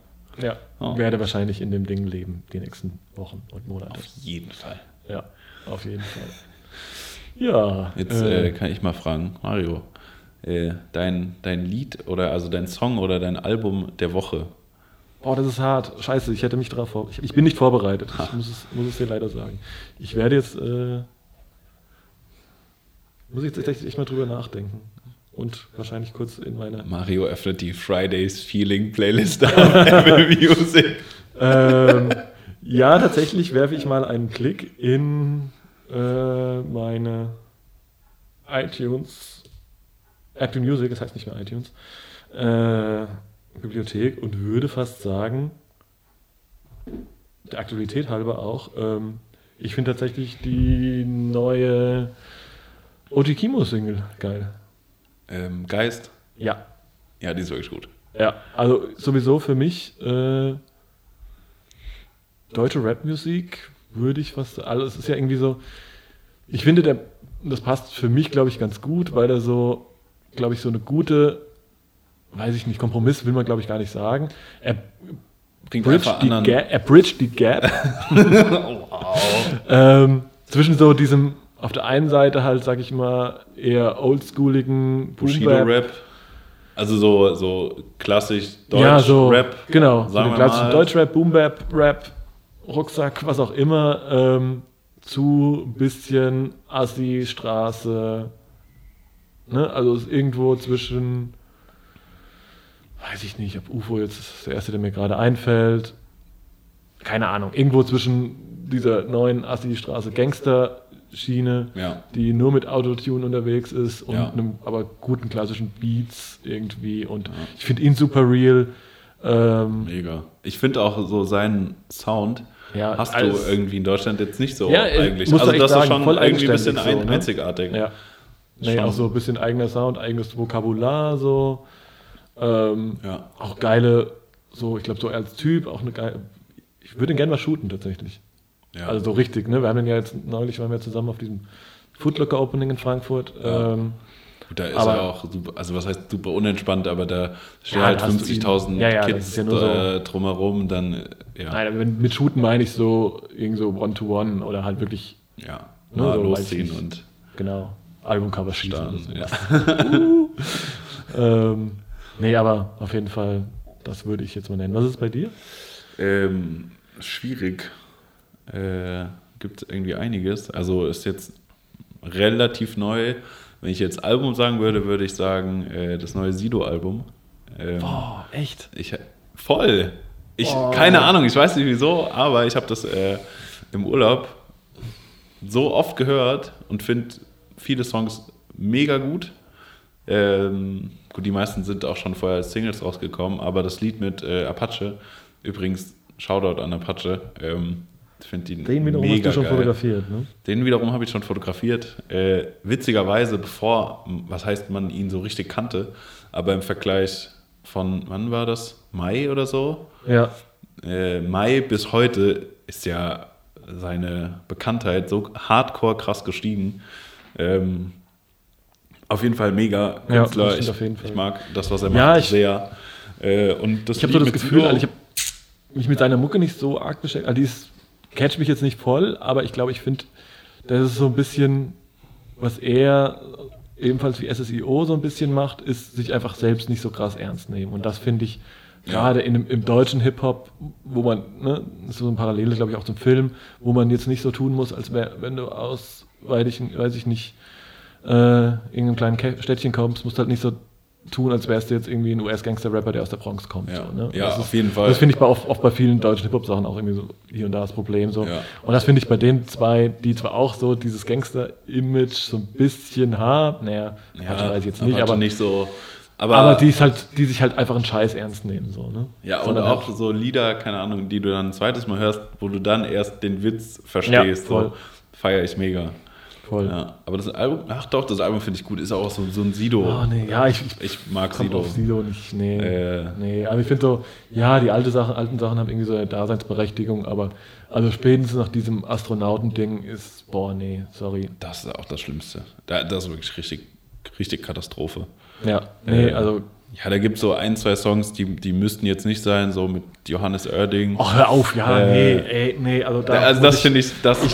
Speaker 1: Ja,
Speaker 2: Oh.
Speaker 1: werde wahrscheinlich in dem Ding leben, die nächsten Wochen und Monate.
Speaker 2: Auf jeden Fall.
Speaker 1: Ja, auf jeden Fall. Ja,
Speaker 2: Jetzt
Speaker 1: äh,
Speaker 2: äh, kann ich mal fragen, Mario, äh, dein, dein Lied oder also dein Song oder dein Album der Woche.
Speaker 1: oh, das ist hart. Scheiße, ich hätte mich darauf vor. Ich, ich bin nicht vorbereitet. Ich muss es, muss es dir leider sagen. Ich werde jetzt, äh, muss ich jetzt echt, echt mal drüber nachdenken. Und wahrscheinlich kurz in meine
Speaker 2: Mario öffnet die Fridays Feeling Playlist auf [LAUGHS] Apple Music.
Speaker 1: ähm, ja, tatsächlich werfe ich mal einen Klick in äh, meine iTunes, Apple Music, das heißt nicht mehr iTunes, äh, Bibliothek und würde fast sagen, der Aktualität halber auch, ähm, ich finde tatsächlich die neue OT Kimo Single geil.
Speaker 2: Ähm, Geist,
Speaker 1: Ja,
Speaker 2: ja, die ist wirklich gut.
Speaker 1: Ja, also sowieso für mich äh, deutsche Rapmusik würde ich fast, also es ist ja irgendwie so, ich finde, der, das passt für mich, glaube ich, ganz gut, weil er so, glaube ich, so eine gute, weiß ich nicht, Kompromiss will man, glaube ich, gar nicht sagen. Er
Speaker 2: Bringt
Speaker 1: bridged
Speaker 2: einfach
Speaker 1: die,
Speaker 2: anderen.
Speaker 1: Ga er bridged die Gap [LAUGHS] ähm, zwischen so diesem, auf der einen Seite halt, sag ich mal, eher oldschooligen
Speaker 2: Bushido-Rap. Also so, so klassisch Deutsch
Speaker 1: ja, so. Genau, so den klassischen. Deutschrap, Boombap, Rap, Rucksack, was auch immer, ähm, zu ein bisschen Assi, Straße, ne? Also ist irgendwo zwischen, weiß ich nicht, ob UFO jetzt ist der erste, der mir gerade einfällt, keine Ahnung, irgendwo zwischen dieser neuen Assi-Straße Gangster-Schiene,
Speaker 2: Ja.
Speaker 1: die nur mit Autotune unterwegs ist und
Speaker 2: Ja.
Speaker 1: einem aber guten klassischen Beats irgendwie und ich finde ihn super real. Ähm,
Speaker 2: Mega. Ich finde auch so seinen Sound
Speaker 1: Ja,
Speaker 2: hast du irgendwie in Deutschland jetzt nicht so
Speaker 1: Ja,
Speaker 2: eigentlich. Also das
Speaker 1: sagen,
Speaker 2: ist schon
Speaker 1: voll
Speaker 2: irgendwie ein bisschen
Speaker 1: eigenständig
Speaker 2: ein,
Speaker 1: so, ne?
Speaker 2: einzigartig.
Speaker 1: Ja. Nee,
Speaker 2: Schon.
Speaker 1: auch so ein bisschen eigener Sound, eigenes Vokabular, so. Ähm,
Speaker 2: Ja.
Speaker 1: Auch geile, so, ich glaube, so als Typ, auch eine geile. Ich würde ihn gerne mal shooten, tatsächlich.
Speaker 2: Ja.
Speaker 1: Also so richtig, ne? Wir haben den ja jetzt neulich, waren wir zusammen auf diesem Footlocker Opening in Frankfurt.
Speaker 2: Ja.
Speaker 1: Ähm,
Speaker 2: da ist
Speaker 1: aber-
Speaker 2: er auch super, also was heißt super unentspannt, aber da stehen
Speaker 1: Ja,
Speaker 2: halt
Speaker 1: da hast du
Speaker 2: 50.000
Speaker 1: ihn- ja, ja,
Speaker 2: Kids
Speaker 1: ja nur so-
Speaker 2: äh, drumherum, dann ja,
Speaker 1: Nein, mit, Shooten meine ich so, irgend so One-to-One oder halt wirklich,
Speaker 2: ja,
Speaker 1: Ne,
Speaker 2: mal
Speaker 1: so
Speaker 2: losziehen
Speaker 1: ich.
Speaker 2: und
Speaker 1: genau, Albumcover schießen. sowas.
Speaker 2: Ja. [LAUGHS] [LAUGHS]
Speaker 1: Ähm, nee, aber auf jeden Fall, das würde ich jetzt mal nennen. Was ist bei dir?
Speaker 2: Ähm, schwierig. Äh, Gibt es irgendwie einiges. Also ist jetzt relativ neu. Wenn ich jetzt Album sagen würde, würde ich sagen, äh, das neue Sido-Album. Ähm,
Speaker 1: Oh, echt?
Speaker 2: Ich, voll. Ich,
Speaker 1: Oh.
Speaker 2: Keine Ahnung, ich weiß nicht wieso, aber ich habe das äh, im Urlaub so oft gehört und finde viele Songs mega gut. Ähm, gut, die meisten sind auch schon vorher als Singles rausgekommen, aber das Lied mit äh, Apache, übrigens, Shoutout an Apache, ähm, ich finde die
Speaker 1: Den wiederum
Speaker 2: mega
Speaker 1: hast du schon
Speaker 2: geil.
Speaker 1: fotografiert, ne?
Speaker 2: Den wiederum habe ich schon fotografiert. Äh, witzigerweise, bevor, was heißt man ihn so richtig kannte, aber im Vergleich von, wann war das? Mai oder so?
Speaker 1: Ja.
Speaker 2: Äh, Mai bis heute ist ja seine Bekanntheit so hardcore krass gestiegen. Ähm, auf jeden Fall mega
Speaker 1: Ja,
Speaker 2: Künstler.
Speaker 1: das stimmt
Speaker 2: ich,
Speaker 1: auf jeden Fall.
Speaker 2: ich mag das, was er
Speaker 1: Ja,
Speaker 2: macht,
Speaker 1: ich-
Speaker 2: sehr. Äh, und das
Speaker 1: Ich habe so das Gefühl, also ich habe mich mit seiner Mucke nicht so arg beschäftigt. Also die ist, catcht mich jetzt nicht voll, aber ich glaube, ich finde, das ist so ein bisschen, was er ebenfalls wie SSIO so ein bisschen macht, ist sich einfach selbst nicht so krass ernst nehmen. Und das finde ich gerade in im deutschen Hip-Hop, wo man, ne, das ist so ein Parallel, glaube ich, auch zum Film, wo man jetzt nicht so tun muss, als wär, wenn du aus, weiß ich, weiß ich nicht, äh, irgendeinem kleinen Städtchen kommst, musst halt nicht so tun, als wärst du jetzt irgendwie ein US-Gangster-Rapper, der aus der Bronx kommt.
Speaker 2: Ja.
Speaker 1: so, ne?
Speaker 2: Ja,
Speaker 1: das
Speaker 2: auf
Speaker 1: ist,
Speaker 2: jeden Fall.
Speaker 1: Das finde ich bei, oft, oft bei vielen deutschen Hip-Hop-Sachen auch irgendwie so hier und da das Problem. So.
Speaker 2: Ja.
Speaker 1: Und das finde ich bei den zwei, die zwar auch so dieses Gangster-Image so ein bisschen haben, naja, Apache weiß ich jetzt nicht, aber,
Speaker 2: nicht so. Aber,
Speaker 1: aber die, ist halt, die sich halt einfach einen Scheiß ernst nehmen. So, ne?
Speaker 2: ja, und
Speaker 1: Sondern
Speaker 2: auch
Speaker 1: halt-
Speaker 2: so Lieder, keine Ahnung, die du dann ein zweites Mal hörst, wo du dann erst den Witz verstehst.
Speaker 1: voll.
Speaker 2: so, feiere ich mega.
Speaker 1: Voll.
Speaker 2: Ja, aber das Album, ach doch, das Album finde ich gut, ist auch so, so ein Sido.
Speaker 1: Oh, nee, ja, ich, ich
Speaker 2: mag Sido.
Speaker 1: auf Silo nicht, nee.
Speaker 2: Äh.
Speaker 1: nee, aber ich finde so, ja, die alte Sachen, alten Sachen haben irgendwie so eine Daseinsberechtigung, aber also spätestens nach diesem Astronauten-Ding ist, boah, nee, sorry.
Speaker 2: Das ist auch das Schlimmste. Da, das ist wirklich richtig, richtig Katastrophe.
Speaker 1: Ja, nee,
Speaker 2: Äh,
Speaker 1: also,
Speaker 2: Ja, da gibt es so ein, zwei Songs, die, die müssten jetzt nicht sein, so mit Johannes Oerding.
Speaker 1: oh, hör auf, ja,
Speaker 2: Äh,
Speaker 1: nee, ey, nee, also da.
Speaker 2: Ja, also das finde ich, das,
Speaker 1: ich,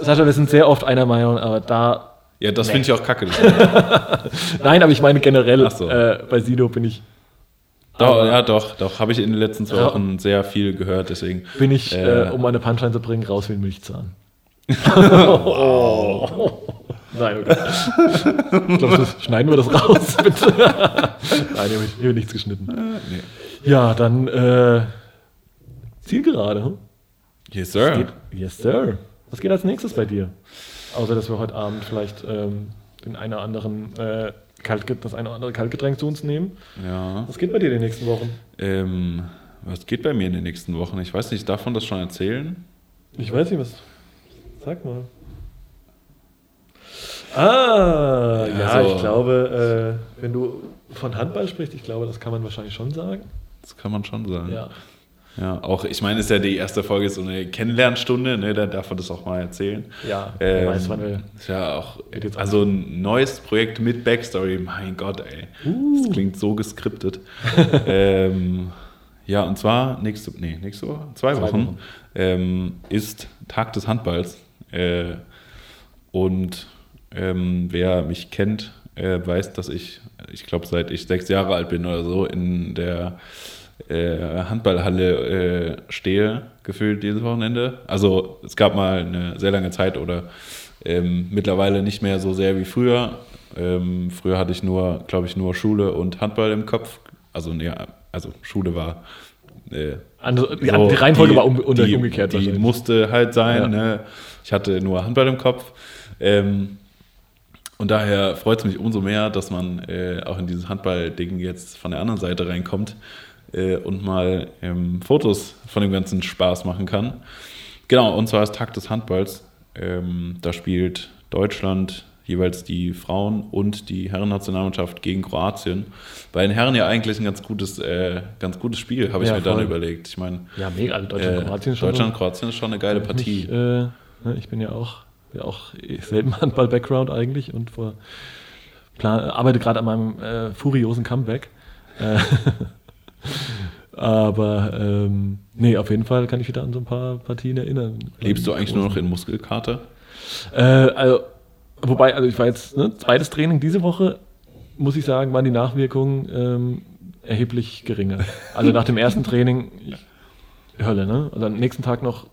Speaker 1: Sascha, wir sind sehr oft einer Meinung, aber da,
Speaker 2: ja, das
Speaker 1: nee.
Speaker 2: finde ich auch kacke. [LAUGHS]
Speaker 1: nein, aber ich meine generell,
Speaker 2: Ach so.
Speaker 1: äh, bei Sido bin ich,
Speaker 2: doch, ja, doch, doch. Habe ich in den letzten zwei
Speaker 1: Ja.
Speaker 2: Wochen sehr viel gehört, deswegen.
Speaker 1: bin ich,
Speaker 2: Äh.
Speaker 1: äh, um meine Punchline zu bringen, raus wie ein Milchzahn. [LAUGHS] [LAUGHS] oh. Nein, okay. Ich glaube, das schneiden wir das raus, [LAUGHS] bitte. Nein, hier wird- nichts geschnitten.
Speaker 2: nee.
Speaker 1: Ja, dann äh, Zielgerade. Hm?
Speaker 2: Yes, Sir.
Speaker 1: Geht, yes, sir. Was geht als nächstes bei dir? Außer, dass wir heute Abend vielleicht ähm, den einen oder anderen, äh, Kaltge das eine oder andere Kaltgetränk zu uns nehmen.
Speaker 2: Ja.
Speaker 1: Was geht bei dir in den nächsten Wochen?
Speaker 2: Ähm, was geht bei mir in den nächsten Wochen? Ich weiß nicht, darf man das schon erzählen?
Speaker 1: Ich weiß nicht, was. Sag mal. Ah, ja,
Speaker 2: Also-
Speaker 1: ich glaube, äh, wenn du von Handball sprichst, ich glaube, das kann man wahrscheinlich schon sagen.
Speaker 2: Das kann man schon sagen.
Speaker 1: Ja.
Speaker 2: Ja, auch, ich meine, es ist ja die erste Folge, so eine Kennenlernstunde, ne, da darf man das auch mal erzählen.
Speaker 1: Ja,
Speaker 2: Ähm,
Speaker 1: weiß, wir.
Speaker 2: Ist ja auch, also ein neues Projekt mit Backstory, mein Gott, ey.
Speaker 1: Uh.
Speaker 2: Das klingt so geskriptet. [LAUGHS] ähm, ja, und zwar nächste, nee, nächste Woche, zwei,
Speaker 1: Zwei
Speaker 2: Wochen,
Speaker 1: Wochen.
Speaker 2: Ähm, ist Tag des Handballs. Äh, und ähm, wer mich kennt, äh, weiß, dass ich, ich glaube, seit ich sechs Jahre alt bin oder so, in der äh, Handballhalle äh, stehe, gefühlt dieses Wochenende. Also es gab mal eine sehr lange Zeit oder ähm, mittlerweile nicht mehr so sehr wie früher. Ähm, früher hatte ich nur, glaube ich, nur Schule und Handball im Kopf. Also, nee, also Schule war äh,
Speaker 1: Andere, die,
Speaker 2: so,
Speaker 1: die Reihenfolge
Speaker 2: die-
Speaker 1: war um,
Speaker 2: die,
Speaker 1: umgekehrt.
Speaker 2: Die musste halt sein.
Speaker 1: Ja.
Speaker 2: Ne? Ich hatte nur Handball im Kopf. Ähm, und daher freut es mich umso mehr, dass man äh, auch in dieses Handball-Ding jetzt von der anderen Seite reinkommt äh, und mal ähm, Fotos von dem ganzen Spaß machen kann. Genau, und zwar ist Tag des Handballs. Ähm, da spielt Deutschland jeweils die Frauen und die Herrennationalmannschaft gegen Kroatien. Bei den Herren ja eigentlich ein ganz gutes, äh, ganz gutes Spiel, habe ich
Speaker 1: Ja,
Speaker 2: mir dann
Speaker 1: voll.
Speaker 2: überlegt. Ich meine,
Speaker 1: ja, mega. Also Deutschland,
Speaker 2: äh,
Speaker 1: Kroatien ist schon
Speaker 2: Deutschland, Kroatien ist schon eine geile Partie.
Speaker 1: Nicht, äh, ne, ich bin ja auch, auch selben Handball-Background eigentlich und vor, plan, arbeite gerade an meinem äh, furiosen Comeback. Äh, [LAUGHS] aber ähm, nee, auf jeden Fall kann ich wieder an so ein paar Partien erinnern.
Speaker 2: Lebst du eigentlich nur noch in Muskelkater?
Speaker 1: Äh, also, wobei, also ich war jetzt, ne, zweites Training diese Woche, muss ich sagen, waren die Nachwirkungen ähm, erheblich geringer. Also nach dem ersten Training, ich, Hölle, ne? Also am nächsten Tag noch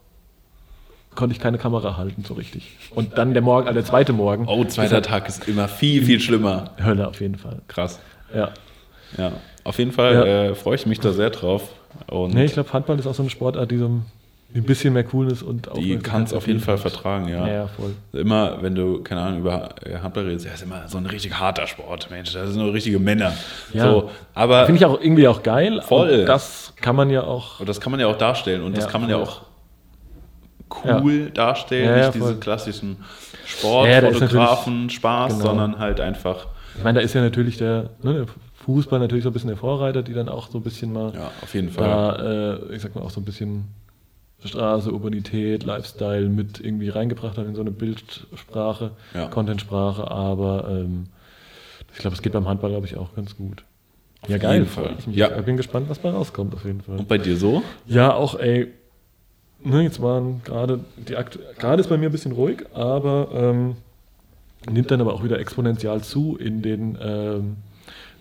Speaker 1: konnte ich keine Kamera halten, so richtig. Und dann der Morgen, also der zweite Morgen.
Speaker 2: Oh, zweiter
Speaker 1: ist
Speaker 2: Tag ist immer viel, viel schlimmer.
Speaker 1: Hölle auf jeden Fall.
Speaker 2: Krass.
Speaker 1: Ja.
Speaker 2: Ja, auf jeden Fall
Speaker 1: Ja.
Speaker 2: äh, freue ich mich da sehr drauf. Und
Speaker 1: Nee, ich glaube, Handball ist auch so eine Sportart, die so ein ein bisschen mehr Coolness und
Speaker 2: die kann es auf jeden Fall vertragen, ja.
Speaker 1: Ja, ja, voll.
Speaker 2: Immer, wenn du, keine Ahnung, über äh, Handball redest, ja, ist immer so ein richtig harter Sport, Mensch. Das sind nur richtige Männer.
Speaker 1: Ja.
Speaker 2: So, aber
Speaker 1: Finde ich auch irgendwie auch geil.
Speaker 2: Voll.
Speaker 1: Das kann man ja auch.
Speaker 2: und das kann man ja auch darstellen und das
Speaker 1: Ja,
Speaker 2: kann man ja
Speaker 1: voll.
Speaker 2: auch cool darstellen,
Speaker 1: Ja, ja,
Speaker 2: nicht diese klassischen
Speaker 1: Ja,
Speaker 2: Sportfotografen Spaß,
Speaker 1: genau.
Speaker 2: sondern halt einfach,
Speaker 1: Ich meine, da ist ja natürlich der, ne, der Fußball natürlich so ein bisschen der Vorreiter, die dann auch so ein bisschen mal
Speaker 2: ja, auf jeden Fall.
Speaker 1: da, äh, ich sag mal, auch so ein bisschen Straße, Urbanität, Lifestyle mit irgendwie reingebracht hat in so eine Bildsprache,
Speaker 2: Ja.
Speaker 1: Contentsprache, aber ähm, ich glaube, es geht beim Handball, glaube ich, auch ganz gut. ja,
Speaker 2: jeden
Speaker 1: geil.
Speaker 2: Fall.
Speaker 1: freu Ich.
Speaker 2: Ja.
Speaker 1: ich bin gespannt, was bei rauskommt, auf jeden Fall.
Speaker 2: Und bei dir so?
Speaker 1: Ja, auch, ey, ne, jetzt waren gerade, die gerade ist bei mir ein bisschen ruhig, aber ähm, nimmt dann aber auch wieder exponentiell zu in den ähm,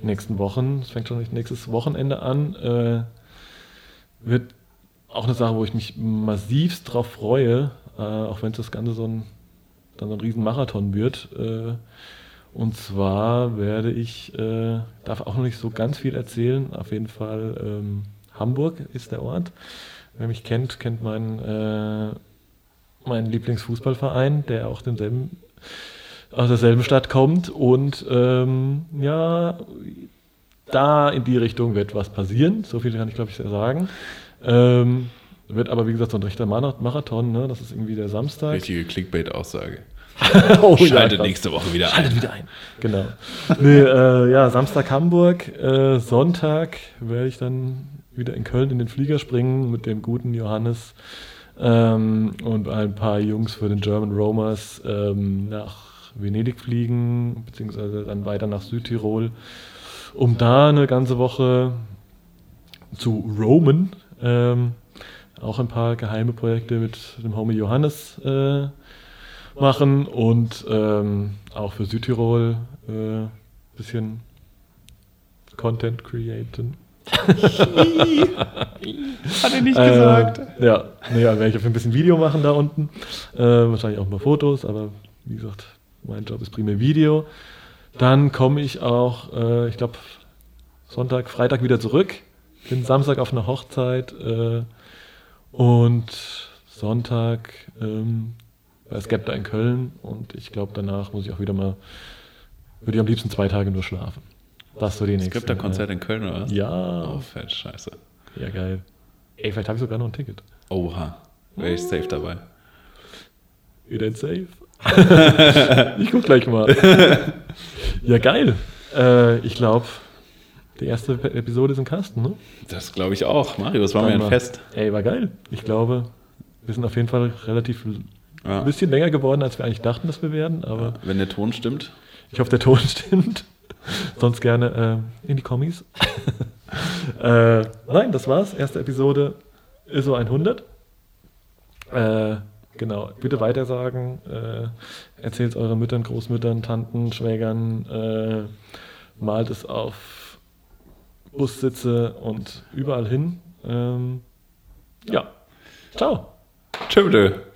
Speaker 1: nächsten Wochen. Es fängt schon nächstes Wochenende an. Äh, wird auch eine Sache, wo ich mich massivst drauf freue, äh, auch wenn das Ganze so ein, dann so ein Riesenmarathon wird. Äh, Und zwar werde ich, äh, darf auch noch nicht so ganz viel erzählen, auf jeden Fall ähm, Hamburg ist der Ort. Wer mich kennt, kennt meinen, äh, meinen Lieblingsfußballverein, der auch denselben, aus derselben Stadt kommt. Und ähm, ja, da in die Richtung wird was passieren. So viel kann ich, glaube ich, sagen. Ähm, wird aber, wie gesagt, so ein rechter Marathon. Ne? Das ist irgendwie der Samstag.
Speaker 2: Richtige Clickbait-Aussage. [LAUGHS]
Speaker 1: oh,
Speaker 2: Schaltet
Speaker 1: ja,
Speaker 2: nächste Woche wieder
Speaker 1: Schaltet
Speaker 2: ein.
Speaker 1: wieder ein. Genau. Nee, äh, ja, Samstag Hamburg, äh, Sonntag werde ich dann wieder in Köln in den Flieger springen mit dem guten Johannes ähm, und ein paar Jungs für den German Romers ähm, nach Venedig fliegen, beziehungsweise dann weiter nach Südtirol, um da eine ganze Woche zu roamen. Ähm, auch ein paar geheime Projekte mit dem Homie Johannes äh, machen und ähm, auch für Südtirol ein äh, bisschen Content createn.
Speaker 2: Hat er nicht gesagt.
Speaker 1: Äh, ja, nee, ja, werde ich auf ein bisschen Video machen da unten. Äh, wahrscheinlich auch mal Fotos, aber wie gesagt, mein Job ist primär Video. Dann komme ich auch, äh, ich glaube, Sonntag, Freitag wieder zurück. Bin Samstag auf einer Hochzeit äh, und Sonntag ähm, bei Skepta in Köln und ich glaube, danach muss ich auch wieder mal, würde ich am liebsten zwei Tage nur schlafen. Das so die nächste.
Speaker 2: Es gibt da Konzert in Köln, oder was?
Speaker 1: Ja.
Speaker 2: Oh, fett, scheiße.
Speaker 1: Ja, geil. Ey, vielleicht habe ich sogar noch ein Ticket.
Speaker 2: Oha. Wäre ich safe dabei.
Speaker 1: Ihr denn safe? [LAUGHS] ich guck gleich mal. [LAUGHS] ja, geil. Äh, ich glaube, die erste Episode ist im Kasten, ne?
Speaker 2: Das glaube ich auch. Mario, das war mir ein. Fest.
Speaker 1: Ey, war geil. Ich glaube, wir sind auf jeden Fall relativ
Speaker 2: Ja.
Speaker 1: ein bisschen länger geworden, als wir eigentlich dachten, dass wir werden, aber
Speaker 2: Wenn der Ton stimmt.
Speaker 1: ich hoffe, der Ton [LAUGHS] stimmt. Sonst gerne äh, in die Kommis. [LAUGHS] äh, nein, das war's. Erste Episode ISO 100. Äh, genau, bitte weitersagen. Äh, Erzählt euren Müttern, Großmüttern, Tanten, Schwägern. Äh, malt es auf Bussitze und überall hin. Ähm, ja, ciao.
Speaker 2: Bitte.